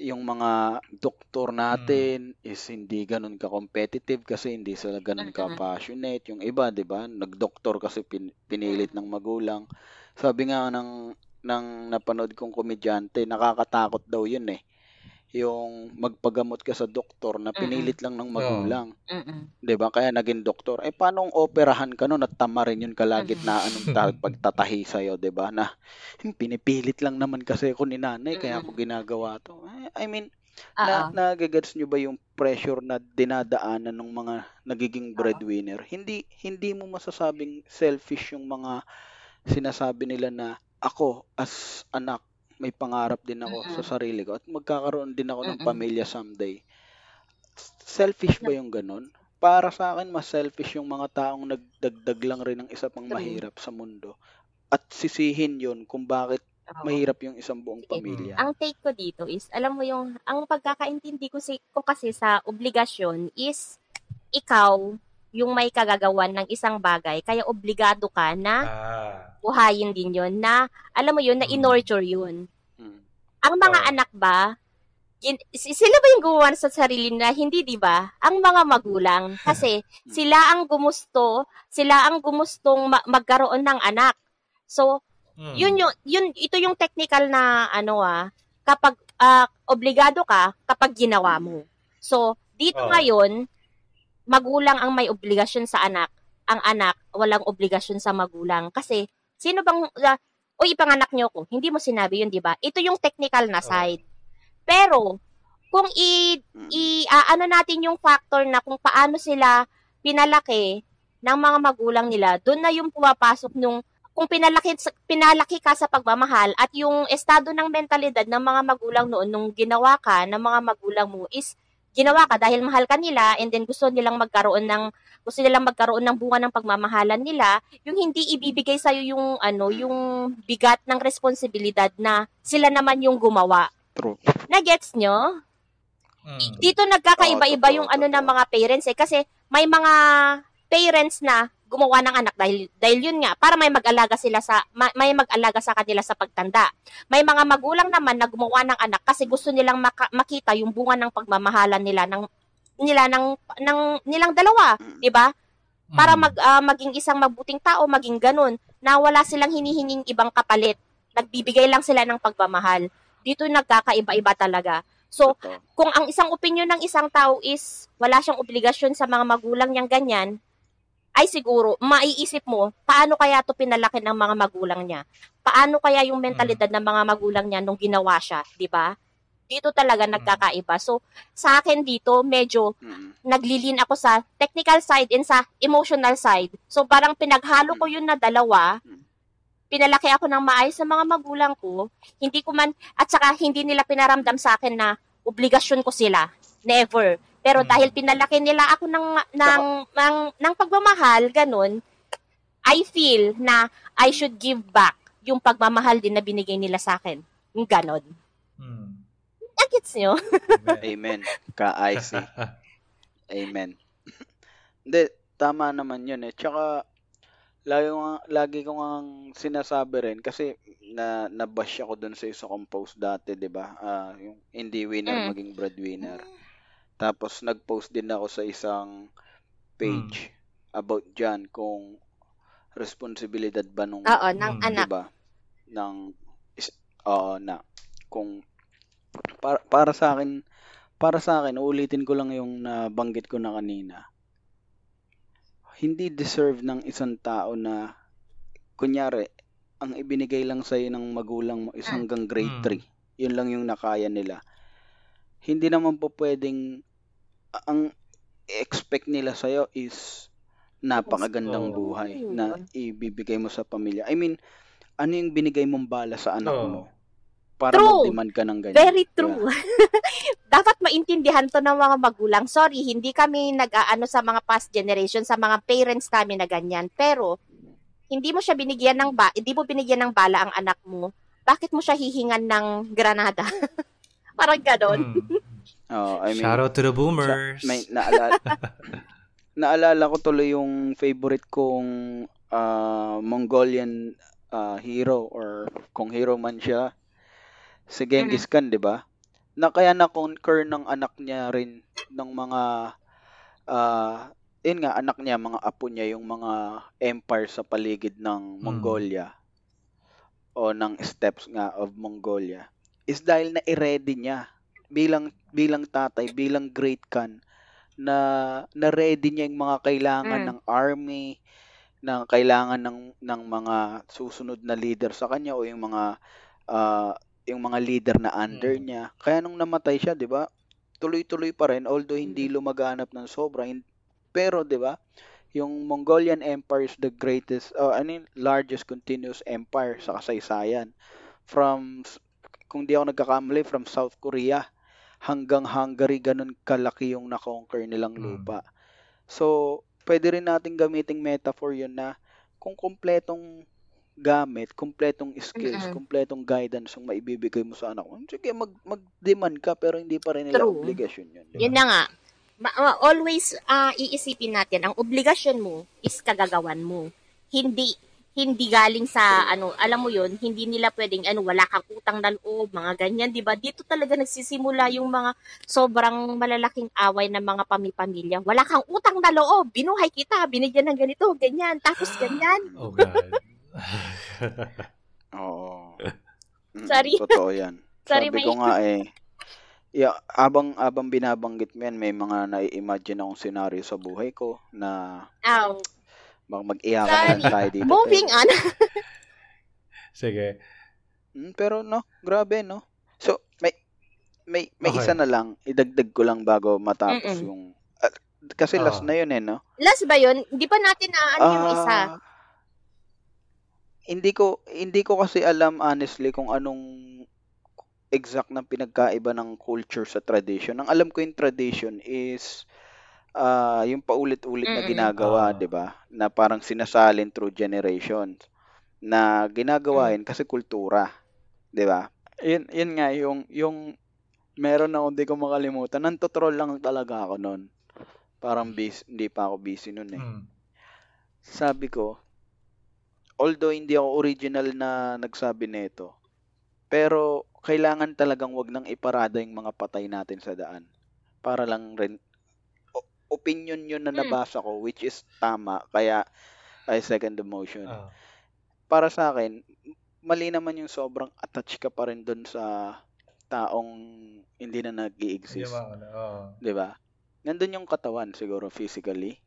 yung mga doktor Mm. natin is hindi ganun ka-competitive kasi hindi sila ganun Mm-mm. ka-passionate. Yung iba, 'di ba, nagdoktor kasi pin- pinilit ng magulang. Sabi nga ng ng napanood kong komedyante, nakakatakot daw 'yun eh. Yung magpagamot ka sa doktor na pinilit lang ng magulang, Mm-mm. 'di ba? Kaya naging doktor. Eh paano operahan ka nun at tama rin yung kalagitnaan ng ta- *laughs* pagtatahi sa'yo, 'di ba? Na "Hmm, pinipilit lang naman kasi ako ni nanay kaya ako ginagawa to. Eh, I mean, Oo. na nagagets nyo ba yung pressure na dinadaanan ng mga nagiging breadwinner? Hindi hindi mo masasabing selfish yung mga sinasabi nila na ako as anak may pangarap din ako sa Mm-mm. sarili ko at magkakaroon din ako ng Mm-mm. pamilya someday. Selfish ba yung ganun? Para sa akin, mas selfish yung mga taong nagdagdag lang rin ng isa pang mahirap sa mundo. At sisihin yun kung bakit Oo. mahirap yung isang buong pamilya. Ang take ko dito is, alam mo yung, ang pagkakaintindi ko, si, ko kasi sa obligasyon is, ikaw, yung may kagagawan ng isang bagay, kaya obligado ka na Ah. buhayin din yon na, alam mo yun, na Mm. in-nurture yun. Mm. Ang mga Oo. anak ba, si- sila ba yung gumawa sa sarili na hindi, di ba? Ang mga magulang. *laughs* Kasi sila ang gumusto, sila ang gumustong ma- magkaroon ng anak. So, Mm. yun yung yun ito yung technical na ano ah kapag ah, obligado ka kapag ginawa mo. So, dito Oo. ngayon magulang ang may obligasyon sa anak. Ang anak walang obligasyon sa magulang kasi sino bang uh, Uy, ipanganak niyo ko. Hindi mo sinabi yun, di ba? Ito yung technical na side. Pero, kung i, Mm. i ah, ano natin yung factor na kung paano sila pinalaki ng mga magulang nila, doon na yung pumapasok nung kung pinalaki, pinalaki ka sa pagmamahal at yung estado ng mentalidad ng mga magulang noon nung ginawa ka ng mga magulang mo is ginawa ka dahil mahal ka nila and then gusto nilang magkaroon ng gusto nilang magkaroon ng bunga ng pagmamahalan nila yung hindi ibibigay sa yung ano yung bigat ng responsibilidad na sila naman yung gumawa True. na gets nyo Mm. dito nagkakaiba-iba yung ano ng mga parents eh kasi may mga parents na gumawa ng anak dahil dahil yun nga para may mag-alaga sila sa ma- may mag-alaga sa kanila sa pagtanda. May mga magulang naman na gumawa ng anak kasi gusto nilang maka- makita yung bunga ng pagmamahalan nila ng nila ng ng nilang dalawa, 'di ba? Para Mm. mag ah, maging isang mabuting tao, maging ganun na wala silang hinihinging ibang kapalit. Nagbibigay lang sila ng pagmamahal. Dito nagkakaiba-iba talaga. So, kung ang isang opinion ng isang tao is wala siyang obligasyon sa mga magulang niyang ganyan, ay siguro, maiisip mo, paano kaya to pinalaki ng mga magulang niya? Paano kaya yung mentalidad ng mga magulang niya nung ginawa siya, di ba? Dito talaga nagkakaiba. So, sa akin dito, medyo Mm. naglilin ako sa technical side and sa emotional side. So, parang pinaghalo ko yun na dalawa. Pinalaki ako ng maayos sa mga magulang ko. Hindi ko man, at saka hindi nila pinaramdam sa akin na obligasyon ko sila. Never. Pero Mm. dahil pinalaki nila ako ng, ng, ng, ng pagmamahal, ganun, I feel na I should give back yung pagmamahal din na binigay nila sa akin. Yung ganon. Mm. Nagets nyo? Amen. Ka-IC. Amen. *laughs* *clears throat* Hindi, tama naman yun eh. Tsaka, lagi ko, nga- lagi ko nga sinasabi rin, kasi na, nabash ako dun sa isa kong post dati, di ba? Ah, yung hindi winner Mm. maging breadwinner. Tapos, nag-post din ako sa isang page about dyan kung responsibilidad ba nung Oo, ng Mm. anak. diba? Ng is, oo na kung para, para sa akin para sa akin uulitin ko lang yung nabanggit ko na kanina. Hindi deserve ng isang tao na kunyari ang ibinigay lang sa ng magulang mo is Mm. hanggang grade Mm. 3. Yun lang yung nakaya nila. Hindi naman po pwedeng ang expect nila sa'yo is napakagandang buhay na ibibigay mo sa pamilya. I mean, ano yung binigay mong bala sa anak mo para True. mag-demand ka ng ganyan. Very true. *laughs* Dapat maintindihan to ng mga magulang. Sorry, hindi kami nag-aano sa mga past generation, sa mga parents namin na ganyan. Pero, hindi mo siya binigyan ng ba, hindi mo binigyan ng bala ang anak mo. Bakit mo siya hihingan ng granada? *laughs* Parang ganon. Mm. Oh, I mean, Shout out to the Sa- boomers. may naalala *laughs* naalala ko tuloy yung favorite kong ah, Mongolian ah, hero or kung hero man siya si Genghis Khan, 'di ba? Na kaya na conquer ng anak niya rin ng mga ah yun nga anak niya, mga apo niya yung mga empire sa paligid ng Mongolia o ng steppes nga of Mongolia is dahil na i-ready niya bilang bilang tatay, bilang great Khan na na-ready niya yung mga kailangan Mm. ng army, na kailangan ng ng mga susunod na leader sa kanya o yung mga ah, yung mga leader na under Mm. niya. Kaya nung namatay siya, 'di ba? Tuloy-tuloy pa rin although hindi lumaganap ng sobra. Pero 'di ba? Yung Mongolian Empire is the greatest uh, yun, largest continuous empire sa kasaysayan. From kung di ako nagkakamali from South Korea hanggang Hungary ganun kalaki yung na-conquer nilang Mm. lupa. So, pwede rin nating gamiting metaphor yun na kung kumpletong gamit, kumpletong skills, Mm-mm. kumpletong guidance yung maibibigay mo sa anak mo. Sige, mag, mag-demand ka pero hindi pa rin nila True. obligasyon yun. di ba? Yun na nga. Ma- ma- always ah, iisipin natin, ang obligasyon mo is kagagawan mo. Hindi hindi galing sa ano, alam mo yun, hindi nila pwedeng ano, wala kang utang na loob, mga ganyan, 'di ba? Dito talaga nagsisimula yung mga sobrang malalaking away ng mga pami-pamilya. Wala kang utang na loob, binuhay kita, binigyan ng ganito, ganyan, tapos ganyan. Oh God. *laughs* Oo. Mm, Sorry. Totoo yan. *laughs* Sorry, Sabi ko may- nga eh, yeah, abang, abang binabanggit mo yan, may mga nai-imagine akong scenario sa buhay ko na Ow. Mag- mag-iyakan na lang tayo dito. Moving on. *laughs* Sige. Mm, pero no, grabe no. So, may may may Okay. isa na lang, idagdag ko lang bago matapos Mm-mm. yung ah, kasi last Ah. na yun eh, no? Last ba yun? Hindi pa natin na ano yung isa. Ah, Hindi ko hindi ko kasi alam honestly kung anong exact ng pinagkaiba ng culture sa tradition. Ang alam ko yung tradition is ah yung paulit-ulit na ginagawa, Ah. 'di ba? Na parang sinasalin through generations na ginagawa Mm. yun kasi kultura, 'di ba? Yun, yun nga yung yung meron ako hindi ko makalimutan. Nantotroll lang talaga ako noon. Parang busy, hindi pa ako busy noon eh Mm. sabi ko, although hindi ako original na nagsabi nito, pero kailangan talagang wag nang iparada yung mga patay natin sa daan. Para lang rin, opinion yun na Mm. nabasa ko, which is tama, kaya I second the motion. Ah. Para sa akin, mali naman yung sobrang attached ka pa rin dun sa taong hindi na nag exist ba, ano, oo. 'di ba? Nandun yung katawan siguro physically.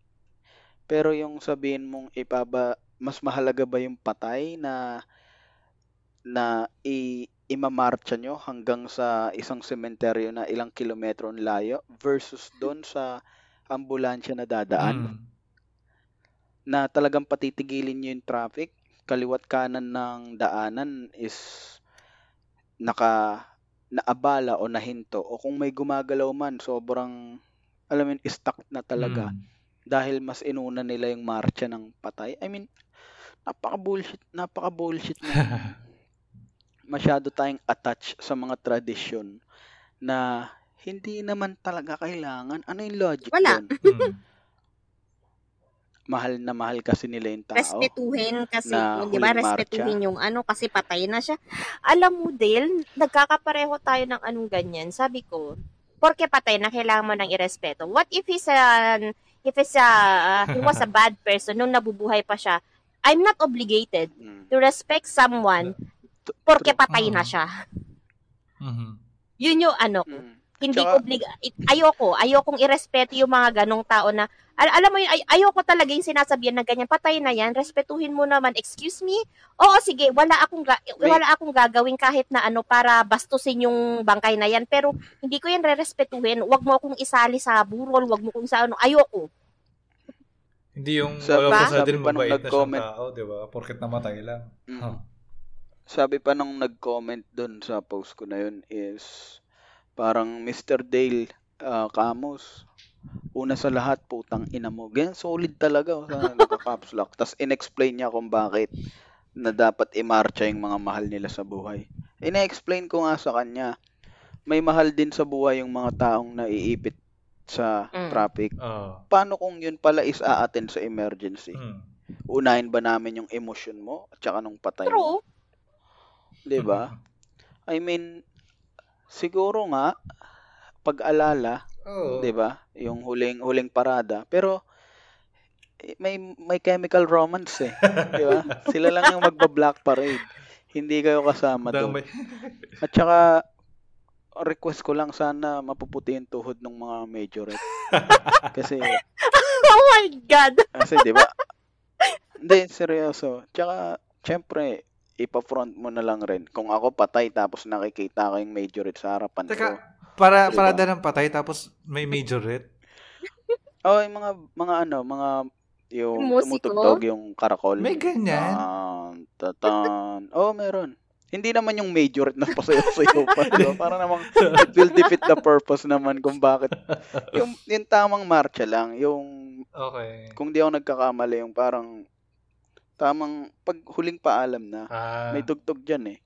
Pero yung sabihin mong ipaba mas mahalaga ba yung patay na na i imamarcha nyo hanggang sa isang sementeryo na ilang kilometro ang layo versus doon sa ambulansya na dadaan Mm. na talagang patitigilin nyo yung traffic kaliwat kanan ng daanan is naka naabala o nahinto o kung may gumagalaw man sobrang alam mo stuck na talaga Mm. dahil mas inuna nila yung marcha ng patay. I mean, napaka bullshit, napaka bullshit na *laughs* masyado tayong attached sa mga tradisyon na hindi naman talaga kailangan. Ano yung logic Wala. doon? *laughs* Mm. Mahal na mahal kasi nila yung tao. Respetuhin kasi, na di ba? Respetuhin yung ano kasi patay na siya. Alam mo, Dale, nagkakapareho tayo ng anong ganyan. Sabi ko, porke patay na kailangan mo ng irespeto. What if he's an if he's a, he was a *laughs* bad person nung nabubuhay pa siya? I'm not obligated Mm. to respect someone porke patay na Mm. siya. Mhm. Yun yung ano ko. Mm. Hindi Tsaka- obliga it- ayoko, ayokong irespeto yung mga ganong tao na al- alam mo yun, ay- ayoko talaga yung sinasabihan na ganyan, patay na yan, respetuhin mo naman, excuse me? Oo, sige, wala akong ga- wala akong gagawin kahit na ano para bastusin yung bangkay na yan, pero hindi ko yan rerespetuhin. Wag mo akong isali sa burol, wag mo kung sa ano, ayoko. Hindi yung Sabi- all of a sudden mabait na siyang tao, di ba? Porket namatay lang. Mm. Huh. sabi pa nung nag-comment doon sa post ko na yun is parang Mr. Dale uh, Camus una sa lahat putang ina mo ganyan solid talaga oh, sa nagka-caps lock tas inexplain niya kung bakit na dapat imarcha yung mga mahal nila sa buhay ina-explain ko nga sa kanya may mahal din sa buhay yung mga taong naiipit sa Mm. traffic Oh. paano kung yun pala is a-attend sa emergency Mm. unahin ba namin yung emosyon mo at saka nung patay mo True. 'di ba? I mean, siguro nga pag-alala, Oh. 'di ba? Yung huling huling parada, pero eh, may may chemical romance eh, 'di ba? *laughs* Sila lang yung magba-black parade. Hindi kayo kasama doon. At saka request ko lang sana mapuputi yung tuhod ng mga majorette. Kasi *laughs* Oh my God. kasi 'di ba? Hindi seryoso. Tsaka syempre ipa-front mo na lang rin. Kung ako patay tapos nakikita ko yung majorette sa harapan ko. Teka, para Diba? parada ng patay tapos may majorette. *laughs* Oh, yung mga mga ano, mga yung musiko? tumutugtog yung karakol. May ganyan. Tan, tatan. Oh, meron. Hindi naman yung majorette na pasayaw-sayaw pa. *laughs* diba? Para namang it will defeat the purpose naman kung bakit. Yung, yung tamang marcha lang. Yung, Okay. kung di ako nagkakamali, yung parang tamang pag huling paalam na. Ah, May tugtog dyan eh.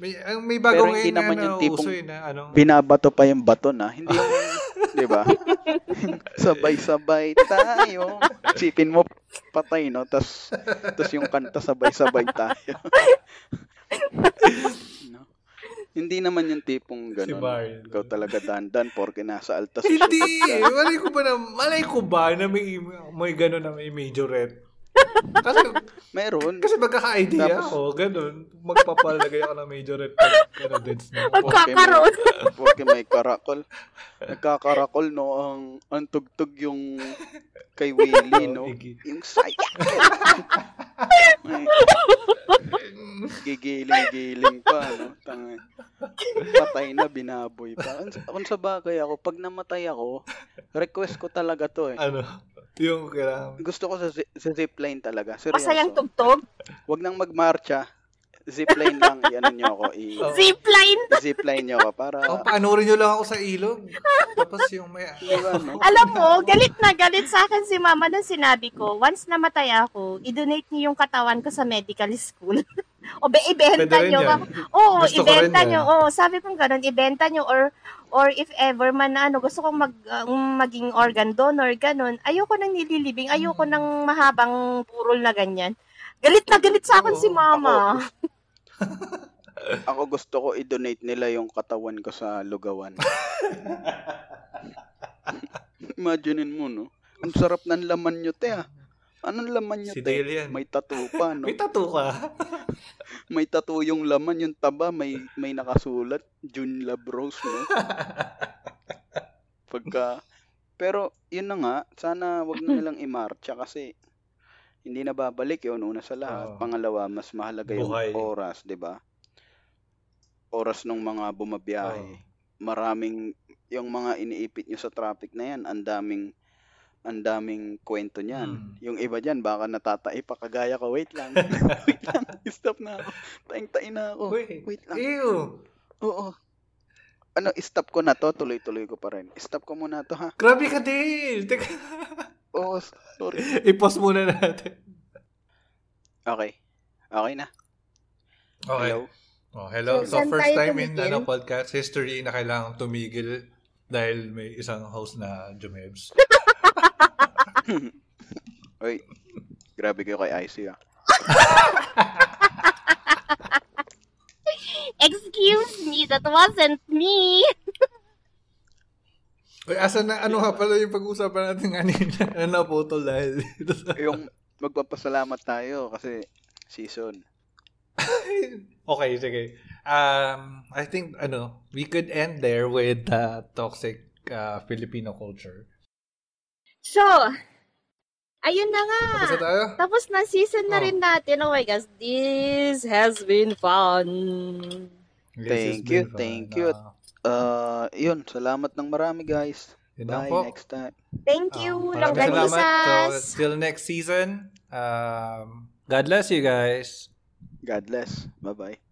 may, ang may Pero bago hindi ngayon naman na yung tipong uso eh, na ano. Binabato pa yung bato na. Hindi *laughs* yung, di ba? *laughs* Sabay-sabay tayo. Sipin mo, patay, no? Tapos tas yung kanta sabay-sabay tayo. *laughs* no? Hindi naman yung tipong si gano'n. Marian. Ikaw talaga dandan porque nasa altas si Hindi. Malay ko ba na, malay ko ba na may, may gano'n na may majorette? Kasi, Meron. kasi magkaka-idea Tapos- ako, gano'n. Magpapalagay ako ng pag ano, dance mo. Magkakaroon. Porque may karakol. Nagkakarakol, no? Ang, ang tugtog yung kay Willie, no? Yung saya. Ay, gigiling-giling pa, no? Tanga. Patay na, binaboy pa. Kung, kung sa bagay ako, pag namatay ako, request ko talaga to eh. Ano? Yung kailangan. Gusto ko sa, zi- sa zipline talaga. Seryoso. Masayang tugtog. Huwag nang magmarcha. Zipline lang, yan nyo ako. I, *laughs* Oh. Zipline. zipline nyo ako para, Oh, paanurin nyo lang ako sa ilog. Tapos yung may... *laughs* diba, no? Alam mo, galit na galit sa akin si mama nang sinabi ko, once namatay ako, i-donate niyo yung katawan ko sa medical school. *laughs* o be, ibenta niyo. yan. Oo, Gusto ibenta niyo. Oo, sabi ko ganun, ibenta niyo or or if ever man na ano, gusto kong mag, uh, maging organ donor, ganun. Ayoko nang nililibing, ayoko Hmm. nang mahabang purol na ganyan. Galit na galit sa akin Oo, si mama. *laughs* Ako gusto ko i-donate nila yung katawan ko sa lugawan. *laughs* Imaginein mo, no? Ang sarap ng laman nyo, te, ah. Anong laman nyo, Si te? Dale yan. May tattoo pa, no? May tattoo ka. *laughs* May tattoo yung laman, yung taba, may may nakasulat, June Love Rose, no? Pagka, pero yun na nga, sana wag na nilang imarcha kasi hindi na babalik yun, una sa lahat. Oo. Pangalawa, mas mahalaga yung Buhay. oras, di ba? Oras ng mga bumabiyahe. Oo. Maraming, yung mga iniipit nyo sa traffic na yan, ang daming, ang daming kwento niyan. Hmm. Yung iba dyan, baka natatay pa kagaya ko, wait lang, *laughs* wait lang, stop na ako. Taing-tain na ako. Wait. Wait lang. Ew. Oo. Ano, stop ko na to, tuloy-tuloy ko pa rin. Stop ko muna to, ha? Grabe ka, Dale. Teka. *laughs* Oo, sorry. I-pause muna natin. Okay. Okay na. Okay. Hello? Oh, hello. So, So, first time in tumigil? ano, podcast history na kailangan tumigil dahil may isang host na Jumebs. *laughs* Uy, grabe kayo kay IC, ah. *laughs* Excuse me, that wasn't me. *laughs* Uy, asa na, ano nga pala yung pag-usapan natin kanina *laughs* na naputol dahil dito sa... Yung magpapasalamat tayo kasi season. *laughs* okay, sige. Um, I think, ano, we could end there with the toxic uh, Filipino culture. So, ayun na nga. Tapos na tayo? Tapos na season na Oh. rin natin. Oh my gosh, this has been fun. Yes, Thank you, fun. thank you. Ah, Uh, yun, salamat ng marami, guys. yun lang Bye po. next time. Thank Um, you, maraming Longganisas. So, till next season. Um, God bless you guys. God bless. Bye-bye.